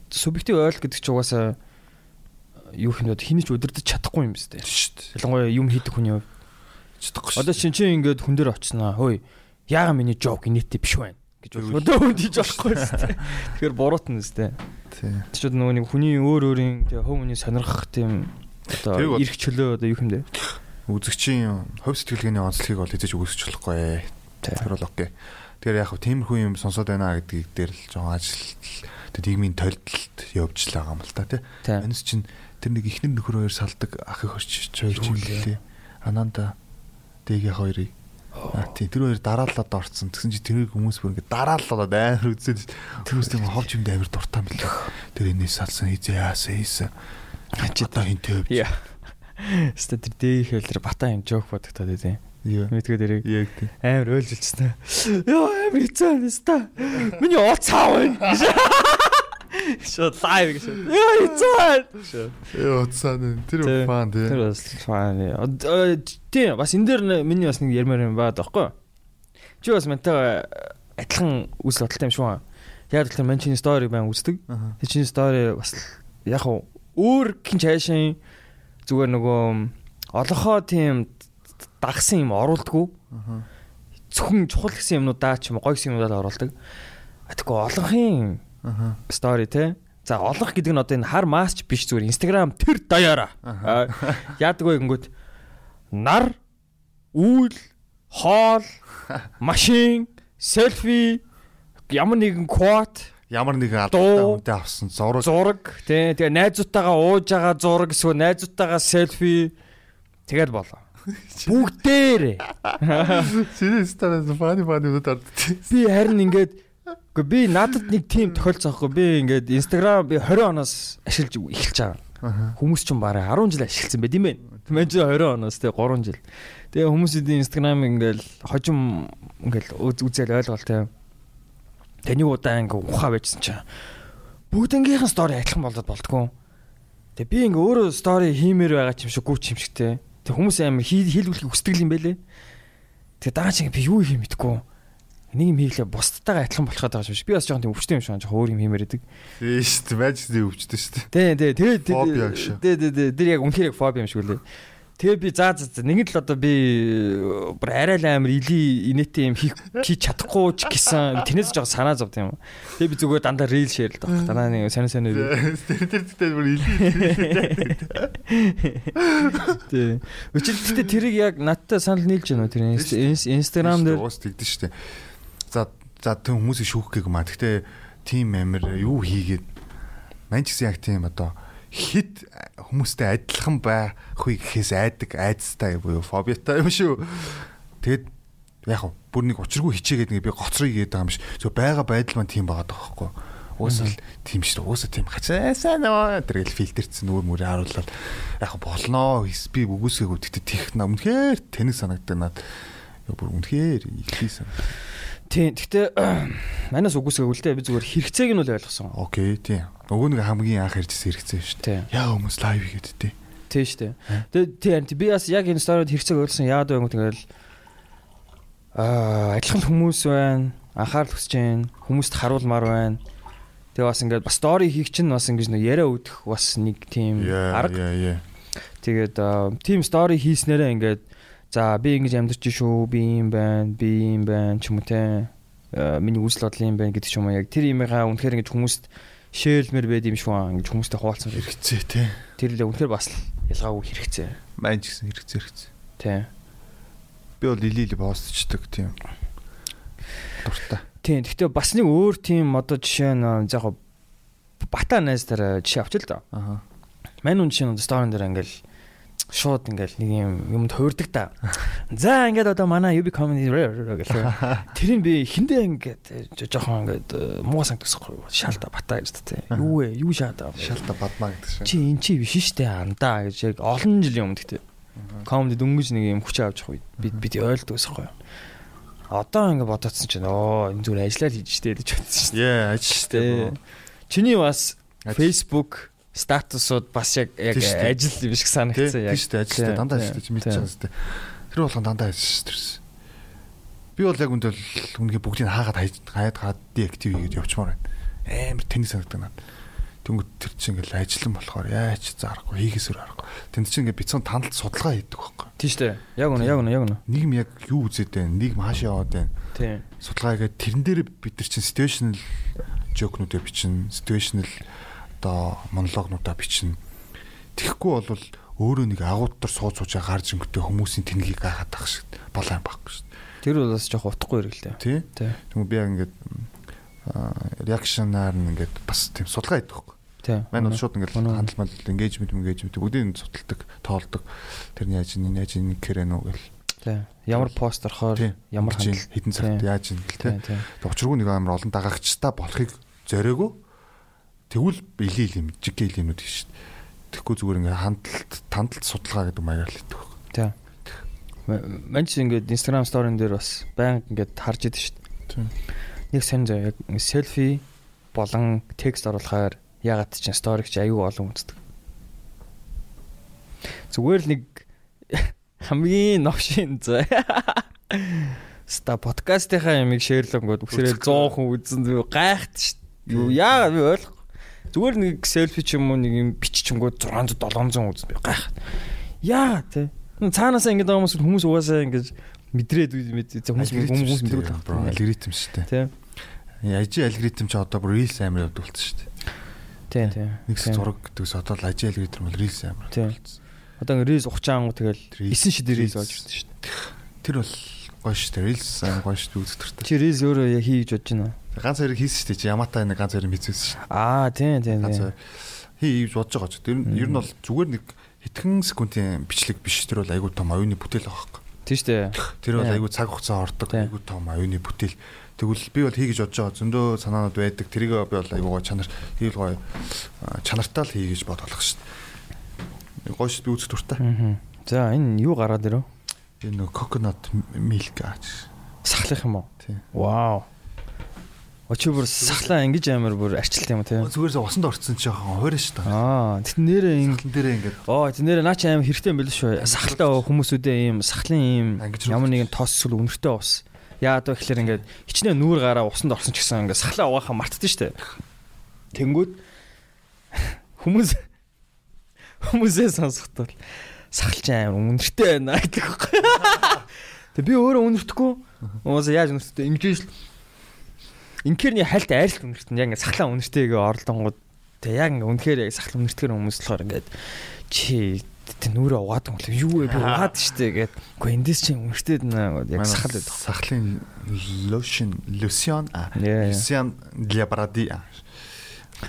субъектив ойл гэдэг чи угаасаа юу юм бэ? Хинэж удирдах чадахгүй юм байна шүү дээ. Ялангуяа юм хийдэг хүний хувьд чадахгүй шүү. Одоо чинь чи ингээд хүн дээр очсноо. Хөөе. Яага миний жок инээтэй биш байна гэж өдөө хүн хийж болохгүй шүү дээ. Тэгэхээр буруутна шүү дээ. Тийм. Тэчүүд нөгөө нэг хүний өөр өөрийн тэг хөв хүний сонирхох тийм одоо эрх чөлөө одоо юу юм бэ? Үзэгчийн хувь сэтгэлгээний онцлогийг бол хийж өгөөсч болохгүй. Тэр бол окей. Тэгэхээр яг тиймэрхүү юм сонсоод байна гэдгийг дээр л жоохон ажил тэр нийгмийн толилт явж л байгаа юм л та тий. Анис чинь тэр нэг ихнэр нөхөр хоёр салдаг ах их орч үлээ. Ананда дэгийн хоёрыг А тий тэр хоёр дараалаад орцсон. Тэгсэн чи тэр хүмүүс бүр ингэ дараалаад амар үзээд тэр хүмүүс тийм ховж юм дээр дуртай юм лээ. Тэр энэс салсан хийзээ яасан хийсэн. Ачи та хинтэй өвч. Ста тэр дээх хэлэр бата юм жоок бодогдоод байдیں۔ Юу. Мэдгүй дэрэг. Яг тий. Амар ойлжилчихсан. Йоо амар хэцүү ста. Миний ууц цаав байна. Шот лайв гэж. Йоо хэцүү. Йоо цаана тэр фан тий. Тэр бас фан. Тий бас энэ дэр миний бас нэг ярмаар юм баад байхгүй. Чи бас мантай адилхан үс бодолтой юм шүү. Яг тэгэхээр мань чиний стори баян үздэг. Тэр чиний стори бас яг өөр гин цаашаа зүгээр нөгөө олонхоо тийм дагсан юм оруулдаггүй. Зөвхөн чухал гэсэн юмнуудаа ч юм уу гоё гэсэн юмнуудаа оруулдаг. Тэгэхгүй олонхын стори те. За олонх гэдэг нь одоо энэ хар масч биш зүгээр Instagram тэр даяараа. Яадаг вэ гингүүт нар үйл хоол [laughs] машин селфи ямар нэгэн quote ямар нэгэн албатай хүнтэй авсан. Зураг. Зураг. Тий тэгээ найзуудтайгаа ууж байгаа зураг эсвэл найзуудтайгаа селфи. Тэгэл болоо. [laughs] Бүгдээр [laughs] Синистараа фани фани удаад би харин ингээд үгүй би надад нэг тийм тохиолцоохгүй би ингээд инстаграм би 20 оноос ашиглаж эхэлж байгаа. Хүмүүс ч юм барай 10 жил ашигласан байт юм байна Мэн чи 20 оноос тэгээ 3 жил. Тэгээ хүмүүсийн инстаграм ингээл хожим ингээл үзэл ойлголт тэгээ Тэнийг удаа ингээ ухаа байжсан чинь бүгднгийнхэн стори адилхан болоод болтгоо. Тэгээ би ингээ өөрөө стори хиймээр байгаа ч юм шиг гүч юм шигтэй. Тэг хүмүүс амар хийлгүүлэхийг хүсдэг юм байлээ. Тэгээ дараа чинь би юу хийх мэдэхгүй. Нэг юм хийлээ бусдтайгаа адилхан болох гэдэг юм шиг. Би бас жоохон тийм өвчтэй юм шиг жоохон өөр юм хиймээр идэг. Тийм шүү дээ. Байж тийм өвчтэй шүү дээ. Тий, тий. Тэгээд тий, тий, тий. Тэр яг үнхээр фоби юм шиг үлээ. Тэгээ би заа заа нэгэн л одоо би бүр арай л амар или инээтэй юм хийх чадахгүй ч гэсэн тэрнээс жоо санаа зовд юм. Тэгээ би зүгээр дандаа рил шеэр л таах. Дандаа нэг сайн сайн үү. Тэр тэр тэр бүр или. Тий. Өчигдөө тэрийг яг надтай санал нийлж байна уу тэр инстаграм дээр уус тэгдэж штэ. За за тэг хүмүүсийг шүүх гээгүй маа. Гэтэ тим амир юу хийгээд мань ч гэсэн яг тийм одоо хит хүмүүстэй адилхан байхыг гэхээс айдаг айцтай буюу фобиатай юм шүү. Тэгэд яг бүр нэг учиргүй хичээгээд нэг би гоцрыг гээд байгаа юм шиг. Зөв байга байдал маань тийм байгаа даахгүй. Уусаа л тийм шүү. Уусаа тийм хацаасаа нөө тэргээл фильтрцсэн нүүр мүрээ харуулаад яг болноо. Би үгүйсгээгүй тэгтээ тех өмнөхөр тэнэг санагддаг над. Бүр үнэхээр санагдав. Тийм. Гэхдээ [clears throat] манаас үгүйсгээгүй л дээ би зүгээр хэрэгцээг нь үл ойлгосон. Окей, тийм. Нөгөө нэг хамгийн анх ярьжсэн хэрэгцээ шүү дээ. Яа хүмүүс лайв хийгээд дээ. Тийм шүү дээ. Тэгээ тийм би бас яг энэ сторид хэрэгцээг ойлгосон яад байнг тэгэл аа адилхан хүмүүс байна. Анхаарал хүсэж байна. Хүмүүст харуулмаар байна. Тэгээ бас ингээд бас стори хийх чинь бас ингэж нэг яриа өгөх бас нэг тийм арга. Тэгээд тийм стори хийснээрээ ингээд за би ингэж амьдарч шүү, би юм байна, би юм байна ч юм уу те. Миний үзэл бодол юм байна гэдэг ч юм уу яг тэр юмгаа үнэхээр ингэж хүмүүст шеэрлмэр байд юм шүү аа ингэж хүмүүстэй хуваалцсан хэрэгцээ тий. Тэр л үнэхээр бас ялгаагүй хэрэгцээ. Маань ч гэсэн хэрэгцээ хэрэгцээ. Тий. Би бол илиили постчдаг тийм. Дуртай. Тийм. Гэхдээ бас нэг өөр тийм одоо жишээ нь яг бата найз дээр жишээ авч л да. Аа. Мань үн жишээ нь сторон дээр ингээл шууд ингээл нэг юм юмд хуурдаг та. За ингээд одоо манай UB comedy гэх [laughs] тэрийг би хиндэ ингээд жоохон ингээд муу сангасахгүй шалта бата гэж тэ. Юу вэ? Юу шаада? Шалта бадмаа гэдэг шиг. Чи эн чи биш штэ андаа гэж яг олон жилийн өмнө гэдэг. Comedy дөнгөж нэг юм хүч авч явах үед бид бид ойлгодог байсан юу? Одоо ингээд бодоцсон чинь оо энэ зүгээр ажиллаад хийж штэ гэж бодсон штэ. Яа, ажил штэ. Чиний бас Facebook статусууд бас яг яг ажил юм шиг санагдсан яг. Тийм шүү дээ ажилтай дандаа чи мэдчихэж байгаа шүү дээ. Тэр болгон дандаа ажиллаж шүү дээ. Би бол яг үндэл үнгээ бүгдийг хаагаад хаяад хаад деактив хийгээд явчмаар байна. Амар тэнэг санагдаг надад. Тэнгүүд тэр чинь ингээл ажиллан болохоор яаж зарахгүй хийгээсээр арахгүй. Тэнд чинь ингээ бицэн тандалт судалгаа хийдэг байхгүй. Тийм шүү дээ. Яг үнэ яг үнэ яг үнэ. Нийгэм яг юу үзээд байна? Нийгэм хаашаа яваад байна? Тийм. Судалгаа хийгээд тэрэн дээр бид нар чинь situational joke-нуудыг бичин, situational одоо монологнуудаа бичнэ. Тэгэхгүй бол өөрөө нэг агуутар сууж суужаа гарч өнгөтэй хүмүүсийн тэнгийг гайхаад байх шиг болоо юм байхгүй шүү дээ. Тэр бол бас жоох утгагүй хэрэглээ. Тий. Тэгмээ би яг ингээд реакшнаар нь ингээд бас тийм судалгаа хийдэг байхгүй. Тий. Манай шууд ингээд хандлт мал engagement engagement бүгдийг судалдаг, тоолдог. Тэр нь яаж ин яаж ин гэхээр нөө гэл. Тий. Ямар пост орохоор ямар хандлт хэдэн цагт яаж ин гэл тий. Учиргүй нэг амар олон дагагчтай болохыг зориогоо тэгвэл илий иlim жиг илимнүүд гэж шүү дээ. Тэгэхгүй зүгээр ингээ хандлт тандалт судалгаа гэдэг маягаар л хийдэг байхгүй. Тий. Манч ингээд Instagram story-н дээр бас байнга ингээд харж идэв шүү дээ. Нэг сонь зав яг селфи болон текст оруулахаар ягаад ч story ч аюу олон үздэг. Зүгээр л нэг [laughs] хамгийн новшин зөө. Ста подкастынхаа ямиг шеэрлэнгүүд үсрээл 100 хүн үзэн гайхт шүү. Юу яагаад би ойлгохгүй. Зүгээр нэг селфи ч юм уу нэг юм биччихэнгүү 600 700 үз би гайх. Яа тий. Цаанаасаа ингэж байгаа хүмүүс хүмүүс угаасаа ингэж мэдрээд мэд хүмүүс хүмүүс мэддэг бро алгоритм шүү дээ. Тий. Ажи алгоритм ч одоо бүр reels амар явд болчихсон шүү дээ. Тий, тий. Нэг зураг гэдэгс одоо л ажи алгоритм бол reels амар Тий. Одоо ингэ reels ухчаан тэгэл 9 шид reels болж ирсэн шүү дээ. Тэр бол гоё шүү дээ. Reels гоё шүү дээ үзэгдэртэй. Чи reels өөрөө яг хийж бодож байна. Ганц хоёрыг хийсэн шүү дээ. Чи Яматай нэг ганц хоёрыг хийсэн шүү дээ. Аа, тий, тий, Ганц хоёр хий хийж бодож байгаа ч. Тэр нь ер нь бол зүгээр нэг хэдхэн секундын бичлэг биш. Тэр бол айгүй том оюуны бүтээл байгаа хэрэг. Тий штэ. Тэр бол айгүй цаг хугацаа ордог. Айгүй том оюуны бүтээл. Тэгвэл би бол хий гэж бодож байгаа. Зөндөө санаанууд байдаг. Тэрийг би бол айгүй гоё чанар хийл гоё а, чанартай л хий гэж бодох шүү дээ. Гоё шүү би үзэх дуртай. Аа. За энэ юу гараад ирв? Энэ coconut milk аач. Сахлах юм уу? Тий. Вау. Очи бүр сахлаа ингэж амар бүр арчилт юм тий. Зүгээр усанд орцсон чи яхан хоороо шүү дээ. Аа, тэт нэрээ ингэ дээрээ ингээд Оо, тэт нэрээ наа чи амар хэрэгтэй юм байл шүү. Сахалтай хүмүүсүүдээ ийм сахлын ийм ямар нэгэн тос эсвэл үнэртэй ус. Яагаад вэ гэхээр ингээд хичнээн нүүр гараа усанд орсон ч гэсэн ингээд сахлаа угаахаа мартдээ штэ. Тэнгүүд [laughs] хүмүүс [laughs] хүмүүсээ сонсохдоо сахалч амар үнэртэй байна [laughs] гэдэг. Тэг би өөрөө үнэртэхгүй. Уусаа яаж үнэртэй ингэж л инкерний хальт айралт үнэртэн яг ингээд сахлаа үнэртэйгээ оролдонгууд тэг яг ингээд үнэхээр яг сахлаа үнэртгэр хүмүүс болохоор ингээд чи тэг нүрээ угаад юм бол юу вэ би угаад штэ гэд үгүй эндээс чи үнэртэйд наа яг сахал байдаг. Сахлын lotion lotion а lotion для бороды.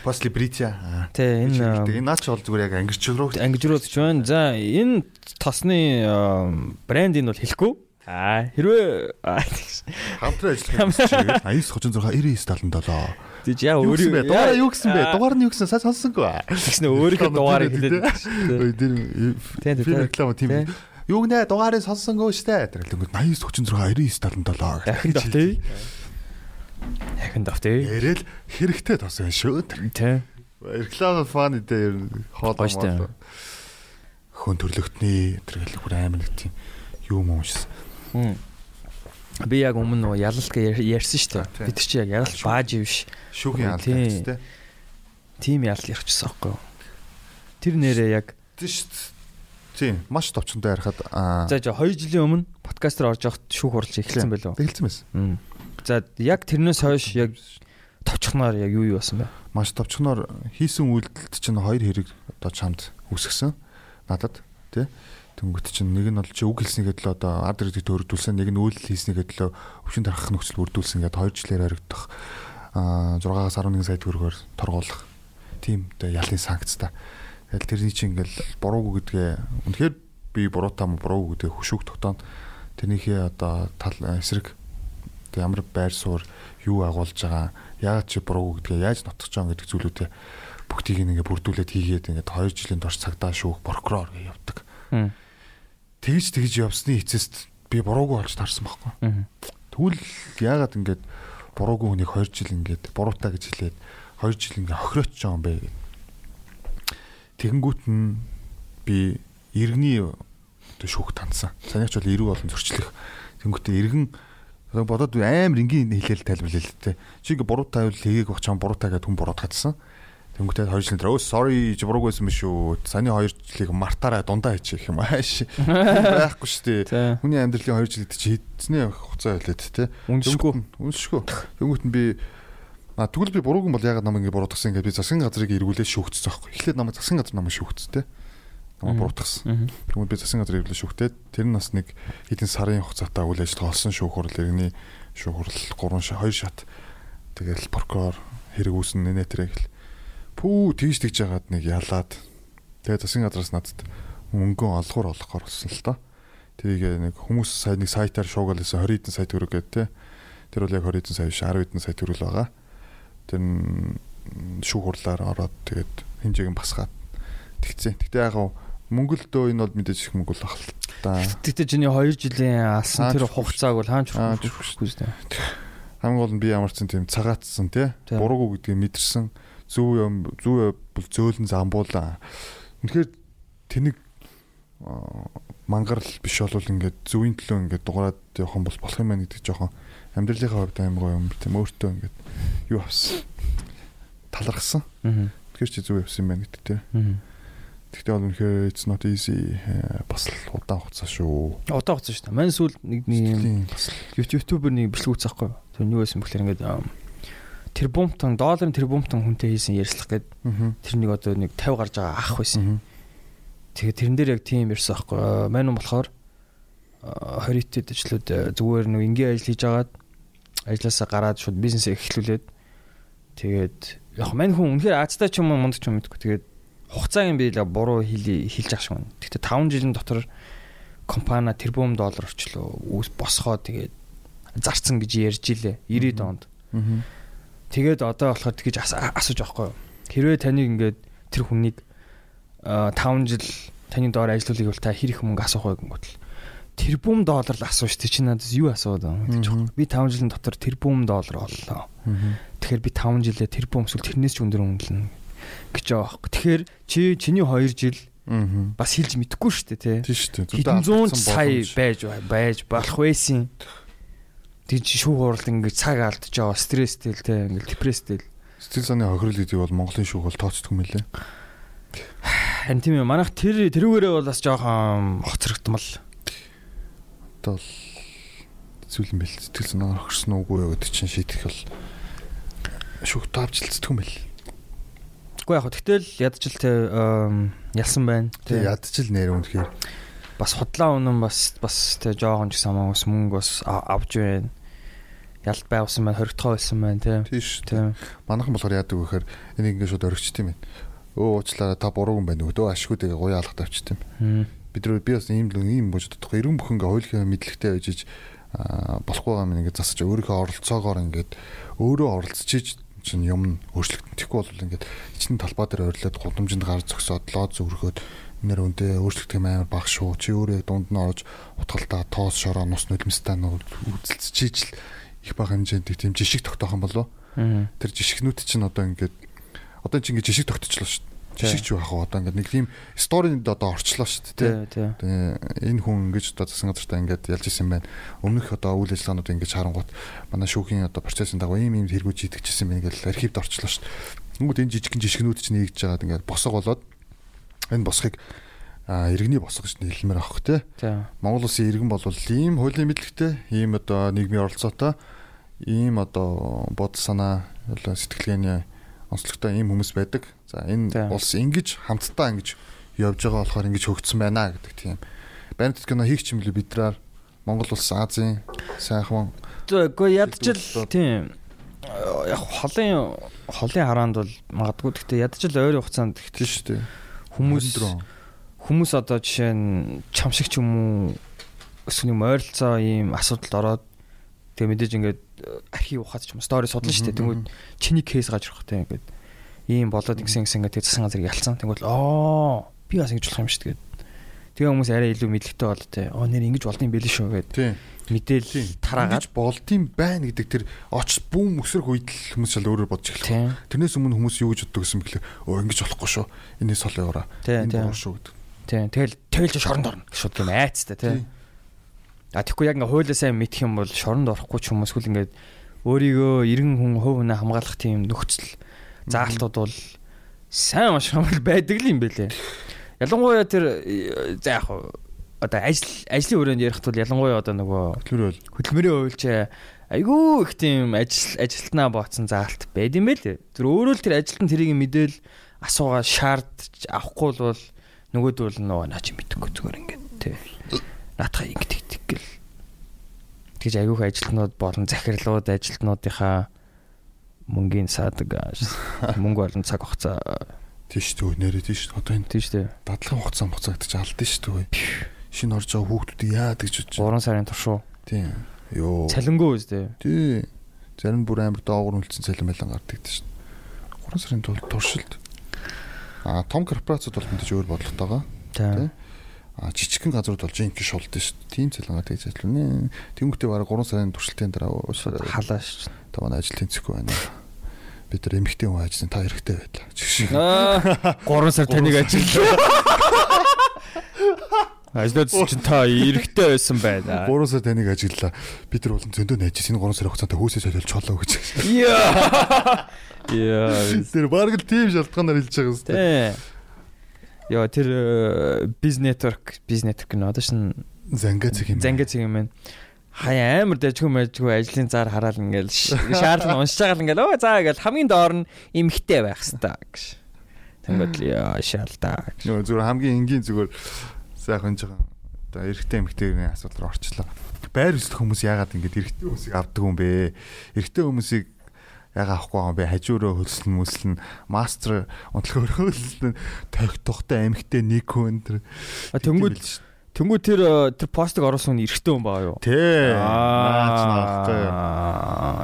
После бритья. Тэ энэ. Энэ наач бол зүгээр яг ангирч руу. ангижрууд ч байна. За энэ тосны а, брендийг бол хэлэхгүй. Аа хэрвээ. Хамтран ажиллах юм чинь 89 36 99 77. Тийч яа өөрөө Дугаараа юу гэсэн бэ? Аа, Дугаар нь юу гэсэн сайн сонссонгүй. Тэгснэ өөрийнхөө дугаарыг хэлээд. Тэр Тэ, тэ, фильм тэ. реклам тийм. Юу гэнэ дугаарыг сонссонгүй штэ. Тэр л 89 36 99 77. Ахин дав тий. Ахин дав тий. Ярэл хэрэгтэй тос байна шүү. Тэ. Реклам фан идэ ер нь хоол моол. Хөн төрлөختний тэр хэл бүр амар нэг тийм юм уушсан. Би яг өмнө нөгөө ялалт ярьсан шүү дээ. Бид чи яг ялалт бааж биш. Шүүхийн Тий. аль гэжтэй. Тим ялалт ярьчихсан байхгүй юу? Тэр нэрээ яг Тийм шүү. Тийм, маш товчонтой ярихад аа за жоо 2 жилийн өмнө подкастер орж явахт шүүх хурлж эхэлсэн байлоо. тэгэлцсэн байсан. За яг тэрнээс хойш яг товчхоноор яг юу юу басан бэ? Маш товчноор хийсэн үйлдэлт чинь хоёр хэрэг одоо чамд үсгсэн. Надад тий. Тэнгүүт чинь нэг нь бол чи үг хэлснийгээ л одоо ард иргэдэд өргөдүүлсэн, нэг нь үйлдэл хийснийгээ л өвчин тархах нөхцөл бүрдүүлсэн гэдэг хоёр жилээр хоригдох аа 6-аас 11 сая төгрөгөөр торгуулах тийм одоо ялын санкцтай. Тэгэл тэрний чинь ингээл буруугүй гэдгээ үнэхээр би буруутай мó буруугүй гэдгээ хөшөөг тогтооно. Тэрнийхээ одоо тал эсрэг ямар байр суур юу агуулж байгаа яагаад чи буруугүй гэдгээ яаж нотгож байгаа гэдэг зүйлүүдээ бүгдийг ингээ бүрдүүлээд хийгээд ингээд 2 жилийн турш цагдаа шүүх прокурор гэж явдаг. Тэгж тэгж явсны эцэст би буруугүй болж таарсан байхгүй. Тэгвэл яагаад ингээд буруугүй хүнийг 2 жил ингээд буруутай гэж хэлээд 2 жил ингээ охироч байгаа юм бэ гэдэг. Тэгэнгүүт нь би иргэний шүүх тандсан. Санийч бол эрүү болон зөрчлөх. Тэнгүүтээ иргэн одоо бодоод амар энгийн хэлэл тайлбарлаа л тээ. Чи ингээ буруутай байвал хийгээг бах чам буруутай гэдэг хүн бурууд хатсан. Тэнгүүтээ 2 жилийн дараа өө sorry чи бурууг байсан биш үү. Саяны 2 жилийг мартаараа дундаа хийчих юм ааш. [laughs] Байхгүй шүү дээ. Хүний амьдралын 2 жилд чи хийдснээ хугацаа байлээд те. Үншгүй. Үншгүй. Тэнгүүт нь би А тэгвэл би бурууг юм бол ягаад намайг ингэ буруутгасан ингээд би засгийн газрыг эргүүлээ шүүгцсэн байхгүй. Эхлээд намайг засгийн газар намайг шүүгцсэн те. Намайг буруутгасан. Тэгвэл би засгийн газрыг эргүүлээ шүүхтээд тэр нь бас нэг хэдэн сарын хугацаатай үйл ажиллагаа олсон шүүх хурал иргэний шүүх хурал 3 шат 2 шат. Тэгэл прокурор хэрэг үүснэ нэ тэрэг л. Пүү тэгж тэгж яагаад нэг ялаад. Тэгээ засгийн газраас надад мөнгөн олгоор олохоор болсон л доо. Тэрийг нэг хүмүүс сая нэг сайтаар шуугаалсан 20 хэдэн сая төгрөг гэдэг те. Тэр бол яг 20 хэдэн сая биш 10 хэдэн сая төгрөг л байгаа. Тэр шүүх хурлаар ороод тэгээд хинжээг нь басгаад тэгцээ. Гэтэ яг гоо Монгол дөө энэ бол мэдээж их мөнгө л ах л та. Тэгтээ чиний 2 жилийн алсан тэр хугацааг бол Хаанч хүрхгүй шүү дээ. Хамгийн гол нь би ямар ч тийм цагаатсан. Тий. Буруугүй гэдгийг мэдэрсэн. Зөв юм зөв бол зөөлөн замбуулаа. Үнэхээр тэнэг мангарл биш болвол ингээд зөвийн төлөө ингээд дугаараад явах юм бол болох юм байна гэдэг жоохон амьдралынхаа хувьд аим гоё юм тийм өөртөө ингээд юу авсан талархсан. Тэгэхээр чи зүг явсан юм байна гэдэг. Аа. Тэгтээ бол үнэхээр it's not easy э, бас л удаан хугацаа шүү. Удаа хугацаа шүү. Манай сүүл нэг нэг Тийм YouTube-ээр нэг бичлэг байхгүй. Тэр юу байсан бэхлээр ингээд тэрбумтон долларын тэрбумтон хүнтэй хийсэн ярьслах гээд тэр нэг одоо нэг 50 гарч байгаа ах байсан. Аа. Тэгээд тэрэн дээр яг тийм ярьсан байхгүй. Мань нь болохоор 20 дэд ажлууд э, зүгээр нэг ингийн ажил хийж агаад ажилласаа гараад шууд бизнесээ эхлүүлээд тэгээд яг мань хүн үнэхээр Азтай ч юм уу мундаг ч юм мэдгүй. Тэгээд хугацааг юм би л буруу хэл хэлж ах шиг байна. Гэхдээ 5 жилийн дотор компани тэрбум доллар орчлоо босгоо тэгээд зарцсан гэж ярьж илээ 90 онд. Аа. Тэгээд одоо болохоор тэгж ас- асууж байхгүй юу. Хэрвээ таныг ингээд тэр хүнийг а, 5 жил таны доор ажиллуулъя бол та хэр их мөнгө асуух вэ гингүүт л тэрбум доллар л асууж чи чи надаас юу юм гэж. Би 5 жилийн дотор тэрбум доллар оллоо. Тэгэхээр би 5 жилээ тэрбум эсвэл тэрнээс ч өндөр үнэлнэ гэж байгаа байхгүй. Тэгэхээр чи чиний 2 жил бас хэлж мэдэхгүй шүү дээ тий. Тийм шүү дээ. Хэдэн зуун алдагдсан сая боломж. байж байж болох байсан. Чи шүүх хурал ингээд цаг алдаж байгаа стресстэй л тий ингээд депресстэй л Сэтгэл санааны хохирол гэдэг бол Монголын шүүх бол тооцдог юм лээ. Харин [sighs] тийм ээ манайх тэр тэрүүгээрээ бол бас жоохон хоцрогдмал. Одоо бол зүйл юм бэл сэтгэл санаагаар хохирсон уугүй юу гэдэг чинь шийдэх бол шүүх таавчлцдаг юм бэл. Уу яг тэгтэл ядчил те ялсан байна. Тэг ядчил нэр үнэхээр бас худлаа үнэн бас бас те жоохон ч самаа бас мөнгө бас а- авч байна. Ялт байгуулсан байна, хоригдохоо байсан байна тийм шүү. Тийм. Манайхан болохоор яадаг вэ гэхээр энийг ингээд шууд оригчт юм байна. Өө уучлаарай та буруу юм байна нөгөө ашгүй тэгээ гуяа алгад авчт юм. Бид нар би бас ийм л ийм бож бодохгүй эргэн бүхэн ингээ хуулийн мэдлэгтэй байж иж болохгүй юм ингээ засаж өөрийнхөө оролцоогоор ингээд өөрөө оролцож чинь юм өөрчлөгдөн. Тэгэхгүй бол ингээд ичнэ талбай дээр ойрлоод гудамжинд гар зөксөд лоод зүрхөөд нэр өндөө өөрчлөгдөх юм амар баг шүү. Чи өөрөө дунд нь орж утгалтаа тоос шороо нус нулимстай нөө үзэлцчихийж л их баг хэмжээнд тийм жишг тогтоох юм болов. Тэр жишгнүүд чинь одоо ингээд одоо чи ингээд жишг тогтчихлоо шүү. дээ. Жишгч юу ах вэ? Одоо ингээд нэг тийм сторинд одоо орчлоо шүү дээ. Тий, энэ хүн ингэж одоо засаг газартаа ингээд ялж исэн байна. Өмнөх одоо үйл ажиллагаанууд ингэж харангуут манай шүүхийн одоо процессын дагуу ийм ийм хэрэгүүд шийдэгчсэн байна гэж архивд орчлоо шүү дээ. Тэнгүүд энэ жижигхэн жишгнүүд чинь нэгж жагаад ингээд босго болоод энэ босхыг иргэний босго гэж нэлмээр авах те. Монгол улсын иргэн бол ийм хуулийн мэдлэгтэй, ийм одоо нийгмийн оролцоотой, ийм одоо бод санаа, сэтгэлгээний онцлогтой ийм хүмүүс байдаг. За энэ улс ингэж хамтдаа ингэж явж байгаа болохоор ингэж хөгжсөн байна гэдэг тийм. Баримтат кино хийх юм лээ бидраар Монгол улс Азийн сайхан Тэгэхгүй ядчил тийм Э, яг холын холын хараанд бол магадгүй гэхдээ ядчил ойрын хугацаанд тийм шүү дээ. хүмүүс 24 он. Хүмүүс одоо жишээ нь чам шиг ч юм уу эсвэл юм ойролцоо ийм асуудалд ороод тэгээ мэдээж ингээд э, архив ухаад ч юм стори судлаа шүү дээ. Тэнгүүд чиний кейс гаж ирхтэй ингээд ийм болоод ингэсэн ингэсэн ингээд засгийн газар ялцсан. Тэнгүүд оо би бас ингэж болох юм шүү дээ. Тэгээ хүмүүс арай илүү мэдлэгтэй болоо те. Оо нэр ингэж болдсон байл шүү гэд Тийм. мэдээл тараагаад болдсон байна гэдэг тэр оч бүүм өсрөх үед л хүмүүс шал өөрөөр бодож тийм Тэрнээс өмнө хүмүүс юу гэж боддог гэсэн бэхлээр өө ингэж болохгүй шүү. Энэс сол яваараа. Энэ буруу шүү гэдэг. Тийм тэгэл тэгэл шоронд орно шууд юм айцтай. Тийм. А тэгэхгүй яг ингээ хуулиа сайн мэдэх юм бол шоронд орохгүй ч хүмүүс хүл ингээд өөрийгөө иргэн хүн хувь хүнээ хамгаалах тийм нөхцөл заалтууд бол сайн маш хамгаал байдаг л юм бэлээ. Ялангуяа тэр за яг одоо ажил ажлын өрөөнд ярих тул ялангуяа одоо нөгөө Тэр бол хөдөлмөрийн уйлч айгүй их тийм ажил ажилтнаа бооцсон заалт байд юм байлээ. Тэр өөрөө л тэр ажилтан тэрийг мэдээл асуугаа шаардж авахгүй л бол нөгөөдөө л нөгөө наа чи мэдэхгүй зүгээр ингээд тий. Наатах ингэ тэгдэг гэл. Тэгж айгүйх ажилтнууд болон захирлууд ажилтнуудынхаа мөнгөний саадаг [laughs] мөнгө болон цаг хугацаа тийш төө нэрээ тийш одоо энэ тийм шүү дээ. дадлагын хугацаа хугацаа гэдэг чинь алдсан шүү дээ. Шинэ орж байгаа хүүхдүүд яадаг гэж бодож. 3 сарын туршуу. Тийм. Йоо. Цалингүй үстэй. Тий. Зарим бүр амар доогуур үлдсэн цалин байлан гардаг шүү. 3 сарын туршилт. А том корпорациуд бол мэдээж өөр бодлоготойгоо. Тийм. А жижигхэн газрууд бол жинхэнэ шулдсан шүү. Тийм цалин гардаг ажиллана. Тэнгүүтээ бараг 3 сарын туршилтын дараа уучлаарай. Халааш. Та манай ажил тэнцэхгүй байна. Бид нар эмэгтэй хүн ажилласан та хэрэгтэй байлаа. Чигш. Аа 3 сар таныг ажиллаа. [laughs] Ажлаад чинь та эрэхтэй байсан байна. 3 сар таныг ажиглаа. Би тэр болон зөндөө найжсэн 3 сар хугацаанд хөөсөө солиулж чолоо гэж. Яа. Яа. [laughs] Тэр баг л тийм шалтгаанаар хэлж байгаа юм. Тэ. Яа тэр бизнес network, бизнес network нь одоо шин зангаа цэг юм. Зангаа цэг юм байна. Хаяа амар дажгүй мэжгүй ажлын зар хараал ингээл шаарлан уншиж байгаа л ингээл өө заа ингээл хамгийн доор нь эмхтэй байх хэвээр гэж. Тэнгүүд яа шаалтаа. Нөө зүгээр хамгийн энгийн зүгээр сайхан жоохон одоо эрэгтэй эмэгтэйгийн асуудал руу орчлоо. Байр өсөх хүмүүс яагаад ингэж эрэгтэй хүмүүсийг авдаг юм бэ? Эрэгтэй хүмүүсийг яга авахгүй юм бэ? Хажуураа хөлсөн мүслэн мастер унтлагөөр хөлсөн тохи тухтай эмэгтэй нэг хүн тэр тэнгүүд тэнгүүд тэр тэр постыг оруулсан нь эрэгтэй хүн баа юу? Тий. Аа.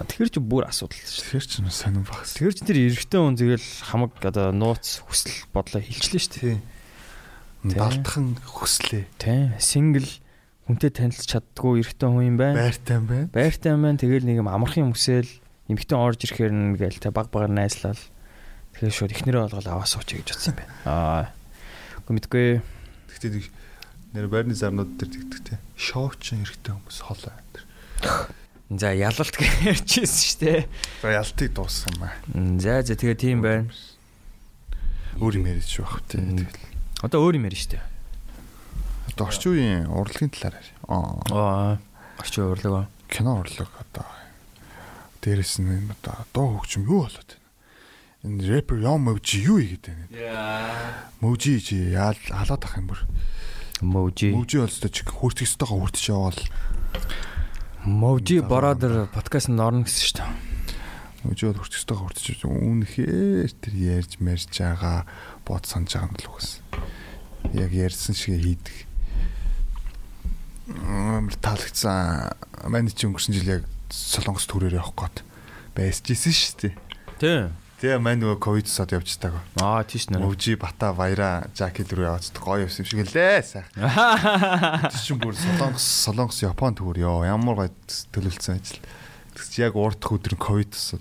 Тэр чи бүр асуудал. Тэр чи сонирн багс. Тэр чи тэр эрэгтэй хүн тэгэл хамаг одоо нууц хүсэл бодлоо хилчлээ шүү. Тий Далтхан хүслээ. Тийм. Сингл хүнтэй танилцж чаддгүй эрэгтэй хүн юм байна. Байртай юм байна. Байртай юм байна. Тэгэл нэг юм амархан өмсөөл эмэгтэй орж ирэхээр нь гээл те баг багаар найслал. Тэгэхээр шууд ихнэрээ олгол аваа сууч гэж бодсон юм байна. Аа. Үгүй мэдгүй. Гэхдээ нэг нэр байрны зарнууд дээр тэгдэг те. Шоучин эрэгтэй хүмүүс хол байна. За ялалт гэж [laughs] ярьчихсэн шүү дээ. За ялтыг дууссан юм аа. За за тэгээ тийм байна. Өөр юм ярьж байх те. Тэгэл. Одоо өөр юм ярина шүү дээ. Одоо орчин үеийн урлагийн талаар. Аа. Орчин үеийн урлаг. Кино урлаг одоо дээрэс нь одоо дуу хөгжим юу болоод байна. Энэ рэпер Yon Moji юу игээд байна. Яа. Moji чи яал халаад ах юм бүр. Moji. Moji бол өстой чи хүртэх өстойгоо хүртэж яваал. Moji brother подкаст нь орно гэсэн шүү дээ. Moji бол хүртэх өстойгоо хүртэж үнэхээр тэр ярьж мэрж байгаа бод санаж байгаа юм л үгүйс. Яг ярьсан шиг хийдэг. Амар таалагдсан. Манай чи өнгөрсөн жил яг Солонгос төрөөр явах гээд байсжсэн шүү дээ. Тий. Тэгээ маань нөгөө ковид сод явчихдаг. Аа тийш нэр. Өвжи бата баяра жакет рүү яваад гоё явсан юм шиг лээ сайхан. [laughs] Тийш чинь бүр Солонгос Солонгос Япон төр ёо ямар гоё төлөвлөсөн ажил. Тэгс яг урдх өдөр нь ковид сод.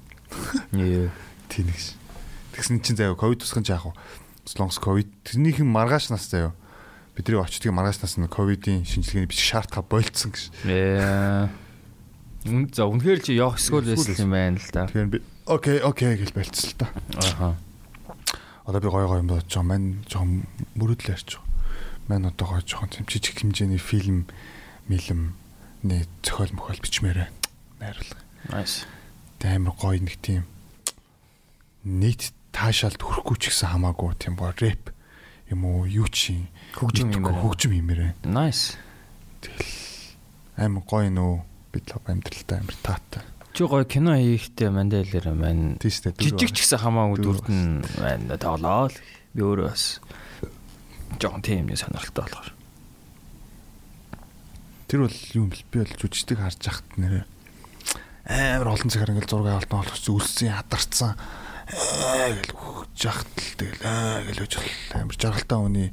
Ээ. Тинэгш. Тэгсэн чинь заяа ковид тусган ч яах Солонгос ковид тэрнийх нь маргааш нас заяа. Бидний очдгийг маргааш нас нь ковидын шинжилгээний бичиг шаардхаа болцсон гэж. За үнэхээр чи явах эсвэл байсан юм байна л да. Тэгэхээр би окей окей гэж болцсон л та. Аха. Одоо би гоё гоё юм бодож байгаа. Мань жоохон мөрөдлөө ярьж байгаа. Мань одоо гоё жоохон жижиг хэмжээний фильм мэлэм нэ зохиол мохол бичмээрээ найруулга. Nice. Тэ амар гоё нэг тийм нийт таашаалд хүрэхгүй ч гэсэн хамаагүй тийм боо рэп юм уу юу чи хөгжим юм байна. хөгжим юм байна. Nice. Тэгэл амар гоё нөө бид л амьдралтай амар таатай. Чи гоё кино хийхдээ мандалэр маань жижиг ч гэсэн хамаагүй дүрд нь байна тоглоо л. Би өөрөө бас жоон тийм нэг сонирхолтой болохоор. Тэр бол юм бэл би бол жүжигчдэг харж яхад нэрээ амар олон цагаар ингээл зураг авалтан болох зүлсэн ядарсан гэл хөгж яхад л тэгэл аа гэл өж амар жаргалтай хүний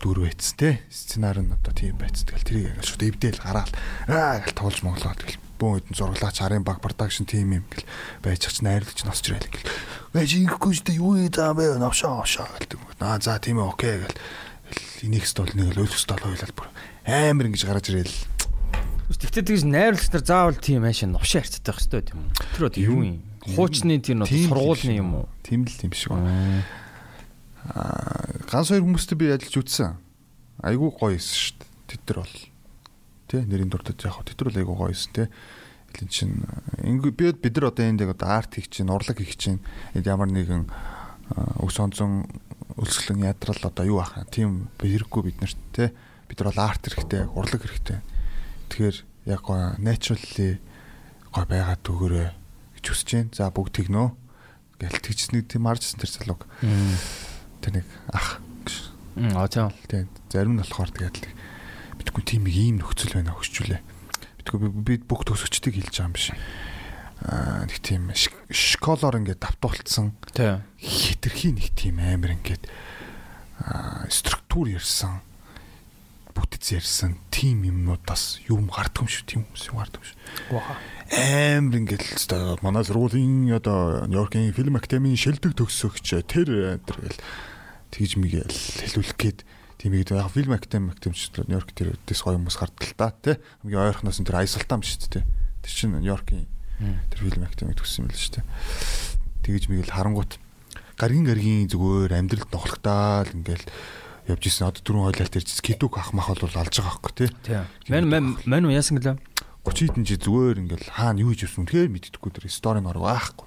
дүр байц те. Сценаар нь одоо тийм байц тэгэл тэрийг ингээл шууд эвдээл гараал. Аа гэл туулж монголоо тэгэл бүүн хэдэн зураглаач харын баг продакшн тим юм гэл. Байж ч найруулагч носч ирээл гэл. Байж ингэхгүй ч юу яа бэ? Навшаа навшаа гэл аа за тийм ээ окей гэл. Энийг стол нэг л өөлөх стол хойлол бүр. Амар ингэж гараж ирээл Тэгтээ тэгж найруулагч нар заавал тийм аашаа новшаа харцдаг хэвчтэй тийм? Тэр одоо юу юм? Хуучны тэр нь сургуулийн юм уу? Тийм л тийм шиг байна. Аа ганц хоёр хүмүүстэй би ажиллаж үзсэн. Айгуу гоё эссэн шүү дээ. Тэд нар бол тий нэрийн дуртад яг тэд нар бол айгуу гоё эссэн тий. Элэн чин ингээ би бид нар одоо энд яг одоо арт хийх чинь, урлаг хийх чинь энд ямар нэгэн өс онцон өлсгөлэн ядрал одоо юу ах тийм хэрэггүй бид нарт тий. Бид нар бол арт хэрэгтэй, урлаг хэрэгтэй. Тэгэхээр яг гоё naturally гоё байгаад өгөөрэй гэж хүсэж байна. За бүгд тэгнөө. Гэл тэгж нэг тийм маржсэн тэр залууг. Тэр нэг ах гэж. Аа тийм. Тийм. Зарим нь болохоор тэгээд л битгүй тийм ийм нөхцөл байна хөшчүүлээ. Битгүй би бүх төсөгчдийг хэлж байгаа юм биш. Аа нэг тийм школоор ингээд давтуулсан. Тийм. Хитрхи нэг тийм амар ингээд структур ярьсан бүтэц ярьсан тим юмнуудаас юм гардгүй юм шүү тийм хүмүүс юм гардгүй шүү. Ваа. Амар ингээл манай сургуулийн одоо Нью-Йоркийн фильм академийн шилдэг төгсөгч тэр тэр гэл тэгж мгээл хэлүүлэх гээд Тимийг яг фильм актем актемчлээ Нью-Йорк тэр дэс гоё хүмүүс гардаг л та тий. Хамгийн ойрхоноос нь тэр Айсултан биш үү тий. Тэр чинь Нью-Йоркийн тэр фильм актемийг төссөн юм л шүү дээ. Тэгэж мигэл харангуут гаргийн гаргийн зүгээр амьдралд нохлогтаал ингээл явж исэн. Одоо дөрөв хойлол тэр кидук ах мах бол алж байгаа тий. Тий. Мэн мэн мэн яасан гэлээ. 30 хэдэн жи зүгээр ингээл хаана юу хийж өссөн тэгэхээр мэддэхгүй тэр стори нор байхгүй.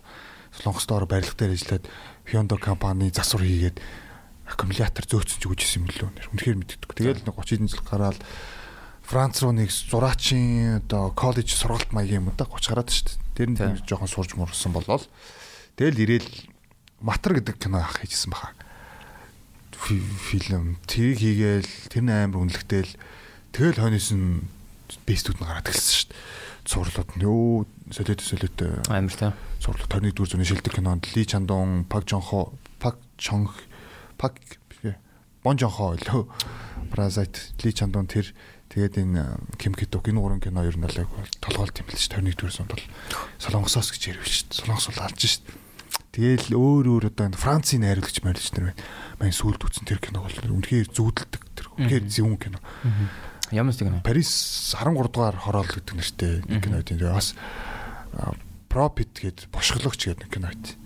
Солонгос доор барилга дээр ажиллаад Hyundai компани засвар хийгээд аккумулятор зөөцсөн ч үгүйсэн юм лөө. Үнэхээр мэддэггүй. Тэгэл нэг 30 жил гараад Франц руу нэг зураачийн одоо коллеж сургалт маягийн юм да 30 гараад шүү дээ. Тэр нь жоохон сурж мурсан болол. Тэгэл ирээл Матар гэдэг кино ах хийжсэн баха. Фильм тэрийг хийгээл тэр нь амар үнэлэгдээл тэгэл хойноос нь бэстүүд нь гараад эхэлсэн шүү дээ. Сурлууд нь ёо солиотой солиотой амар та. Сурлууд 21 дэх зууны шилдэг кинонд Ли Чандун, Пак Жонхо, Пак Чонх Пак Бон Жонхо лөө Паразит Ли Чандун тэр тэгээд энэ Ким Кидук энэ гурван кино ер нь л толгойлт юм л ш 21 дэх зуунд бол Солонгосоос гэж ярив ш. Солонгос бол алж ш. Тэгэл өөр өөр одоо энэ Францын найруулагч морилч нар байна. Мань сүлд үтсэн тэр кино бол үнэхээр зүудэлдэг тэр үнэхээр зөвүүн кино. Ямар кино? Парис 13 дугаар хороол гэдэг нэртэй нэг кино тийм. Бас Пропит гээд бошгологч гэдэг нэг кино байт.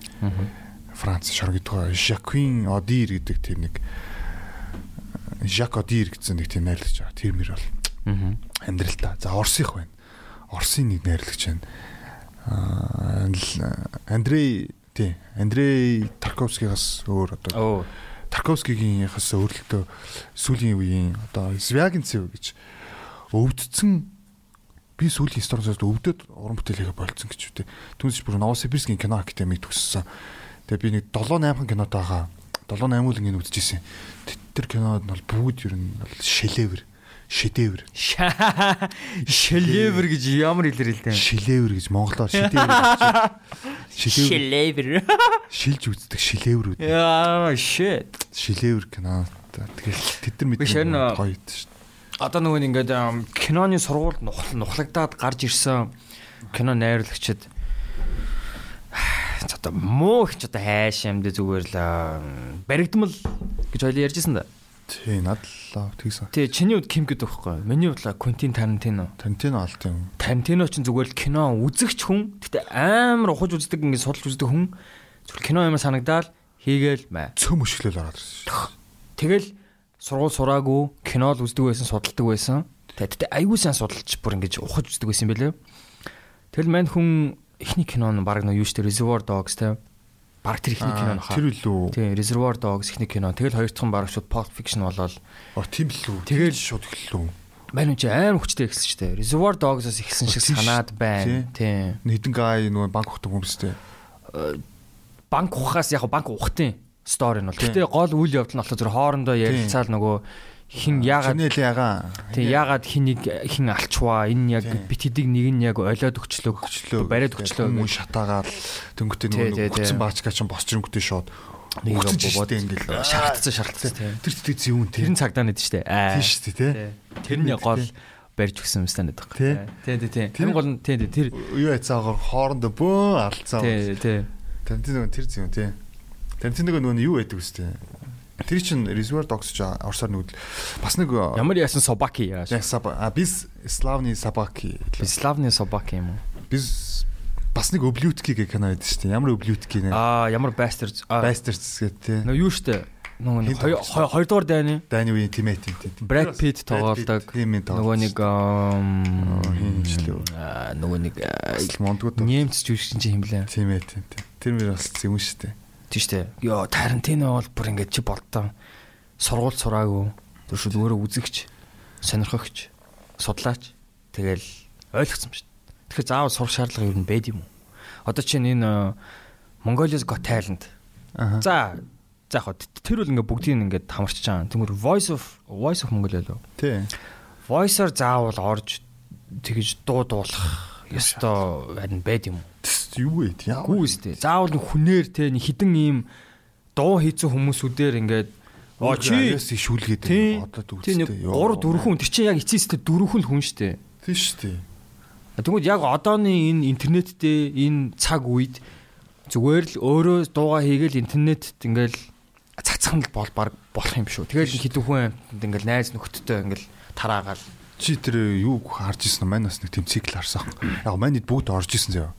Франц гэдэг Жаквин Одир гэдэг тийм нэг Жак Одир гэсэн нэг тийм найрлагч байгаа. Тэр мөр бол амьдралтай. За Орсих байна. Орсын нэг найрлагч байна. Андрей тий Андрей Тарковскигаас өөр одоо Тарковскигийнхаас өөрлөлтөө сүүлийн үеийн одоо Звягинцев гэж өвдцэн би сүүлийн сториос өвдөд уран бүтээл хийгээ болцсон гэж үү. Түүнээс бүр Новосибирскийн кино академид төгссөн. Тэгээ би нэг 7 8 кинотойгоо 7 8 үлэн үзчихсэн. Тэр кинод бол бүгд ер нь шилээвэр шидээвэр. [laughs] Шилээвэр гэж ямар хэлээр хэлдэг. Шилээвэр гэж монголоор шидээвэр гэж. [laughs] Шилээвэр. Шилж үздэг шилээврүүд. Яа shit. Шилээвэр кино. Тэгэл тэд нар мэдээ гоё шүү. Одоо нөгөө ингээд киноны сургуульд нухлагдаад гарч ирсэн кино найруулагчид [sighs] одоо муу их ч одоо хайш юмд зүгээр л баригдмал гэж ойлоо ярьжсэн да. Тий, надлаа тэгсэн. Тий, чиний хувьд Ким гэдэг байхгүй. Миний хувьд Квентин Тарантино. Тарантино алт юм. Тарантино ч зүгээр л кино үзэгч хүн. Гэтэ амар ухаж үздэг ингээд судалж үздэг хүн. Зүгээр кино юм санагдаал хийгээл маа. Цөм өшгөлөл ороод ирсэн. Тэгэл сургууль сураагүй, кино л үздэг байсан, судалдаг байсан. Тэгтээ аюу сан судалж бүр ингэж ухаж үздэг байсан юм бэлээ. Тэгэл мань хүн эхний кино нь баг нөө юу штэ Reservoir Dogs те баг тэр ихний кино нөхөө. Тэр үлээ. Тийм, Reservoir Dogs ихний кино. Тэгэл хоёр дахь нь баг шууд Pulp Fiction болол. Оо тийм л үү. Тэгэл шууд эхэллээ. Мань үн чи амар хүчтэй эхэлсэн шүү дээ. Reservoir Dogs-оос эхэлсэн шиг санаад байна. Тийм. Нэгэн гай нөгөө банк ухдаг хүмүүстэй. Банк ухахаас яг банк ухтын стори нь бол. Гэтэ гол үйл явдал нь болохоор зөв хоорондоо ярилцаал нөгөө хин яагаад Чинэл ягаа тий яагаад хинийг хин алчваа энэ яг бит хэдийг нэг нь яг олиод өгчлөө өгчлөө бариад өгчлөө мөн шатаагаад дөнгөтэй нөгөө гүцэн баачгаа чинь босч ирэнгүүтээ шууд нэг бобоод ингээл шаардсан шаардсан тэр юм тий. Тэр цагдаа нэд штэ. Аа. Тий штэ тий. Тэр нь гол барьж өгсөн юм станад байгаа. Тий. Тий тий. Тэр гол нь тий тэр юу яцаагаар хоорондоо бөө алдсан. Тий тий. Тантин нөгөө тэр зүйн тий. Тантин нөгөө юу байдаг үстэй. Тэр чинь Reservoir Dogs ч орсоор нүүдэл бас нэг ямар яасан Собаки яаш. А biz Slavny Собаки. Slavny Собаки юм уу? Biz бас нэг Obliutki гэх кино байдаг шүү дээ. Ямар Obliutki нэ? Аа, ямар Bastards. Bastards гэдэг тий. Нөө юу штэ? Нөгөө хоёрдугаар дайны. Дайны үеийн тимэт юм тий. Brad Pitt тоглодог. Нөгөө нэг аа нөгөө нэг Мондгууд нэмц жүжигчин чинь химлээ. Тимэт тий. Тэр мөр бас юм шүү дээ. Тийм шүү дээ. Йоо, Тарантино бол бүр ингээд чи болтоо сургууль сураагүй. Тэр шүү өөрөө үзэгч, сонирхогч, судлаач. Тэгэл ойлгоцсон шүү дээ. Тэгэхээр заавал сурах шаардлага юу нэбэд юм уу? Одоо чинь энэ Mongolia's Got Talent. За, за яг тэр бол ингээд бүгдийг ингээд хамарч чаана. Тэнгэр Voice of Voice of Mongolia лөө. Тий. Voice-оор заавал орж тэгэж дуу дуулах ёстой харин байд юм уу? Юу вэ? Гүү үстэй. Заавал хүнээр те хідэн ийм дуу хийцэн хүмүүсүүдээр ингээд оо чи шүүлгээд одод үстэй. Тийм 3 4 хүн тэр чинь яг эцээстэй 4 хүн хүн штэ. Тийм штэ. Тэгмүүд яг одооны энэ интернеттэй энэ цаг үед зүгээр л өөрөө дууга хийгээл интернетт ингээл гацхан л бол баг болох юм шүү. Тэгээд хідэн хүн ингээл найз нөхдөдөө ингээл тараагаал Чи тэр юу харж ирсэн манаас нэг тэм цикл харсан. [clears throat] Яг манид бүгд орж ирсэн заяа.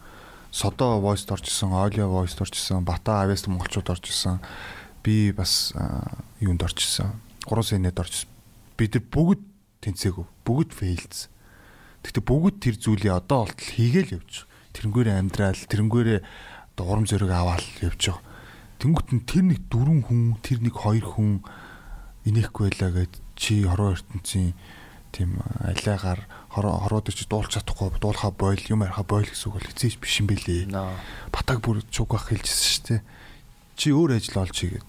Содо voice орж ирсэн, Olio voice орж ирсэн, Бата Авест монголчууд орж ирсэн. Би бас юунд орж ирсэн. 3 сэнэд орж ирсэн. Бид бүгд тэнцээгүй. Бүгд failed. Гэхдээ бүгд тэр зүйлийг одоо болтол хийгээл явж. Тэрнгүүрээ амьдрал, тэрнгүүрээ одоо урам зориг аваал явж байгаа. Тэнгүүт нь тэр нэг дөрвөн хүн, тэр нэг хоёр хүн инехгүй байлаа гэд чи хорвоо ертөнцийн тийм алиагаар хороод чи дуулж чадахгүй дуулахаа бойл юм ярихаа бойл гэсэн үг бол эцээч биш юм бэлээ. Батаг бүр чугах хэлжсэн шүү дээ. Чи өөр ажил олж хийгээд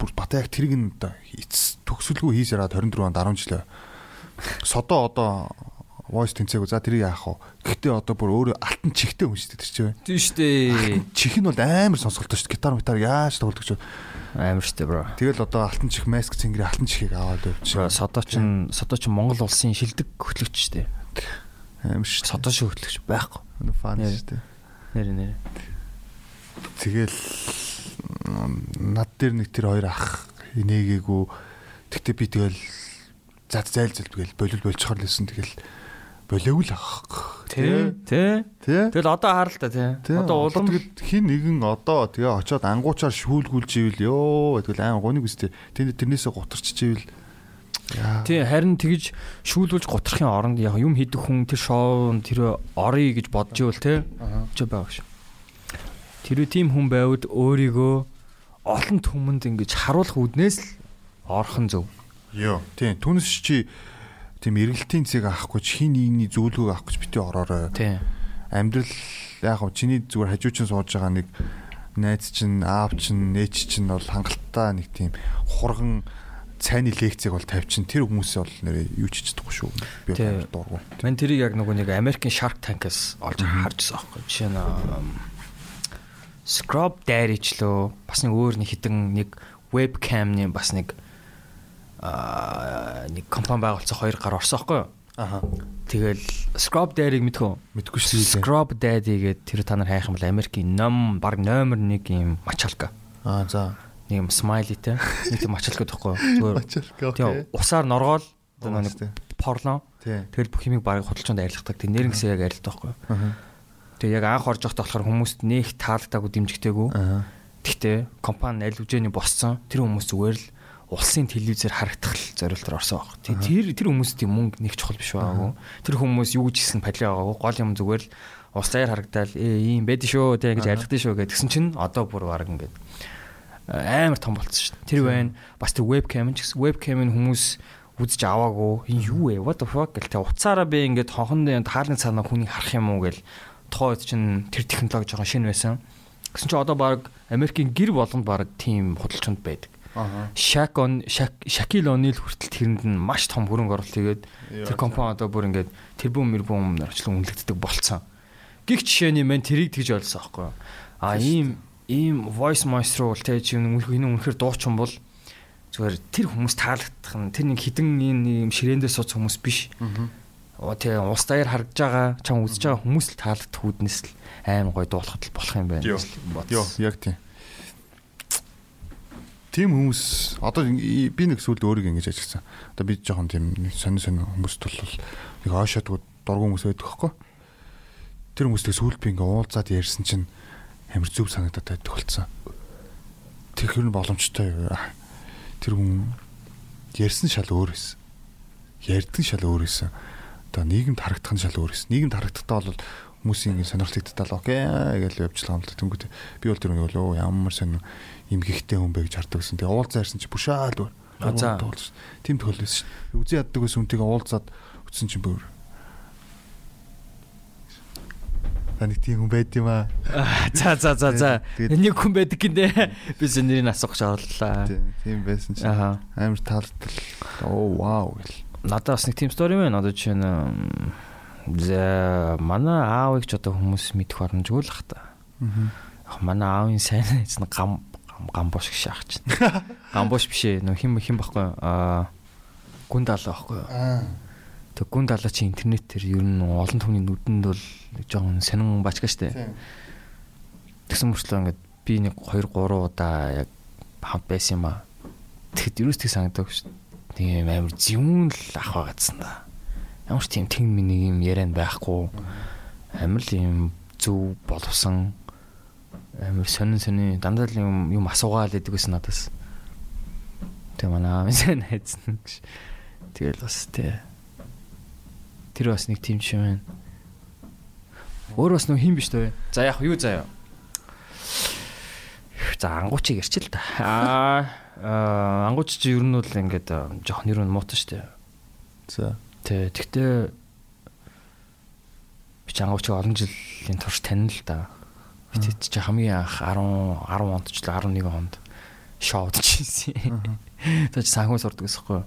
бүр бата яг тэрийг нь одоо эц төгсөлгүй хийж яраад 24 онд 10 жилээ. Содо одоо voice тэнцээгөө за тэрийг яах вэ? Гэхдээ одоо бүр өөр алтан чихтэй хүн шүү дээ тэр чинь. Тийм шүү дээ. Чих нь бол амар сонсголтой шүү дээ. Гитар гитар яаж тоглодог ч Амар штэ бро. Тэгэл одоо алтан чих маск цэнгэрийн алтан чихийг аваад явчих. Бро содо чин содо чин Монгол улсын шилдэг хөтлөгч штэ. Амар штэ. Содо шиг хөтлөгч байхгүй. Фан штэ. Нэр нэр. Тэгэл над дээр нэг тэр хоёр ах инээгээгүй. Тэгтээ би тэгэл зад зайл зэлбгээл болил болчихор лсэн тэгэл болоогүй л ах. Тэ. Тэ. Тэгэл одоо хараа л та тий. Одоо улам хин нэгэн одоо тэгээ очиод ангуучаар шүүлгүүлж ивэл ёо тэгэл аим гуниг үстэй. Тэнд тэрнээсээ гутарч ивэл Тий харин тэгж шүүлүүлж гутрахын оронд яг юм хийдэг хүн тэр шоунд тэр орё гэж бодж ивэл тий. Ч байгааг шүү. Тэр тийм хүн байвал өөрийгөө олон түмэнд ингэж харуулах үднээс л орхон зөв. Йоо. Тий. Түнс чи тийм эргэлтийн цэг авахгүй чи хин нэгний зөвлөгөөг авах гэж бити ороорой. Тийм. Амьдрал яг хөө чиний зүгээр хажуучин сууж байгаа нэг найз чинь, аав чинь, нээч чинь бол хангалттай нэг тийм хурган цайны лекцийг бол тавьчин тэр хүмүүсээ бол нэрээ юу ч чадахгүй шүү. Би дургу. Мэн тэрийг яг нөгөө нэг American Shark Tank-аас олж харжсан аахгүй. Жишээ нь Scrub Daddy ч лөө бас нэг өөр нэг хитэн нэг webcam-ны бас нэг нэг компани байгуулсан хоёр гар орсон байхгүй юу? Аха. Тэгэл Scrub Daddy-г мэдхүү? Мэдгүй шүү дээ. Scrub Daddy гэдэг тэр та нар хайх юм бол Америкийн ном баг номер 1 юм мачалка. Аа за. Нэг юм смайлитэй. Нэг тийм мачалка гэхгүй юу? Мачалка. Тийм усаар норгоол нэг порно. Тэгэл бүх юмыг баг худалчанд арилгадаг. Тэг нэрнгэсээ яг арилгадаг байхгүй? Тэгээ яг анх орж явахдаа болохоор хүмүүст нээх таалагдаагүй дэмжигтэйгүү. Гэхдээ компани аль үжээний босцсон тэр хүмүүс зүгээр л улсын телевизээр харагдах л зориултаар орсон баг. Тэр тэр хүмүүс тийм мөнгө нэг чухал биш байгаагүй. Тэр хүмүүс юу гэж хэлсэн падли байгаагүй. Гол юм зүгээр л ус даяар харагдаал ээ ийм байд шүү тэг ингэж айлгдсан шүү гэдгсэн чинь одоо бүр баг ингээд амар том болцсон шүү. Тэр байна. Бас тэр вебкам ч гэсэн вебкамын хүмүүс үзэж аваагүй. Юу вэ? What the fuck гэл тэг уцаараа би ингээд хонхонд таалны цаанаа хүнийг харах юм уу гэл тухайд чинь тэр технологи жоохон шинэ байсан. Гэсэн чинь одоо баг Америкийн гэр болгонд баг тийм худалчинд байдаг. Шак он Шакил Онил хүртэл тэрэнд нь маш том хөрөнгө оруулалт хийгээд тэр компани одоо бүр ингээд тэрбум мэрбум орчлон үнэлэгддэг болцсон. Гих жишээний мэн тэрийг тэгж ойлгосон аахгүй? А ийм ийм voice maestro бол тэ чи энэ үнэхээр дуучин бол зүгээр тэр хүмүүс таалагдах нь тэр нэг хідэн ийм ширээндээ сууц хүмүүс биш. Аа тэгээ ус даяар харагдж байгаа чам үзэж байгаа хүмүүс л таалагдах үүднээс л аим гой дуулахад л болох юм байна. Йоо яг тийм тийм хүмүүс одоо би нэг сүлд өөрийг ингэж ажилласан. Одоо би жоохон тийм сонир сонир хүмүүст бол нэг оошоодгүй дургу хүмүүс байдаг хөөхгүй. Тэр хүмүүстэй сүлд би ингээ уулзаад ярьсан чинь амар зүв санагдаад байдаг болсон. Тэр хэр боломжтой тэр хүн ярьсан шал өөр байсан. Ярьдаг шал өөр байсан. Одоо нийгэмд харагдах нь шал өөр байсан. Нийгэмд харагдахдаа бол хүмүүсийн сонирхолтой окей гэж явжлаа юм л тэнгүүд би бол тэр нэг л ямар сонир имгэгтэй хүн бэ гэж хардаг гэсэн. Тэгээ уулзаа ярьсан чи бушаал бүр. За. Тийм тохиолдсон шүү. Үзэн яддаг ус үнтэйгээ уулзаад үтсэн чи бүр. Таны тийм хүн байд юм аа. [laughs] За за за за. Нэг хүн байдаг гинэ. [laughs] Би зэнэрийг асуух гэж орлоо. Тийм байсан чи. Амар таалдтал. Оо вау гэл. Надад бас нэг тийм стори байна. Одоо жишээ нь за манай аавыг ч одоо хүмүүс мэдэх боломжгүй л хата. Аа. Манай аавын сайн эзэн гам гамбуш гэж шаах чинь. [laughs] Гамбуш биш ээ. Нөх хим хим баггүй. Аа гүн даалаа баггүй. Тэг гүн даалаа чи интернет тэр ер нь олон түүний нүдэнд бол жоохон сонин бачгаа штэ. Тэгсэн мөрчлөө ингээд би нэг 2 3 удаа яг хамт байсан юм аа. тэгэд юу ч тэг санагдаг дээ. Тийм амар зөвүүн л ах байгаадсан да. Ямар ч тийм тэг миний юм яриан байхгүй. Амар л юм зөв боловсон амар сонин сонин дандаа л юм юм асуугаал гэдэг гэсэн надаас. Тэг манай амин хайцсан гэж. Тэгэл бас тий. Тэр бас нэг тийм юм байна. Өөр бас нөх хин биш төө. За яг юу заяа. За ангуучиг ярьчил та. Аа ангууч чи ер нь бол ингээд жоох нэр нь муутай штэ. За. Тэ тэгтээ би ч ангуучиг олон жилийн турш танил л да. Бид чи хамгийн анх 10 10 онд ч л 11 онд шоуд чийсэн. Тэгэж санхүү сурдаг гэсэхгүй.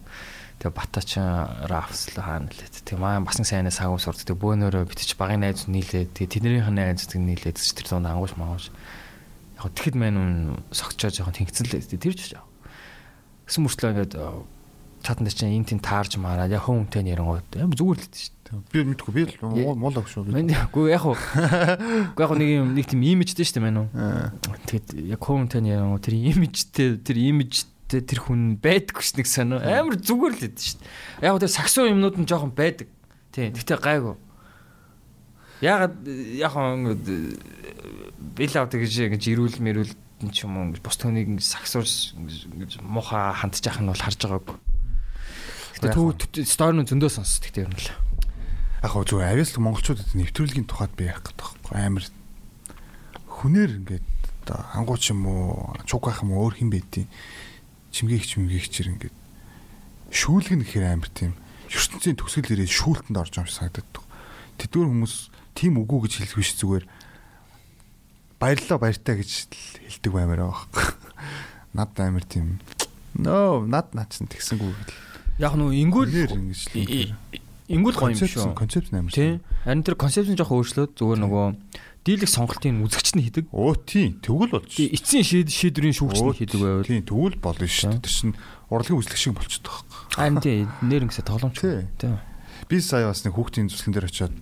Тэгээ Батач Рафс л хаана лээ. Тэгээ маань бас нэг сайн сурдаг. Тэгээ бөөнөрөө битэж багын найз нийлээ. Тэгээ тэднийх нь найз зүг нийлээд тэр дунд ангууш мангууш яг тэгэхэд мань согчоо жоохон тэнгицэн лээ. Тэр ч жаа. Гэсэн мөртлөө ингээд чатанд чинь энэ тийм таарж маараа яг хүн хүнтэй ярингууд амар зүгээр л дээ шүү дээ. Би мэдгүй би л мол ах шүү. Үгүй яг уу. Яг нэг юм нэг тийм имижтэй шүү дээ мань уу. Тэгэд яг хүн хүнтэй ярингууд тэр имижтэй тэр имижтэй тэр хүн байдаггүй ш нэг сонио амар зүгээр л шүү дээ. Яг тэр саксуу юмнууд нь жоохон байдаг. Тийм. Гэтэ гайгүй. Ягаад яг бил авдаг гэж ингэж ирүүл мэрүүл ч юм уу бус төнийг ингэ сагсуурс ингэж муха хандчих нь бол харж байгаагүй. Гэтэ төв стори нь зөндөө сонс тэгтээ юм л. Яг гоо зүгээр авиас монголчуудад нэвтрүүлгийн тухайд би яах гэдэг байхгүй амар хүнээр ингээд одоо ангууч юм уу чугах юм уу өөр хин байдیں۔ Чимгээгч чимгээгчэр ингээд шүүлгэн гэхээр амар тийм ертөнцийн төсөл ирээд шүүлтэнд орж байгаа юм шиг санагдаад. Тэдгээр хүмүүс тийм үгүй гэж хэлэх биш зүгээр баярлалаа баяртай гэж хэлдэг баймаар байгаа. [laughs] Над амар тийм нөө над наачсан тэгсэнгүй гэл. Яг нөө ингүүл ингүүл гоё юм шүү. Концепт амар. Тийм. Харин тэр концепт нь жоохон өөрчлөөд зүгээр нөгөө дийлэх сонголтын үзэгч нь хийдэг. Оо тийм. Тэгвэл болж. Эцсийн шийд шийдвэрийн шүүгч нь хийдэг байвал. Тийм. Тэгвэл болно шүү. Тэр чинь урлагийн үзлэг шиг болчиход байгаа. Харин тийм. Нэр ингэсэ тоглоомч. Тийм. Би сая бас нэг хүүхдийн зүслэн дээр очиод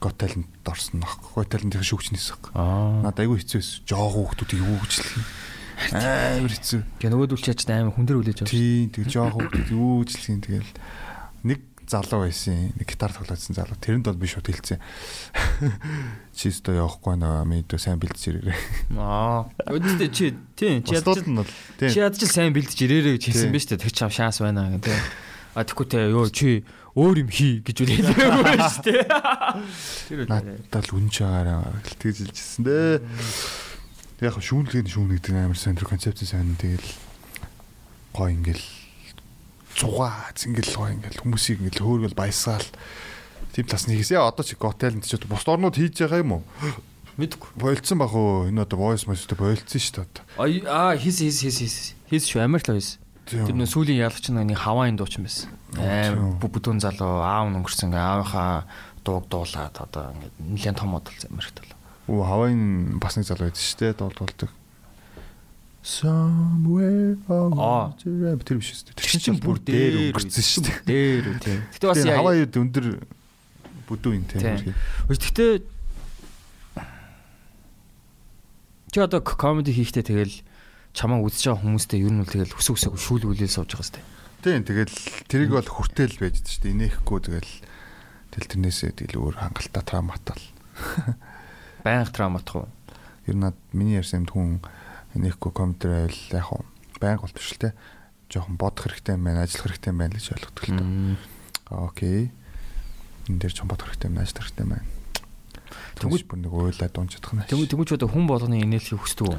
гот талент орсон. Гот талент их шүүгчнээс баг. Надад айгүй хэцүү байсан. Жоо хүүхдүүдийг юм. Амар хэцүү. Гэ нөгөөдөл чаач амар хүн дээр үлээж авсан. Тийм, тэг жоо хүүхдүүд хэлэх юм тэгэл нэг залуу байсан. Нэг гитар тоглоодсон залуу. Тэрэнд бол би шууд хэлсэн. [laughs] Чи өстө явахгүй нөө мэдээ сайн бэлдэж ирээрээ. Аа. Өдөртөө чи тийм чи ядаж нь бол. Чи ядаж сайн бэлдэж ирээрээ гэж хэлсэн биз дээ. Тэг чам шанс байна гэх тийм. А тэгэхгүй те ёо чи өөр юм хий гэж үл хэлээгүй [laughs] байна шүү дээ. Тэр үл надад л үнж байгаараа тэгж хэлжсэн дээ. Яг шүүнлэгийн шүүнэгдэг амар сайн тэр концепц сайн тэгэл гоо ингээл цугаа зингэл гоо ингээл хүмүүсийг ингээл хөөргөл баясаал тийм тас нэгээс яа одоо чи готелд ч бус орнууд хийж байгаа юм уу? Мэдгүй. Бойлцсон баг уу? Энэ одоо voice message бойлцсон шүү дээ. Аа хийс хийс хийс хийс. Хийс шүү амар л хийс. Тэр нөө сүүлийн ялгач нэг хаваан дуучин байсан. Аим бүдүүн залуу аав өнгөрсөн аавынхаа дууг дуулаад одоо ингээд нэлээд том модал замэрхт бол. Оо хаваан бас нэг залуу байдаг шүү дээ дуул дуулдаг. Somewhere oh тэр биш шүү дээ. Тэр чинь бүр дээр өнгөрсөн шүү дээ. Дээр үү тийм. Гэтэ бас хаваа юу өндөр бүдүү юм тийм. Гэхдээ чи одоо комеди хийхдээ тэгэл чамаа үзэж байгаа хүмүүстээ ер нь бол тэгэл хүсэг хүсэг шүүлгүүлэл сууж байгаа сте. Тийм тэгэл тэрийг бол хүртэл байж дээ шүү дээ. Инехгүй тэгэл тэл тэрнээсээ тэгэл өөр хангалттай травматал. Баян травматах уу? Ер нь миний ярьсан юм хүн инехгүй компьютер байл яг уу баян бол биш л те. Жохон бодох хэрэгтэй юм байна, ажиллах хэрэгтэй юм байна гэж ойлгодог л тоо. Окей. Энд дээр ч бодох хэрэгтэй юм, ажиллах хэрэгтэй юм байна. Тэнгүүч бүр нэг ойлаа дуунчдах нь. Тэнгүүч тэнгүүч одоо хүн болгоны инээлхийг хүсдэг үү?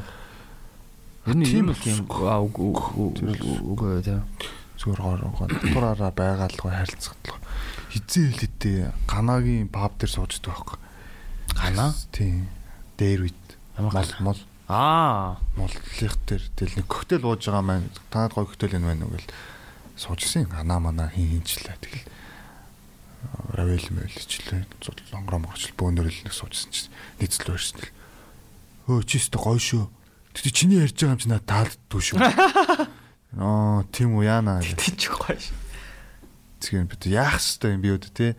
Ер нь юм л юм аа үгүй тийм. Зүгээр гоор гоор тураараа байгаалгүй харилцагдлаа. Хизээ хэлэдээ ганагийн паб дээр сууждаг байхгүй. Ганаа? Тийм. Дээр үйд. Мол мол. Аа, моллих дээр тэл нэг коктейл ууж байгаа маань танад гой коктейл энэ байна уу гэл суужсэн. Ганаа манаа хин хинчлээ. Тэгэл равел мэлчлээ. Лонгром горчл бөөнөрөл нэг суужсэн чинь нийцэл өрсөн. Өө чи өстө гой шүү Тэгтээ чиний ярьж байгаа юм чи надад таалддгүй шүү. [laughs] Аа, тийм үү яана. Тэгтэж гоё шүү. Тэгэхээр бид яах хэвээр юм би өөдөө те.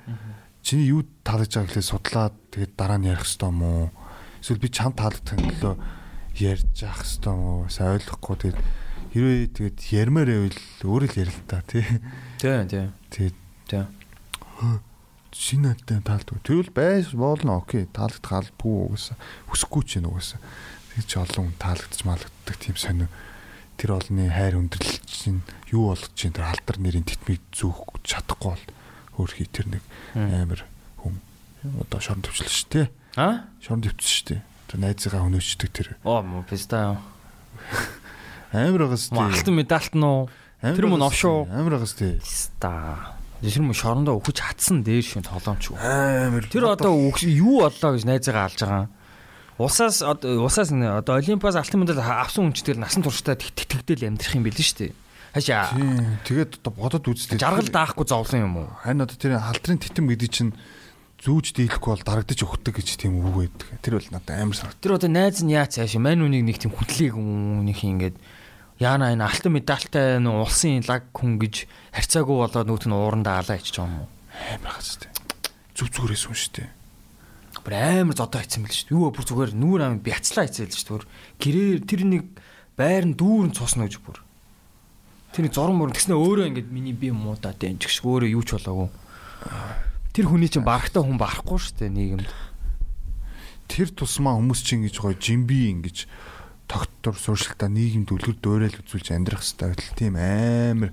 Чиний юу таалаж байгааг лээ судлаад тэгээд дараа нь ярих хэвээр юм уу? Эсвэл би чам таалагдах юм лөө ярьж явах хэвээр уу? Сайн ойлгохгүй тэгээд Хэрвээ тэгээд ярмаар байвал өөрөө л ярил та тий. Тий, тий. Тэгээд Тий. шинэ адтай таалдгүй. Тэгвэл байж болно окей. Таалагдах албагүй угаасаа. Хүсэхгүй ч юм угаасаа. Тэг чи олон хүн таалагдчих маалагддаг тийм сонио. Тэр олонний хайр өндөрлөл чинь юу болгож чинь тэр алдар нэрийн тэтмийг зүүх чадахгүй бол өөрхий тэр нэг амар хүн одоо шорон төвчлээ шүү дээ. А? Шорон төвчсөн шүү дээ. Тэр найзыгаа өнөөчдөг тэр Оо, мо писта. амар байгаас Мо алтан медальт нь уу? Тэр мөн овшоо. Амар байгаас тий. Писта. Тэр мөн шорондоо өгч хатсан дээр шин тоглоомч. Амар Тэр одоо юу боллоо гэж найзаагаа алж байгаа юм. Усаас усаас одоо Олимпиас алтан медаль авсан хүн ч тэр насан туршдаа тэтгэдэл амьдрах юм билээ шүү дээ. Хашаа. Тэгээд одоо бодод үзлээ. жаргал даахгүй зовлон юм уу? Харин одоо тэр халтрын титэм гэдэг чинь зүүж дийлэхгүй бол дарагдаж өгдөг гэж тийм үг байдаг. Тэр бол надад амар санагд. Тэр одоо найз нь яа цааш мань үнийг нэг тийм хүндлийг өмнөх ингээд яана энэ алтан медальтай нөө улсын лаг хүн гэж харьцаагүй болоод нүүт нь уурандаа алаа ичж байгаа юм уу? Амар хас тээ. Зүг зүгээрээс хүн шүү дээ. Бүр амар зодоо хийсэн мэл шүү дээ. Юу бүр зүгээр нүүр ам бяцлаа хийсэн л шүү дээ. Гэрээр тэр нэг байр нь дүүрэн цусна гэж бүр. Тэр нэг зурм мөр гэснээр өөрөө ингээд миний би муудаа дээ ч гэх өөрөө юу ч болоогүй. Тэр хүний чинь барахтаа хүн барахгүй шүү дээ нийгэмд. Тэр тусмаа хүмүүс чинь ингэж гоё жимби ингэж тогтвор сууршилтаа нийгэмд үлгэр дуурайл үзүүлж амьдрах хэрэгтэй байтал тийм амар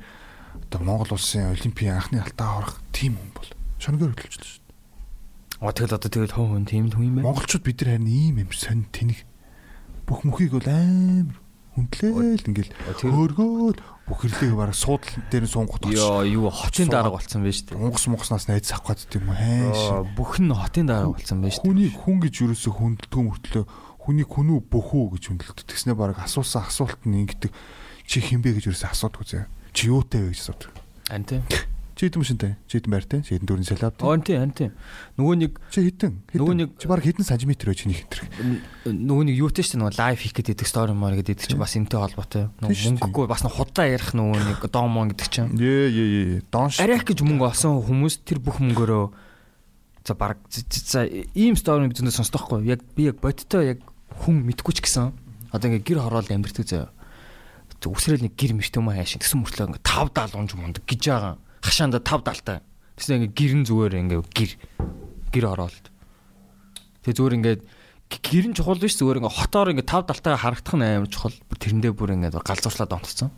одоо Монгол улсын олимпийн анхны алтаа авах тийм хүн бол шоногоор хөдөлж шүү дээ. Оо тэгэл одоо тэгэл хөө хүн тийм л хүн юм байна. Монголчууд бид нар харин ийм юм сонь тэнэг бүх мөхийг бол амар хүндлээл ингээл хөөргөөл бүх хэрлийг бараг суудлын дээр нь суунгах тооч. Йоо юу хотын дарга болцсон байж тээ. Унгас мунгаснаас найз авах гэдэг юм хайш. Бүх нь хотын дарга болцсон байж тээ. Хүнийг хүн гэж юусоо хүндэлдэг мөртлөө хүнийг хүн үү бөх үү гэж хүндэлдэг. Тэгснэ бараг асуусан асуулт нь ингэдэг. Чи хинбэ гэж юусоо асуудаг үзээ. Чи юутай вэ гэж асуудаг. Анти. [laughs] Чи хэдэн машинтай? Чи хэдэн байртай? Чи хэдэн дөрвөн салаав? Анти анти. Нөгөө нэг Чи хэдэн? Нөгөө нэг- чи бараг хэдэн сантиметр вэ чиний хэтэр? нөгөө нэг юутэй ч нөгөө лайв хийх гэдэг стори мөр гэдэг чинь бас энтэй холбоотой. Тийм Нөгөө шүү дээ. мөнгөгүй бас нэг худлаа ярих нөгөө нэг домон гэдэг чинь. Ээ ээ ээ. Донш. Арайх гэж мөнгө олсон хүмүүс тэр бүх мөнгөөрөө за баг за ийм стори би зөндөө сонсдохгүй. Яг би яг бодтой яг хүн мэдгүй ч гэсэн одоо ингээ гэр хороол амьдэрдэг заяа. Үсрээл нэг гэр мэрт юм хайшин гэсэн мөртлөө ингээ 5 даал унж мундаг гэж байгаа. Хашаанда 5 даалтай. Тэсээ ингээ гэрэн зүгээр ингээ гэр гэр хороолт. Тэгээ зүгээр ингээ гэр нь чухал биш зүгээр ингээ хотоор ингээ 5 даалтайгаа харагдах нь амар чухал. Тэрэндээ бүр ингээ галзуурлаад онцсон.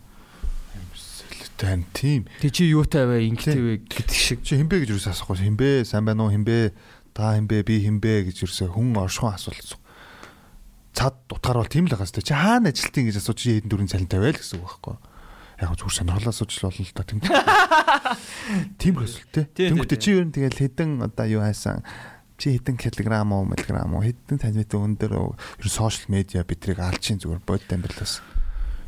Тань тийм. Тэг чи юутай вэ? Ингэтэй вэ гэдэг шиг. Чи хинбэ гэж юусаа асахгүй. Хинбэ? Сайн байна уу? Хинбэ? Та хинбэ? Би хинбэ гэж юусаа хүн оршихуун асуулт. Цад утгаар бол тийм л байгаа сте. Чи хаана ажилтیں гэж асууж чи хэдэн дөрвөн цалинтай байл гэсэн үг байхгүй. Яг зүгээр сонирхолоо асууж л болно л та [laughs] тийм. Тийм. Тийм, Тэнгүүтээ чи ер нь тэгэл хэдэн одоо юу хайсан чи хэдэн килограмм уу миллиграмм уу хэдэн сантиметр өндөр ер нь сошиал медиа бидрийг алж чинь зүгээр бодит амьдралаас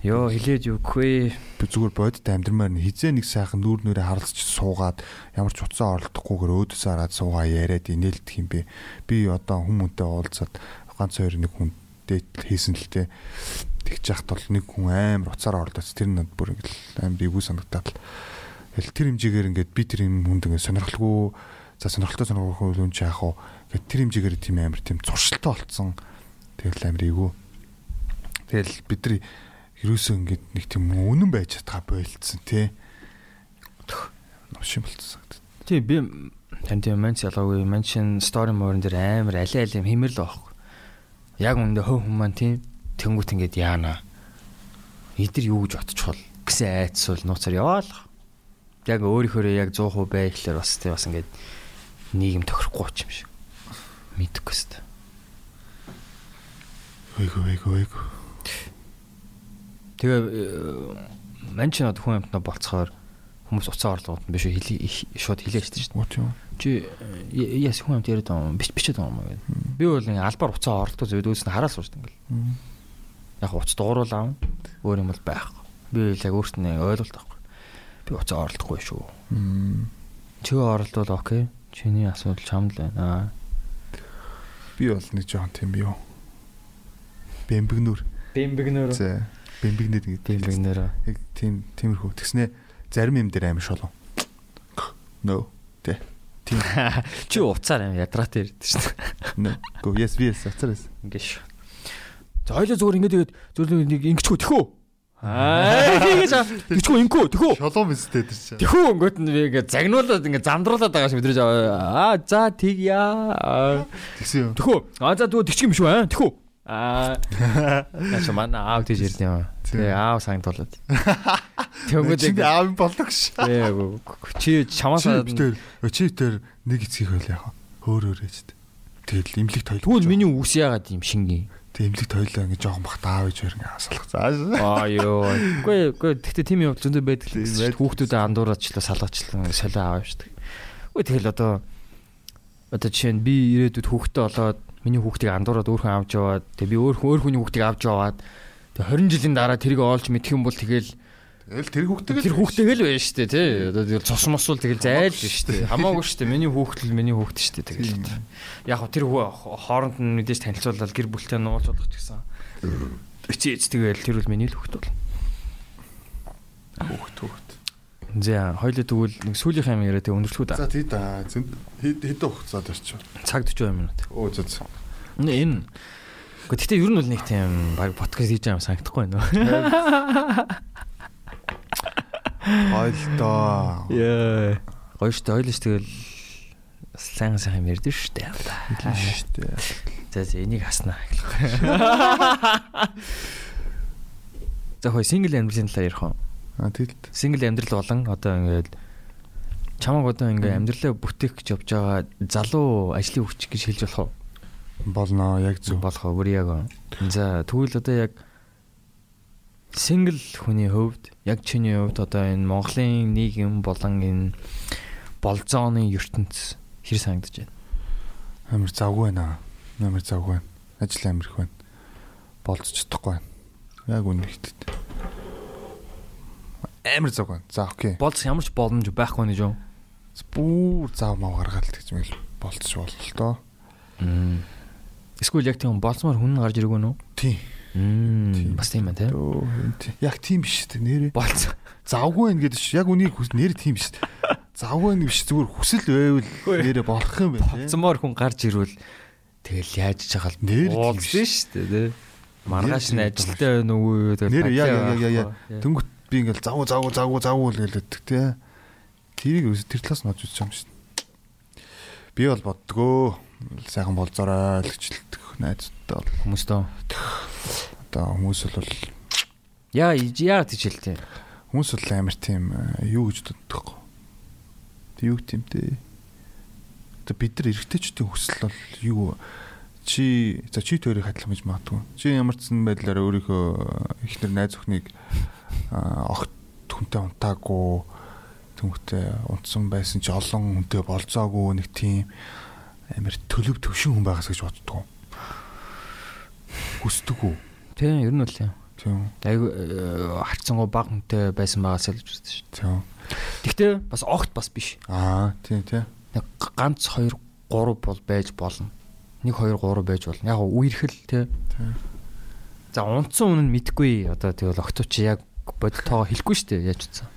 Йоо хилээд юу гэвэ? би зүгээр бодит амьдрмаар нь хизээ нэг сайхан нүүр нүрээ харалцч суугаад ямар ч уцаа оролдохгүйгээр өөдөөс хараад суугаа яриад инээлдэх юм би би одоо хүмүүнтэй уулзаад ганц хоёр нэг хүн дээт хийсэн л тээ тэгж яхад бол нэг хүн амар уцаар оролдоц тэр нь бүр ингээл амар ивүү санагдаад л Тэгэл тэр хэмжээгээр ингээд би тэр юм хүнд ингээд сонирхолгүй за сонирхолтой сонирхолгүй хүн чи яах вэ? Гэт тэр хэмжээгээр тийм амар тийм зуршилтай болцсон. Тэгэл амар ивүү тэгэл бид нар ерөөсөө ингээд нэг тийм үнэн байж чадгаа бойлцсон тий новшин болцсон Тий би тань тийм манч ялгаагүй. Манчин стори морин дээр амар алей алей хэмэр л байхгүй. Яг үндэ хөө хүмүүс маань тийм тэнгуут ингээд яана. Эдэр юу гэж бодчихвол гэсэн айцсуул нууцаар яваал. Яг өөрийнхөө яг 100% бай гэхлээр бас тий бас ингээд нийгэм тохирохгүй юм шиг. Мэдхгүй өст. Эйгөө эйгөө эйгөө Тэгээ манчин од хүн амтнаа болцохоор хүмүүс уцаа орлогод биш үү хилий шууд хилээ штэ шүү дээ. Чи э, яс хүн амт яриад байгаа юм биш бичээд байгаа юм гээд. Би бол ингээ албаар уцаа орлоо зөв дүүс нь хараал суушд ингээл. Яг уц дууруул аав. Өөр юм бол байхгүй. Би л яг өөрт нь ойлголт авахгүй. Би уцаа орлохгүй шүү. Чи оролдвол окей. Чиний асуудал чамд л байна. би бол нэг жоон тийм юу бэмбэгнүр Бэмбэгнөр. за бэмбэгнэд гэдэг Бэмбэгнөр. яг тийм тиймэрхүү тэгснэ зарим юм дээр амар шолон no тийм [laughs] Чи уцаар юм ядраатай ярьдэн шүү дээ. go yes yes ацарас Ингээ ш. За хоёлоо зүгээр ингэ тэгээд зөвлөө нэг ингэчгүй тэхөө. [laughs] Аа гэж тэгчихгүй инкүү тэгүү. Шолом өстэй тэр чинь. Тэгүү өнгөт нь би ингээ загнуулаад ингээ замдруулаад байгаа шиг мэдрэж аа за тэгья. Тэгсэн юм. Тэгүү. Аа за тэгвэл тэгчих юм шүү аа. Тэгүү. Аа. Наач [laughs] манай аав тийж ирдэ юм. Тэгээ аав сангуулаад. [laughs] Тэгвэл чи аав болдог ш. [laughs] Тэгээ чи чамаасаа чи тэр чи тэр нэг эцгийх байл яах. Хөөр хөөрэж. Тэгэл имлэг тойл. Тэгвэл миний үс яагаад юм шингийн. Тэг имлэг тойлоо ингэ жоохон бахт аав ээж хоёр ингэ асалах зааш. Аа ёо. Үгүй үгүй тэгтээ тийм юм зөндөө байдаг л гэсэн. Хүүхдүүдэд андуураачлаа салгаачлаа солио аав шүү дээ. Үгүй тэгэл одоо одоо жишээ нь би ирээдүйд хүүхдтэй болоод миний хүүхдийг андуураад өөрхөн авч яваад тэг би өөр өөр хүний хүүхдийг авч яваад тэг 20 жилийн дараа тэрийг олж мэдэх юм бол тэгэл Тэгэл тэр хүүхдээ тэр хүүхдээ л байна шүү дээ тий. Одоо тэгэл цус мосвол тэгэл зайл шүү дээ. Хамаагүй шүү дээ. Миний хүүхдэл миний хүүхд шүү дээ тэгэл. Яг хөө тэр хооронд нь мэдээж танилцуулаад гэр бүлтэй нуулж болох ч гэсэн. Эцээ эц тэгэл тэр үл миний л хүүхд бол. Хүүхд хүүхд. За хоёлоо тэгвэл нэг сүүлийнх юм яриа тэг өндөрлөхүү да. За тий да. Хэд хэдэн хугацаад орчих. Цаг 40 минут. Оо зөө зөө. Энэ Гэхдээ ер нь бол нэг тийм баг подкаст хийж байгаа юм санагдахгүй байна. [laughs] Ойлдоо. Яа. Гоё штэ ойлш тэгэл сайн сайн юм ярьдэн штэ. Хэлэн штэ. За за энийг хаснаа. [laughs] За хой сингл амьдралын талаар ярих уу? А тэгэл. Сингл амьдрал болон одоо ингээд чамаг одоо ингээ амьдралаа бүтээх гэж явж байгаа залуу ажлын хүч гэж хэлж болох уу? Болно яг зөв. Болох уу? Бүр яг. За тэгвэл одоо яг сингл хүний хувьд яг чиний хувьд одоо энэ Монголын нийгэм болон энэ болзооны ертөнц хэр санагдаж байна? Амар завгүй байна. Амар завгүй байна. Ажил амирх байна. Болцож чадахгүй байна. Яг үнэ хэлээд. Амар завгүй байна. За окей. Болц ямар ч боломж байхгүй нэ жоо. Бүүр зав мав гаргаал гэж мэл болцож болно л доо. Эсвэл яг тийм болцмоор хүн гарч ирэх үү? Тийм. Мм бас тийм байна тий. Яг тийм биш тий нэрээ. Болц. Завгүй байна гэдэг ш. Яг үнийг хүс нэр тийм биш. Завгүй байна биш зүгээр хүсэл байвал нэрээ болох юм байна тий. Болцмоор хүн гарч ирвэл тэгэл яаж чагаал нэр уулзсан шүү дээ тий. Маргааш нь ажилтаа байна уу нэр яа яа яа яа. Би ингээл завгүй завгүй завгүй завгүй л гэлээдэг тий. Тэрийг тэр талаас нь бодож юм шин. Би бол боддгоо сайхан болзорой л гэж хэлдэг найзтай бол хүмүүстөө одоо хүмүүс бол яа яа гэж хэлтэй. Хүмүүс бол амар тийм юу гэж боддог. Тэг юу дээ. Одоо бид нар эргэжтэйчдийн хүсэл бол юу чи за чи төрийг хадлах гэж магадгүй. Чи ямар ч сан байдлаар өөрийнхөө ихнэр найз өхнийг огт хүнтэй унтаагүй түнхтэй унтсан байсан чи олон хүнтэй болцоогүй нэг тийм амар төлөв төвшин хүн байгаас гэж боддгоо. Хүсдэг үү? Тийм, ер нь бол юм. Тийм. Айгу харцсангуу баг хүнтэй байсан байгаас л гэж үзсэн шүү. Тийм. Гэхдээ бас огт бас биш. Аа, тийм тийм. Нэг ганц 2 3 бол байж болно. 1 2 3 байж болно. Яг үерхэл тий. Тийм. За унтсан үнэн мэдгүй. Одоо тэгвэл огтуч яг бодтойгоо хэлэхгүй шүү дээ. Яаж утсан.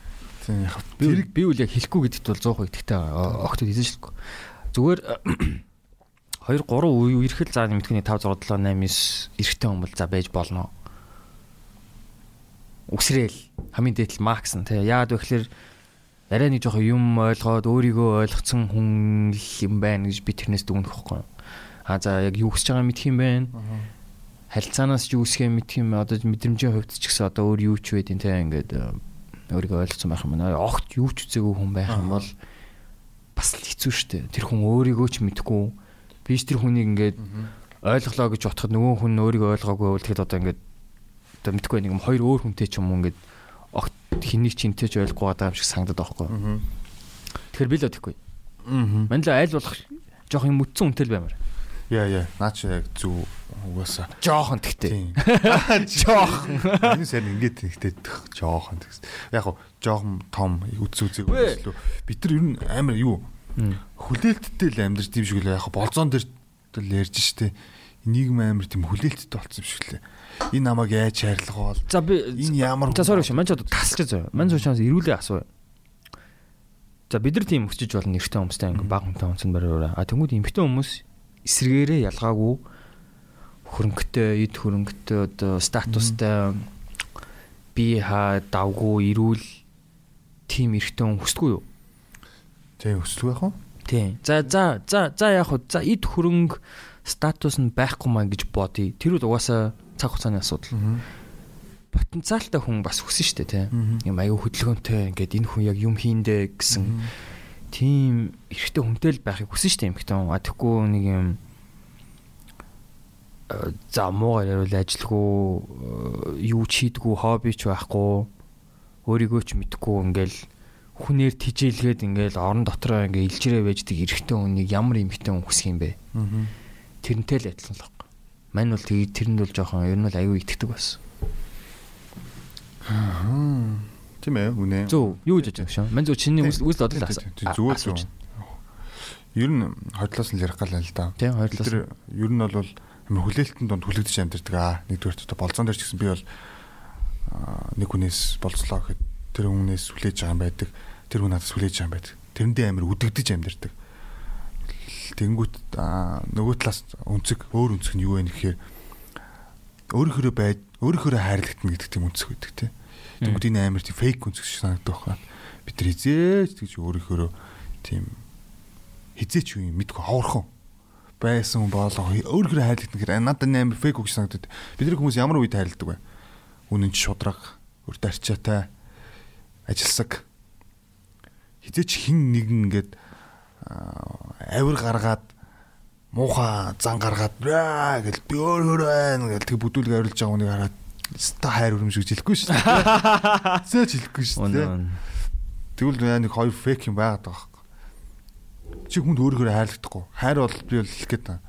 Тийм яг би би үл яг хэлэхгүй гэдэгт бол 100% итгэдэг. Огтуд хэлсэн шилгүй. Зүгээр 2 3 үерхэл заа нэмтгэний 5 6 7 8 9 эрэгтэй хүн бол за байж болно. Үсрээл хамгийн дээдл макс нь тий. Яагаад вэ гэхээр арай нэг жоохон юм ойлгоод өөрийгөө ойлгоцсон хүн юм байна гэж би тэрнээс дүгнэх байхгүй. А за яг юу хүсэж байгааг мэдх юм байна. Харилцаанаас ч юу үсгээ мэдх юм одоо мэдрэмжийн хувьд ч гэсэн одоо өөр юу ч байдیں۔ тий ингээд өөрийгөө ойлгоцсон байх юм байна. Огт юу ч үзээгүй хүн байх юм бол бас л хэцүү шттэ. Тэр хүн өөрийгөө ч мэдгүй би ч тэр хүнийг ингээд ойлголоо гэж бодоход нөгөө хүн өөрийгөө ойлгоогүй бол тэгэхэд одоо ингээд одоо мэдгүй нэг юм хоёр өөр хүнтэй ч юм уу ингээд огт хэнийг ч интэй ч ойлгохгүй байгаа юм шиг санагдаад байхгүй. Тэгэхээр би л өдөхгүй. Аа. Мань л айл болох жоох юм мүтсэн үнтэй л баймаар. Яа яа, наа чи яг зүг угаасаа. Жоохон тэгтээ. [laughs] Жоохон. Энэ сайн ингээд тэгтээ жоохон тэгс. Яг гоо жоохон том үз үзэг үлээ. Бид нар ер нь амар юу хүлээлттэй л амьдарч тийм шиг л яг болзоон дээр л ярьж штэ. Нийгэм амар тийм хүлээлттэй болсон шиг лээ. Энэ намайг яаж хайрлах бол. За би энэ ямар За sorry шүү. Мань ч одоо тасалж заяа. Мань суучаас ирүүлээ асуу. За бид нар тийм өсчиж болно нэртэй хүмүүстэй ингээ баг хүнтэй онцон бариураа. А тэнгууд эмхтэй хүмүүс эсрэгээрээ ялгаагүй хөрөнгөтэй, эд хөрөнгөтэй одоо статустай би хаа давгүй ирүүл тим эрэгтэй хүн хүсдэггүй юу? Тийм өсөлгүй яах вэ? Тийм. За за за за яг хөө за эд хөрөнгө статус нь байхгүй маа гэж бодъё. Тэр үл угаасаа цаг хугацааны асуудал. Потенциалтай хүн бас хүсэн шүү дээ тийм. Юм аюу хөдөлгөөнтэй ингээд энэ хүн яг юм хийндэ гэсэн тийм эрэгтэй хүнтэй л байхыг хүсэн дээ юм хтэн. А тэггүй нэг юм за муугаар ярил ажилгүй юу ч хийдгүү хобби ч байхгүй өөрийгөө ч мэдгүй ингээл хүнээр тижээлгээд ингээл орон дотроо ингээ илжирээ байждаг эрэгтэй хүнийг ямар эмэгтэй хүн хүсэх юм бэ? Тэрнтэй л адилхан л баг. Мань бол тэгээ тэрэнд бол жоохон ер нь бол аюу итгэдэг бас. Аа. Тийм ээ, үнэ. Зөв, юу гэж бодож байна? Мань зөв чиний үйл бодол асуу. Зүгээр зөв. Ер нь хоёрлоос нь ярих гал л да. Тийм, хоёрлоос. Тэр ер нь бол амар хүлээлтэн донд хүлэгдэж амьдэрдэг аа. Нэгдүгээр одоо болзон дээр ч гэсэн би бол нэг хүнээс болцлоо гэхэд тэр хүнээс хүлээж байгаа юм байдаг. Тэр хүн надаас хүлээж байгаа юм байдаг. Тэрэндээ амар үдэгдэж амьдэрдэг. Тэнгүүт нөгөө талаас өнцөг өөр өнцөг нь юу вэ гэхээр өөрийнхөө бай өөрийнхөө хайрлагдана гэдэг тийм өнцөг байдаг тийм. Тэнгүүт энэ амар тийм фейк өнцөг шиг санагдах байна. Бид нар хизээч тэгж өөрийнхөө тийм хизээч юу юм мэдгүй ховорхон байсан хүн боолоо өөрийнхөө хайрлагдана гэхээр надад амар фейк үг санагдаад бид нар хүмүүс ямар үед хайрладаг вэ? Үнэн ч шудраг, өр дарчаатай ажилсаг хизээч хин нэгэн ингээд авир гаргаад муухай зан гаргаад гэл би өөр өөр байна гэл тэг бүдүүлэг авирлж байгаа хүнийг хараад ста хайр өрөмж гэж хэлэхгүй шүү дээ. [laughs] Зөөж хэлэхгүй шүү дээ. Тэгвэл яа нэг хоёр фейк юм байгаад байгаа байхгүй. Чи хүнд өөрөөр хайрлагдахгүй. Хайр бол би бол хэлэх гээд байна.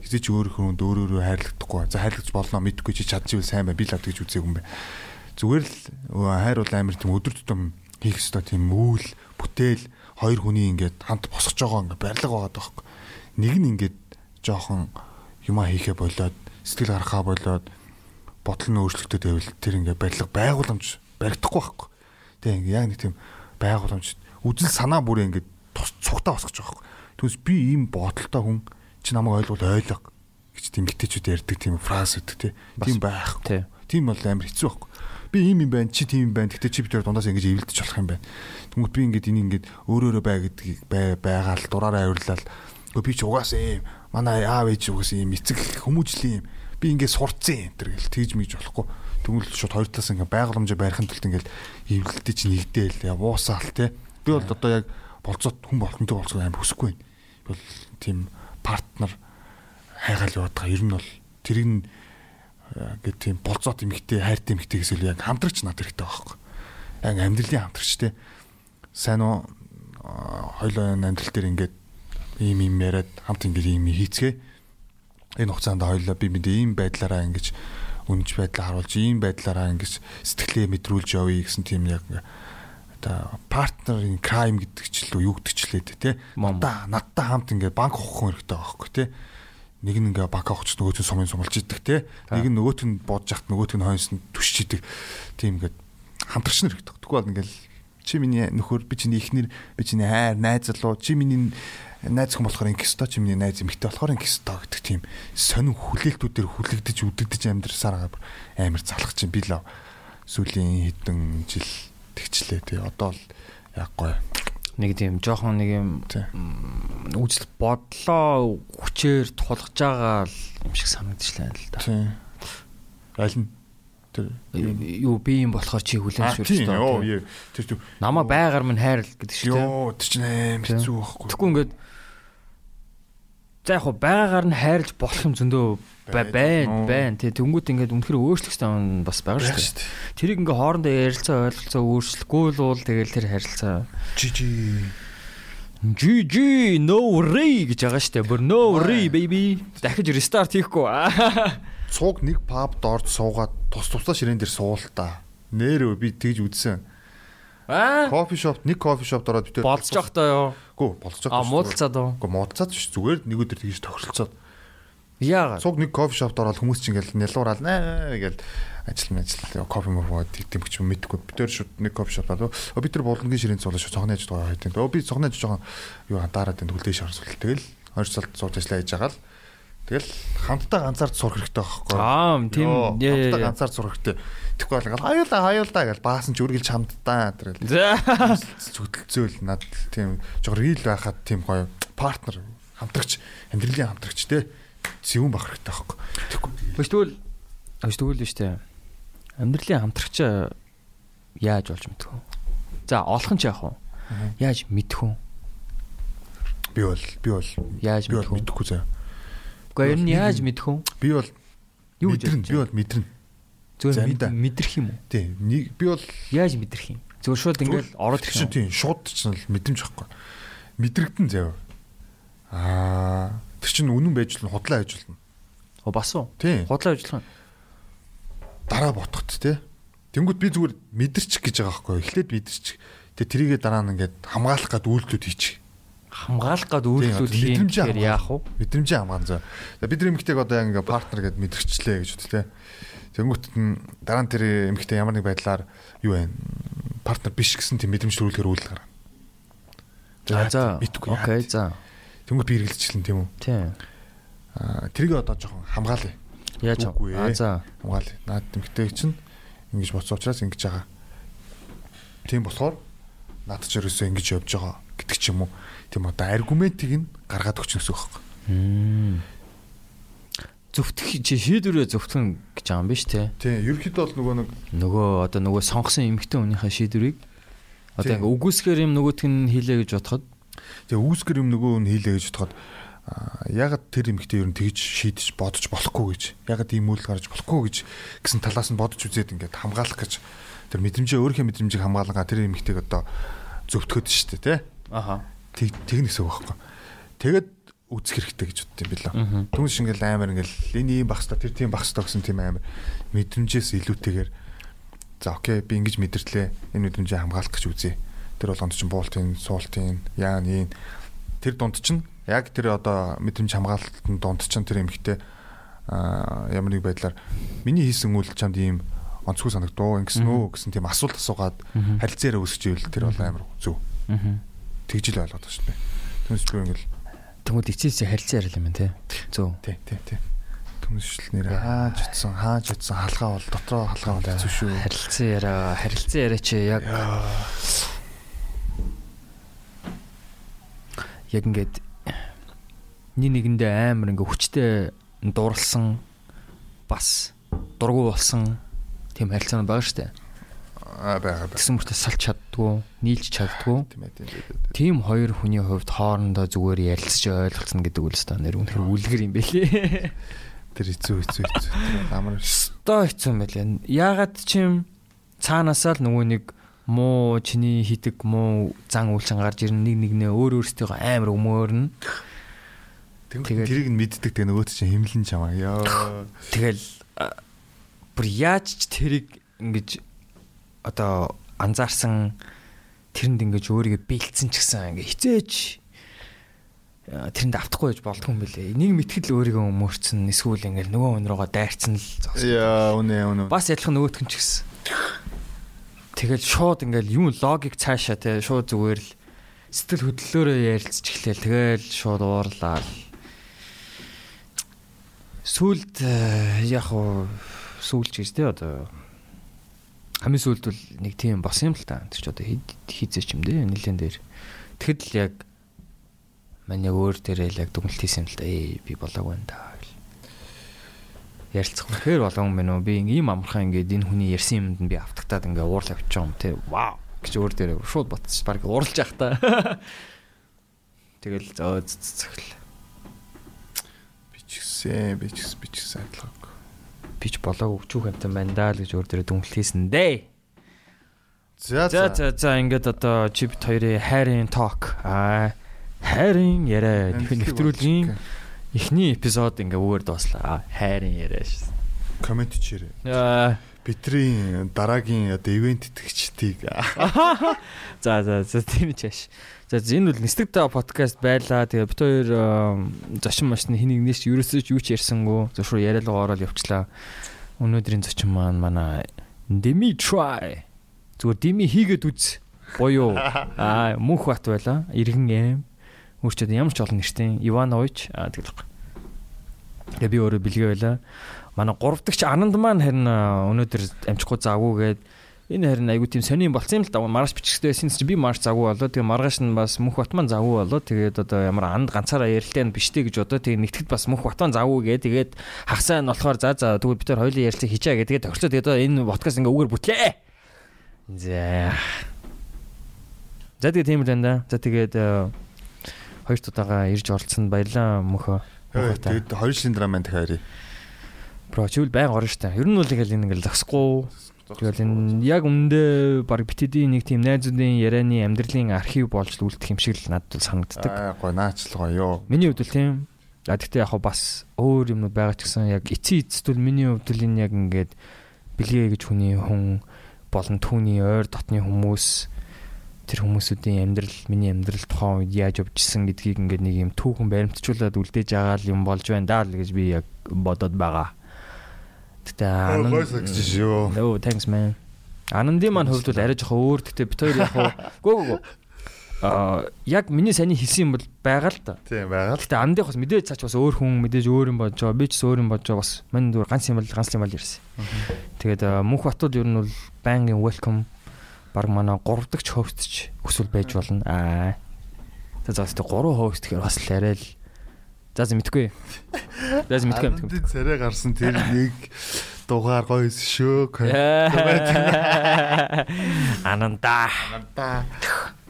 Хизээч өөр хүнд өөр өөрөөр хайрлагдахгүй. За хайрлагч болно мэдгүй чи чадчихвэл сайн бай. Би л авдаг гэж үзег юм бэ. Зүгээр л хайр бол амар тийм өдөр тутам хийх ёстой тийм үйл, бүтээл хоёр хүний ингээд хамт босгож байгаа ингээд барилга байгаа байхгүй. Нэг нь ингээд жоохон юмаа хийхэ болоод сэтгэл гаргахаа болоод бодол нь өөрчлөгдөд байвал тэр ингээд барилга байгууламж баригдахгүй байхгүй. Тэг ингээд яг нэг тийм байгууламж үзэл санаа бүрээ ингээд цугтаа босгож байгаа байхгүй. Түүнээс би ийм бодолтой хүн чи намайг ойлгуул ойлго гэж тийм гитээчүүд ярьдаг тийм фраз өгдөг тийм байхгүй. Тийм бол амар хэцүү байхгүй. Би ийм юм байна чи тийм юм байна. Гэхдээ чи бид дундаас ингэж эвлэлдэж болох юм байна. Тэгмүүд би ингэж энийг ингэж өөрөөрөө бай гэдгийг байгаал дураараа авирлал. Би ч угаасаа ийм манай аав ээж угаасаа ийм эцэг хүмүүжлийн юм би ингэж сурцсан юм тэр гэл тэгж мэж болохгүй тэгвэл шууд хоёр талаас ингэ байгууламжаа барихын тулд ингэ эвлэлдэж чи нэгдээл явуусаал те би бол одоо яг болцоод хүн болохонтой болцоо аим хүсэхгүй байна би бол тийм партнер хайгаал яваад байгаа ер нь бол тэрийг нь гэдэг тийм болцоот эмхтэй хайртай эмхтэй гэсэн яг хамтрагч над хэрэгтэй байхгүй. Яг амьдралын хамтрагч те. Сайн уу хоёлоо амьдрал дээр ингээд ийм юм яриад хамт ингээд ийм хийцгээ. Энэ хугацаанд хоёлоо би бид ийм байдлаараа ингэж үнж байдлаа харуулж ийм байдлаараа ингэж сэтгэлээ мэдрүүлж явъя гэсэн тийм яг одоо партнерын crime гэдэг ч л юу гэдэг ч лээ те. Надаа надтай хамт ингээд банк ухах хэрэгтэй байхгүй те нэг нь ингээ бака авч нөгөөт нь сумын сумалж идэг те нэг нь нөгөөт нь бодож яхад нөгөөт нь хойноос нь түшиж идэг тийм ингээд хамтрагч нар гэдэг. Тэгвэл ингээл чи миний нөхөр би чиний ихнэр би чиний хайр найз залуу чи миний найз хүн болохоор ингэх ёстой чи миний найз эмэгтэй болохоор ингэх ёстой гэдэг тийм сонин хүлээлтүүдээр хүлэгдэж үдэгдэж амьдрсаар амар залах чинь би л сүүлийн хэдэн жил тэгчлээ тий одоо л яг гоё нэг тийм жоохон нэг юм үзэл бодлоо хүчээр тулгаж байгаа юм шиг санагдчихлаа л да. Тийм. Аль нь юу би юм болохоор чи хүлэн зөвшөөрч тэр тийм намаа байгаар минь хайрл гэдэг шүү дээ. Йоо тэр чинь амар хэцүү байхгүй. Тэгэхгүй ингээд за яг байгаар нь хайрлж болох юм зөндөө байна байна тий тэнгууд ингээд үнэхээр өөрчлөх юм бас байгаа шүү дээ. Тэрийг ингээ хоорондоо ярилцаа ойлголцоо өөрчлөхгүй л бол тэгэл тэр харилцаа жи жи жи жи no re гэж байгаа дээ. Бүр no re baby. Дахиж рестарт хийхгүй. Цуг нэг паб дорд суугаад тус тусдаа ширээн дээр суул та. Нэрөө би тэгж үзсэн. Аа. Кофе шоп, нэг кофе шоп дороод битээ болж явах таа ёо. Гүү, болж явах. А муудалцаад уу? Гүү, муудалцаад биш. Зүгээр нэг өдөр тэгж тохиролцоод Яагаад? Цуг нэг кофе шопд ороод хүмүүс чинь ингээл нялуурал наа гээл ажил ажил кофе мөрөө тэгтэмч юм мэдгүй. Би тэр шууд нэг кофе шоп болоо. Бид тэр булангийн ширээн шууд цогны ажил байгаа хайт. Өө би цогны ажил жоохон юу дараад энэ хүлээж харсвал тэгэл 20 сард сууж ажиллаа хийж байгаа л Тэгэл хамтдаа ганцаар сурах хэрэгтэй байхгүй. Аа тийм хамтдаа ганцаар сурах хэрэгтэй. Тэгэхгүй бол ингээл хаюулаа хаюулаа гэж баасан ч үргэлж хамтдаа тэрэл За. зүтэлцөөл над тийм жогрил байхад тийм гоё партнер хамтрагч амьдралын хамтрагч те зөвүүн байх хэрэгтэй байхгүй. Тэгэхгүй Биш тэгвэл биш тэгвэл биш тэ. Амьдралын хамтрагч яаж болж мэдэх вэ? За олох нь ч яах вэ? Яаж мэдэх вэ? би бол би бол Яаж мэдэх вэ? мэдэхгүй заяа. Гэхдээ ер нь яаж мэдэх вэ? Би бол Юу мэдэрнэ. Би бол мэдэрнэ. Зөвхөн заримдаа. мэд- мэдрэх юм уу? Нэг би бол Яаж мэдрэх юм? Зөвхөн шууд ингээл ороод ирэх юм. тийм шууд чинь л мэдрэмж байхгүй. Мэдрэгдэн заяа. Аа тэр чинь үнэн байж л худлаа байж болно. Оо бас уу? Тийм. Худлаа ажиллах нь. дараа ботхот те. Тэнгүүт би зүгээр мэдэрчих гэж байгаа байхгүй. Эхлээд мэдэрчих. Тэгээ тэрийгээ дараа нь ингээд хамгаалах гад үйлдэлүүд хийчих. Хамгаалах гад одоо хийх гэхээр яах вэ? Мэдрэмжээ хамгаан заа. За бид нар эмэгтэйг одоо ингээ партнер гэд мэдэрчлээ гэж үү те. Тэнгүүт нь дараа нь тэр эмэгтэй ямар нэг байдлаар юу вэ? Партнер биш гэсэн тийм мэдрэмж төрүүлэхээр үйлдэл гарна. За за. Окей, за. Тэнгүүт би эргэлжлэн тийм үү? Тийм. Аа тэрийг одоо жоохон хамгаалъя. Яаж Үгүй ээ. за. хамгаалъя. Наад эмэгтэй чинь ингэж боцсон учраас ингэж байгаа. Тийм болохоор наад ч ерөөсөө ингэж явж байгаа гэдэг ч юм уу. Тийм одоо аргументыг нь гаргаад өгч өсөх байхгүй. Зөвтгөх чи шийдвэрээ зөвтгөн гэж байгаа юм биш те. Тийм ерөөхдөө бол нөгөө нэг Нөгөө одоо нөгөө сонгосон эмэгтэй хүнийхээ шийдвэрийг одоо ингээ үгүйсгээр юм нөгөөтг нь хийлээ гэж бодоход тэгээ үүсгэр юм нөгөө нь хийлээ гэж бодоход аа, ягаад тэр эмэгтэй ер нь тэгж шийдэж бодож болохгүй гэж ягаад ийм үйл гарч болохгүй гэж гэсэн талаас нь бодож үзээд ингээд хамгаалах гэж тэр мэдрэмжээ өөрийнхөө мэдрэмжийг хамгаалгаа тэр эмэгтэйг одоо зөвтгөхөд штэ тий аха. тэг тэгнэсээ байхгүй. Тэгээд үзэх хэрэгтэй гэж юм билээ. Түнш ингээл амар ингээл энэ ийм багста тэр тийм багста гэсэн тийм амар мэдрэмжээс илүүтэйгээр за окей би ингэж мэдэртлээ энэ мэдрэмжээ хамгаалах гэж үзье. Тэр болгонд чинь буултын, суултын, яа нийн тэр дунд чинь яг тэр одоо мэдрэмж хамгаалтын дунд чинь тэр эмхтэй а ямар нэг байдлаар миний хийсэн үйл чамд ийм онцгүй санагдуу ингэсэн үү гэсэн тийм асуулт асуугаад харилцаараа өсөж ивэл тэр бол амар зөв. Мгм. Тэгж л ойлгоод байна шүү дээ. Түнш би ингээл Тэгмүүд эцээсээ харилцаа ярил юм те. Зөв. Тий, тий, тий. Түншил нэр хааж утсан, хааж утсан халгаа бол дотроо халгаа бол хэцүү шүү. Харилцаа яриа, харилцаа яриа чи яг яг ингээд нэг нэгэндээ амар ингээ хүчтэй дурлсан бас дургу болсон тийм харилцаа байгаа штэ. Аа байгаа. Тэгсэн мөртөө салж чаддгүй, нийлж чаддгүй. Тийм хоёр хүний хувьд хоорондоо зүгээр ярилцж ойлголцсон гэдэг үл өстой нэр үнэхээр үлгэр юм бэлээ. [laughs] Тэр хэцүү хэцүү хэцүү. Амар Стой хэцүү юм байлаа. Яагаад чим цаанаасаа л нөгөө нэг муу чиний хитэг муу зан үйлчин гарч ирнэ нэг нэгнээ өөр өөрсдөө амар өмөөрнө. тэгээд тэрийг нь мэддэг тэгээ нөгөөт чинь химлэн чамаа. Йоо. Тэгэл бүр яаж ч тэрийг ингэж одоо анзаарсан тэрэнд ингэж өөрийгөө бэлдсэн ч гэсэн ингээ хизээч тэрэнд автахгүй гэж болдгүй юм билэ. Нэг мэтгэл өөрийгөө өмөрцөн эсвэл ингээл нөгөө хүн руугаа дайрцсан л зогссон. Яа, үнэ үнэ. Бас ялах нөгөөтгөн ч гэсэн. Тэгэл шууд ингээл юм логик цаашаа те шууд зүгээр л сэтгэл хөдлөлөөрөө ярилцж эхлээл тэгэл шууд уурлаа. Сүлд яг уу сүлж гэж те одоо хамгийн сүлд бол нэг тийм бос юм л та. Тэр ч одоо хийзээч юм дээ нэлен дээр. Тэгэхэд л яг мань яг өөр дээрээ л яг дүгнэлт хийсэн л та. Ээ би болоогүй энэ та гэл. Ярилцах үнэхээр болов юм байна уу? Би ийм амархан ингээд энэ хүний ярьсан юмд нь би автагтаад ингээд уурлаа авчих юм те. Вау гэж өөр дээрээ шууд ботчих баг уурлаж явах та. [laughs] Тэгэл зөө цэцэхэл. Би ч гэсэн, би ч гэсэн, би ч гэсэн адилхан. Би ч болоог өвчүүх амтан байна даа л гэж өөр дээрээ дүнэлт хийсэн дээ. За За за. за за ингээд одоо чипт хоёрын хайрын ток аа хайрын яриа нэвтрүүлгийн эхний эпизод ингээ өөр дууслаа. Хайрын яриа шээ. Комент чирээ. Аа Битрийн дараагийн одоо ивент итгэгчдийг [laughs] за за за тийм ч яаш. За энэ бол нэстэг та подкаст байлаа. Тэгээ бит хоёр зочин машны хэнийг нээш ерөөсөө ч юу ч ярьсангүй. Зөвшөөр яриалгаа ороод явчлаа. Өнөөдрийн зочин маань манай Demi try. Зүгээр Demi хийгээд үз. Боёо. [laughs] Аа мөнх бат байла. Иргэн аим. Өөрчөөд ямар ч олон нэртэй Иванович аа тэгэл. Тэгээ би өөрөө бэлгээ байла. Манай 3 дахь Ананд маань харин өнөөдөр амжихгүй завгүй гээд энэ харин айгуу тийм сонирн болсон юм л да. Маргааш бичгтэй байсан чи би маргааш завгүй болоо. Тэгээ маргааш нь бас мөнх батман завгүй болоо. Тэгээд одоо ямар анд ганцаараа ярилтай нь биштэй гэж одоо тэгээ нэгтгэд бас мөнх батман завгүй гээ. Тэгээд хагасаа нь болохоор за за тэгвэл бид тэр хоёулын ярилцлыг хийчээ гээ. Тэгээд төгслөө тэгээд энэ подкаст ингээ үгээр бүтлээ. За. За тэгээд тийм л байна да. За тэгээд хоёр тудаага ирж оролцсонд баярлаа мөхөө. Тэгээд хоёр шин драм маань дахиад Бро чивэл байнг орно штэ. Ер нь бол ингээл ингээл зогсохгүй. Тэгэл энэ яг өмнөдөө баг битэдийн нэг тийм найзуудын ярианы амьдралын архив болж үлдэх юм шиг л надад санагддаг. Аа гой наачлаа гоё. Миний хувьд л тийм. А тэгтээ яг бас өөр юмнууд байгаа ч гэсэн яг эцсийн эцэстүүл миний хувьд л энэ яг ингээд бэлгээ гэж хүний хүн болон түүний ойр дотны хүмүүс тэр хүмүүсүүдийн амьдрал миний амьдрал тухайн үед яаж явжсэн гэдгийг ингээд нэг юм түүхэн баримтжуулаад үлдээж байгаа л юм болж байна даа л гэж би яг бодоод байгаа. Гэтэ анан. Нөө thanks man. Анандын маань хувьд бол арай жоохон өөр. Гэтэ бит хоёр яг гоо гоо а яг миний саний хэлсэн юм бол байгаа л да. Тийм байгаа л. Гэтэ андих бас мэдээж цаач бас өөр хүн мэдээж өөр юм бодож байгаа. Би ч өөр юм бодож байгаа бас мань зүгээр ганц юм бол ганц юм бол ярьсан. Тэгээд мөнх батууд ер нь бол байнгын welcome баг манай 3 дахь хостч өсвөл байж болно. Аа. За тэ 3 хост гэхээр бас л арай л За зэ мэдгүй. За зэ мэдгүй мэдгүй. Царай гарсан тэр нэг дугаар гоё шүү. Ананда. Ананда.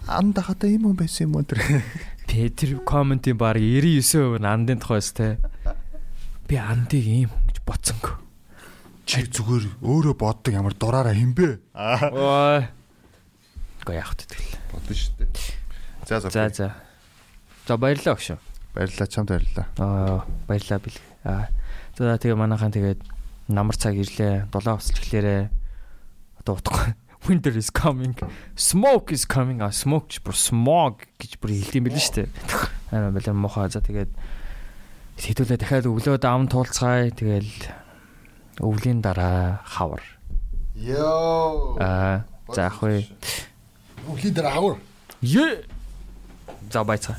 Анда хата юм байсан юм уу тэр. Петр комментийн баг 99% нь андын тухайс те. Би андыг ийм гэж боцсонгүй. Чи зүгээр өөрөө боддог ямар дураараа химбэ? Аа. Гэ яах вэ тэгэл. Бодно шүү дээ. За за. За за. За баярлалаа өгшөө. Баярлалаа чамд баярлалаа. Аа баярлалаа бил. Аа за тэгээ манайхан тэгээд намар цаг ирлээ. Дулаан усч эхлээрээ. Одоо утгагүй. [laughs] Winter is coming. Smoke is coming. А smoke ч бүр smog гэж бүр хэлдэм шүү дээ. Аа балер мохоо за тэгээд хэдүүлээ дахиад өглөө давн туулцгаая. Тэгэл өвлийн дараа хавар. Йоо. Аа за ах вэ. Өвлийн дараа хавар. Е. За байцгаа.